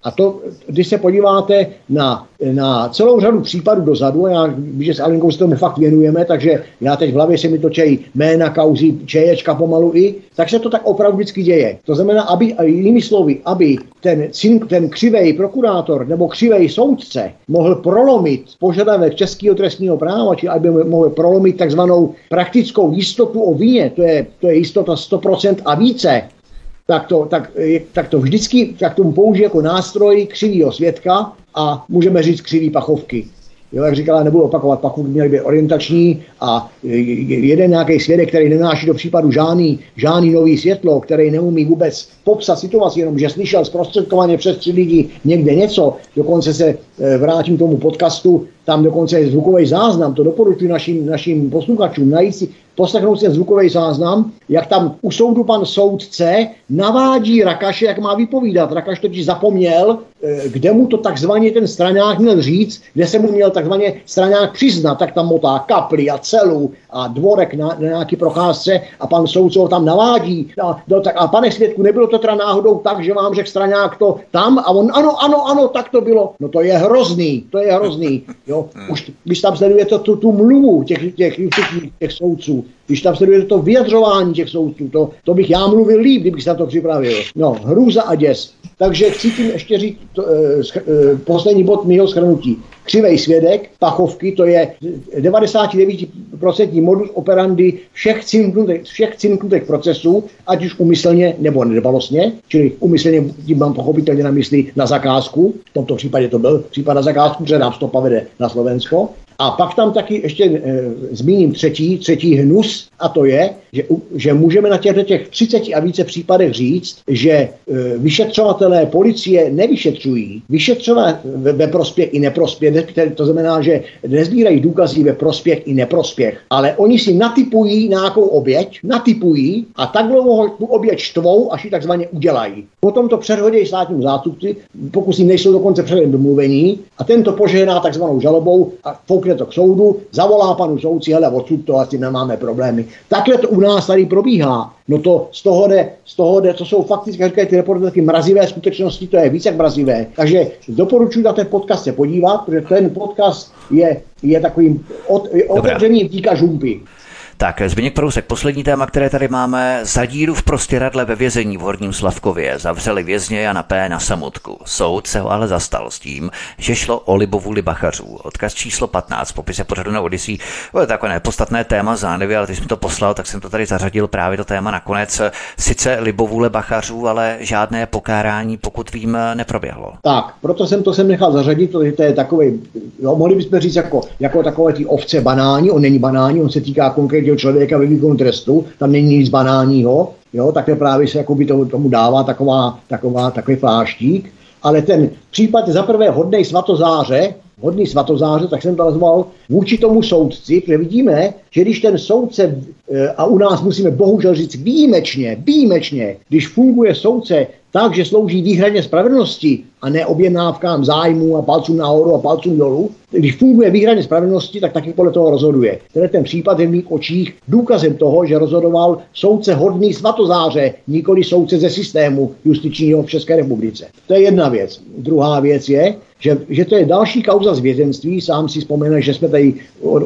A to, když se podíváte na, na celou řadu případů dozadu, já že s Alinkou se tomu fakt věnujeme, takže já teď v hlavě se mi točí jména, kauzy, čeječka pomalu i, tak se to tak opravdu vždycky děje. To znamená, aby, jinými slovy, aby ten, ten křivej prokurátor nebo křivej soudce mohl prolomit požadavek českého trestního práva, či aby mohl prolomit takzvanou praktickou jistotu o vině, to je, to je jistota 100% a více, tak to, tak, tak to vždycky tak tomu použije jako nástroj křivýho svědka a můžeme říct křivý pachovky. Jo, jak říkala, nebudu opakovat, pak měly být orientační a jeden nějaký svědek, který nenáší do případu žádný, žádný nový světlo, který neumí vůbec popsat situaci, jenom že slyšel zprostředkovaně přes tři lidi někde něco, dokonce se eh, vrátím k tomu podcastu, tam dokonce je zvukový záznam, to doporučuji našim, našim posluchačům, najít si, poslechnout si zvukový záznam, jak tam u soudu pan soudce navádí Rakaše, jak má vypovídat. Rakaš totiž zapomněl, eh, kde mu to takzvaně ten straňák měl říct, kde se mu měl takzvaně straňák přiznat, tak tam motá kapli a celu a dvorek na, na nějaký procházce a pan soudce ho tam navádí. A, no, tak, a pane svědku, nebylo to teda náhodou tak, že vám řekl straňák to tam a on ano, ano, ano, tak to bylo. No to je hrozný, to je hrozný. Jo. Už, když tam sledujete tu, tu mluvu těch, těch, těch, těch soudců, když tam sledujete to vyjadřování těch soudců, to, to bych já mluvil líp, kdybych se na to připravil. No, hrůza a děs. Takže chci tím ještě říct to, e, sch, e, poslední bod mého schrnutí. Křivej svědek, pachovky, to je 99% modus operandi všech cinknutých, všech cinknutých procesů, ať už umyslně nebo nedbalostně, čili umyslně tím mám pochopitelně na mysli na zakázku, v tomto případě to byl případ na zakázku, protože nám stopa vede na Slovensko, a pak tam taky ještě e, zmíním třetí, třetí hnus, a to je, že, že můžeme na těchto těch 30 a více případech říct, že e, vyšetřovatelé policie nevyšetřují, vyšetřovat ve, ve prospěch i neprospěch, to znamená, že nezbírají důkazy ve prospěch i neprospěch, ale oni si natypují nějakou oběť, natypují a tak dlouho tu oběť štvou, až ji takzvaně udělají. Potom to předhodí státnímu zástupci, pokud nejsou dokonce předem domluvení, a tento požehná takzvanou žalobou a foukne to k soudu, zavolá panu soudci, hele, odsud to asi nemáme problémy. Takhle to u nás tady probíhá. No to z toho jde, z toho jde, to jsou fakticky, jak říkají ty reporty, mrazivé skutečnosti, to je více jak mrazivé. Takže doporučuji na ten podcast se podívat, protože ten podcast je, je takovým od, otevřením díka žumpy. Tak, Zbigněk Prousek, poslední téma, které tady máme. Za díru v prostěradle ve vězení v Horním Slavkově zavřeli vězně Jana P. na samotku. Soud se ho ale zastal s tím, že šlo o libovůli bachařů. Odkaz číslo 15, popise pořadu na. To je takové nepodstatné téma zánevy, ale ty jsem to poslal, tak jsem to tady zařadil právě do téma nakonec. Sice libovůle bachařů, ale žádné pokárání, pokud vím, neproběhlo. Tak, proto jsem to sem nechal zařadit, protože to je takový, jo, mohli bychom říct jako, jako takové ty ovce banání, on není banání, on se týká konkrétně konkrétního člověka ve výkonu trestu, tam není nic banálního, jo, takhle právě se jakoby tomu, tomu dává taková, taková, takový pláštík, ale ten případ je zaprvé hodnej svatozáře, hodný svatozáře, tak jsem nazval vůči tomu soudci, protože vidíme, že když ten soudce, eh, a u nás musíme bohužel říct výjimečně, výjimečně, když funguje soudce tak, že slouží výhradně spravedlnosti a ne objednávkám zájmu a palcům nahoru a palcům dolů, když funguje výhradně spravedlnosti, tak taky podle toho rozhoduje. Tenhle ten případ je v mých očích důkazem toho, že rozhodoval soudce hodný svatozáře, nikoli soudce ze systému justičního v České republice. To je jedna věc. Druhá věc je, že, že to je další kauza z vězenství. Sám si vzpomene, že jsme tady od,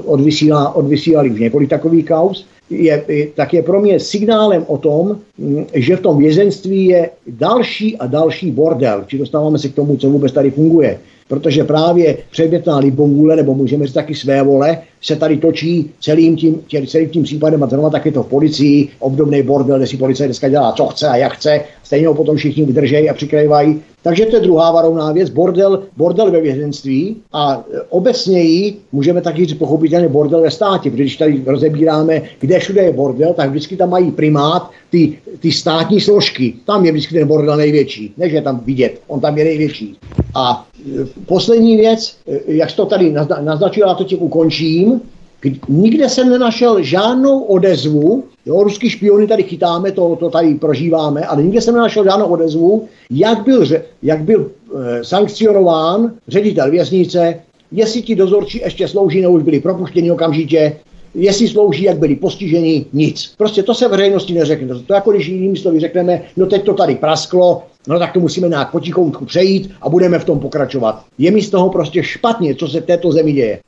odvysílali, už několik takových kauz je, tak je pro mě signálem o tom, mm, že v tom vězenství je další a další bordel. Či dostáváme se k tomu, co vůbec tady funguje. Protože právě předmětná libovůle, nebo můžeme říct taky své vole, se tady točí celým tím, tě, celým tím případem a zrovna taky to v policii, obdobný bordel, kde si policie dneska dělá, co chce a jak chce, stejně ho potom všichni vydržejí a přikrývají. Takže to je druhá varovná věc, bordel, bordel ve vězenství a e, obecněji můžeme taky říct pochopitelně bordel ve státě, protože když tady rozebíráme, kde všude je bordel, tak vždycky tam mají primát ty, ty státní složky. Tam je vždycky ten bordel největší, než je tam vidět, on tam je největší. A e, poslední věc, e, jak to tady naznačil, já to tím ukončím, nikde jsem nenašel žádnou odezvu, jo, ruský špiony tady chytáme, to, to tady prožíváme, ale nikde jsem nenašel žádnou odezvu, jak byl, jak byl e, sankcionován ředitel věznice, jestli ti dozorčí ještě slouží nebo už byli propuštěni okamžitě, jestli slouží, jak byli postiženi, nic. Prostě to se veřejnosti neřekne. To jako když jinými slovy řekneme, no teď to tady prasklo, no tak to musíme nějak potichoutku přejít a budeme v tom pokračovat. Je mi z toho prostě špatně, co se v této zemi děje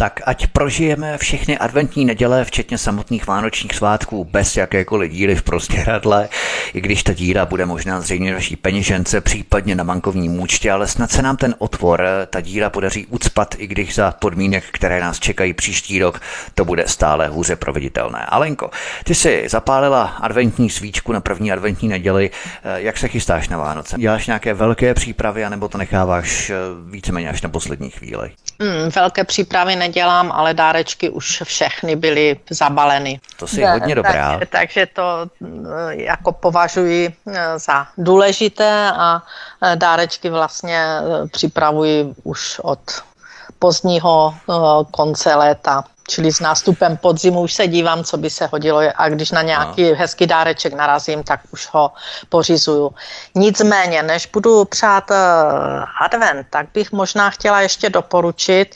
tak ať prožijeme všechny adventní neděle, včetně samotných vánočních svátků, bez jakékoliv díry v prostěradle, i když ta díra bude možná zřejmě naší peněžence, případně na bankovní účtě, ale snad se nám ten otvor, ta díra podaří ucpat, i když za podmínek, které nás čekají příští rok, to bude stále hůře proveditelné. Alenko, ty jsi zapálila adventní svíčku na první adventní neděli. Jak se chystáš na Vánoce? Děláš nějaké velké přípravy, anebo to necháváš eh, víceméně až na poslední chvíli? Mm, velké přípravy ne nedělám, ale dárečky už všechny byly zabaleny. To si je hodně dobrá. Tak, takže to eh, jako považuji eh, za důležité a eh, dárečky vlastně připravuji už od pozdního konce léta. Čili s nástupem podzimu už se dívám, co by se hodilo a když na nějaký no. hezký dáreček narazím, tak už ho pořizuju. Nicméně, než budu přát advent, tak bych možná chtěla ještě doporučit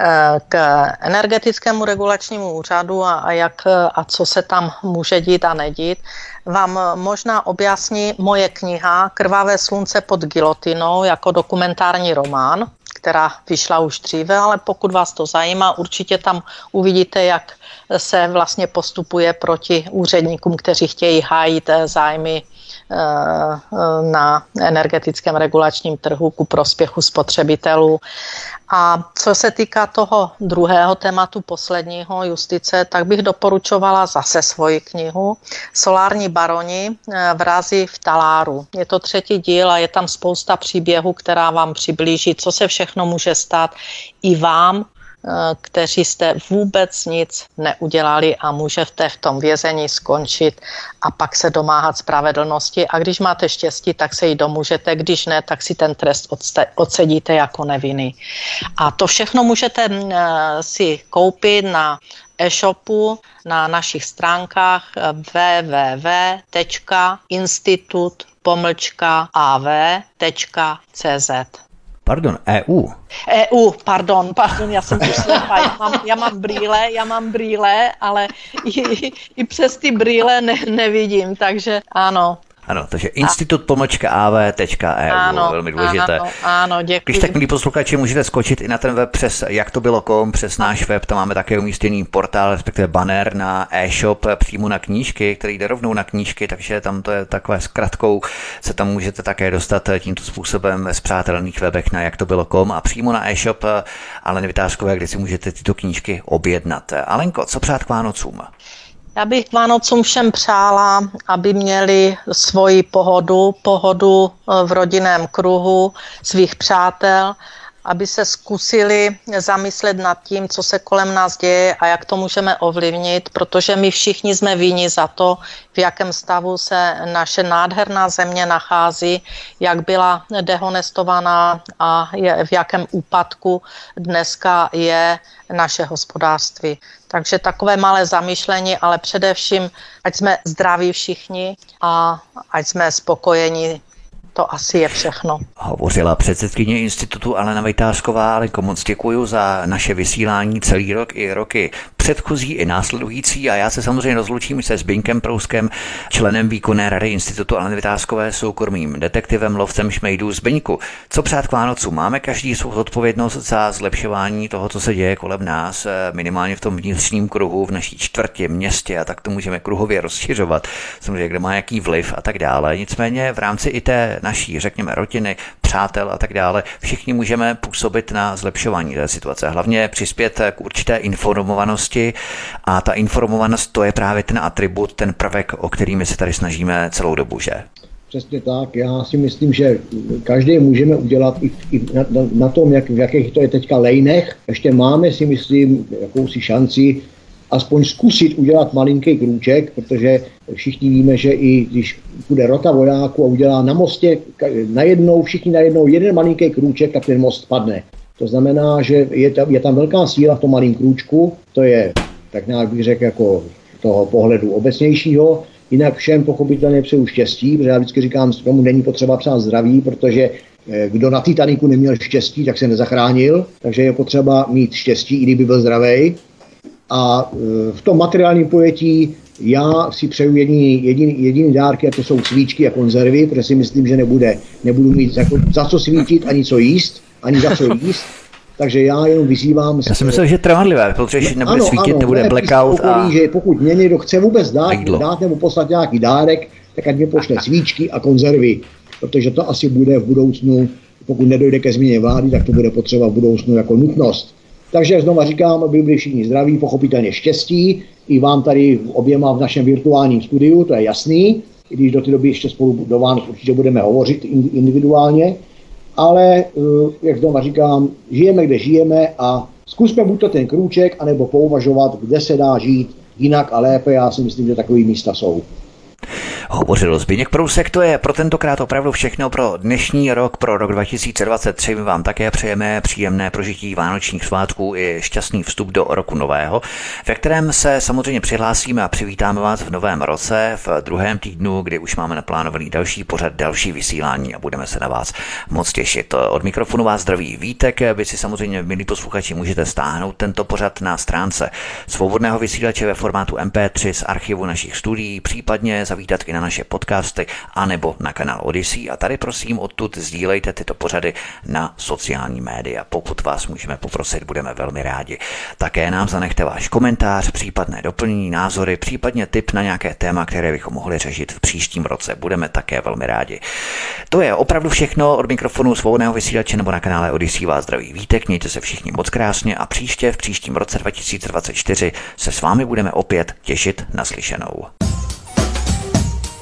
Eh, k energetickému regulačnímu úřadu a, a, jak, a co se tam může dít a nedít, vám možná objasní moje kniha Krvavé slunce pod gilotinou jako dokumentární román, která vyšla už dříve, ale pokud vás to zajímá, určitě tam uvidíte, jak se vlastně postupuje proti úředníkům, kteří chtějí hájit eh, zájmy na energetickém regulačním trhu ku prospěchu spotřebitelů. A co se týká toho druhého tématu, posledního, justice, tak bych doporučovala zase svoji knihu Solární baroni eh, vrazy v taláru. Je to třetí díl a je tam spousta příběhů, která vám přiblíží, co se všechno může stát i vám Eh, kteří jste vůbec nic neudělali a můžete v tom vězení skončit a pak se domáhat spravedlnosti. A když máte štěstí, tak se jí domůžete, když ne, tak si ten trest odsedíte jako nevinný. A to všechno můžete eh, si koupit na e-shopu na našich stránkách eh, www.institut.av.cz. Pardon, EU. EU, pardon, pardon, já jsem už slepá, já mám, já mám brýle, já mám brýle, ale i, i přes ty brýle ne, nevidím, takže ano, ano, takže institut pomlčka av.eu, ano, velmi důležité. Ano, ano, děkuji. Když tak, milí posluchači, můžete skočit i na ten web přes jak to bylo kom, přes náš web, tam máme také umístěný portál, respektive banner na e-shop přímo na knížky, který jde rovnou na knížky, takže tam to je takové zkratkou, se tam můžete také dostat tímto způsobem ve zpřátelných webech na jak to bylo kom a přímo na e-shop ale nevytázkové, kde si můžete tyto knížky objednat. Alenko, co přát k Vánocům? Já bych k Vánocům všem přála, aby měli svoji pohodu, pohodu eh, v rodinném kruhu svých přátel, aby se zkusili zamyslet nad tím, co se kolem nás děje a jak to můžeme ovlivnit, protože my všichni jsme vinni za to, v jakém stavu se naše nádherná země nachází, jak byla dehonestovaná a je, v jakém úpadku dneska je naše hospodářství. Takže takové malé zamýšlení, ale především, ať jsme zdraví všichni a ať jsme spokojeni to asi je všechno. Hovořila předsedkyně institutu Alena Vytázková, ale moc děkuji za naše vysílání celý rok i roky předchozí i následující a já se samozřejmě rozlučím se Zbyňkem Prouskem, členem výkonné rady institutu Aleny Vytázkové, soukromým detektivem, lovcem šmejdů Zbyňku. Co přát k Vánocu? Máme každý svou odpovědnost za zlepšování toho, co se děje kolem nás, eh, minimálně v tom vnitřním kruhu, v naší čtvrtě, městě a tak to můžeme kruhově rozšiřovat, samozřejmě kde má jaký vliv a tak dále. Nicméně v rámci i té naší, řekněme, rodiny, přátel a tak dále, všichni můžeme působit na zlepšování té situace. Hlavně přispět k určité informovanosti a ta informovanost to je právě ten atribut, ten prvek, o který my se tady snažíme celou dobu, že? Přesně tak. Já si myslím, že každý můžeme udělat i, i na, na, na tom, jak, v jakých to je teďka lejnech. Ještě máme si myslím jakousi šanci aspoň zkusit udělat malinký krůček, protože všichni víme, že i když bude rota vojáků a udělá na mostě najednou, všichni najednou jeden malinký krůček, tak ten most padne. To znamená, že je tam, je tam velká síla v tom malém krůčku, to je tak nějak bych řekl jako toho pohledu obecnějšího. Jinak všem pochopitelně přeju štěstí, protože já vždycky říkám, že tomu není potřeba psát zdraví, protože eh, kdo na Titaniku neměl štěstí, tak se nezachránil, takže je potřeba mít štěstí, i kdyby byl zdravý. A e, v tom materiálním pojetí já si přeju jediný, jediný, jediný dárky, a to jsou svíčky a konzervy, protože si myslím, že nebude, nebudu mít za, za co svítit, ani co jíst, ani za co jíst. Takže já jenom vyzývám... Já si myslím, že trvanlivé, protože když nebude ano, svítit, ano, nebude blackout. Okolí, a... že pokud mě někdo chce vůbec dát, dát nebo poslat nějaký dárek, tak ať mě pošle svíčky a konzervy, protože to asi bude v budoucnu, pokud nedojde ke změně vlády, tak to bude potřeba v budoucnu jako nutnost. Takže znova říkám, aby byli všichni zdraví, pochopitelně štěstí, i vám tady oběma v našem virtuálním studiu, to je jasný, i když do té doby ještě spolu do Vánoc určitě budeme hovořit individuálně, ale eh, jak znova říkám, žijeme, kde žijeme a zkusme buď to ten krůček, anebo pouvažovat, kde se dá žít jinak a lépe. Já si myslím, že takové místa jsou hovořil Zbigněk Prousek. To je pro tentokrát opravdu všechno pro dnešní rok, pro rok 2023. My vám také přejeme příjemné prožití vánočních svátků i šťastný vstup do roku nového, ve kterém se samozřejmě přihlásíme a přivítáme vás v novém roce, v druhém týdnu, kdy už máme naplánovaný další pořad, další vysílání a budeme se na vás moc těšit. Od mikrofonu vás zdraví Vítek, vy si samozřejmě, milí posluchači, můžete stáhnout tento pořad na stránce svobodného vysílače ve formátu MP3 z archivu našich studií, případně zavítat i na naše podcasty anebo na kanál Odyssey a tady prosím odtud sdílejte tyto pořady na sociální média. Pokud vás můžeme poprosit, budeme velmi rádi. Také nám zanechte váš komentář, případné doplnění, názory, případně tip na nějaké téma, které bychom mohli řešit v příštím roce. Budeme také velmi rádi. To je opravdu všechno od mikrofonu svobodného vysílače nebo na kanále Odyssey vás zdraví vítek, mějte se všichni moc krásně a příště v příštím roce 2024 se s vámi budeme opět těšit na slyšenou.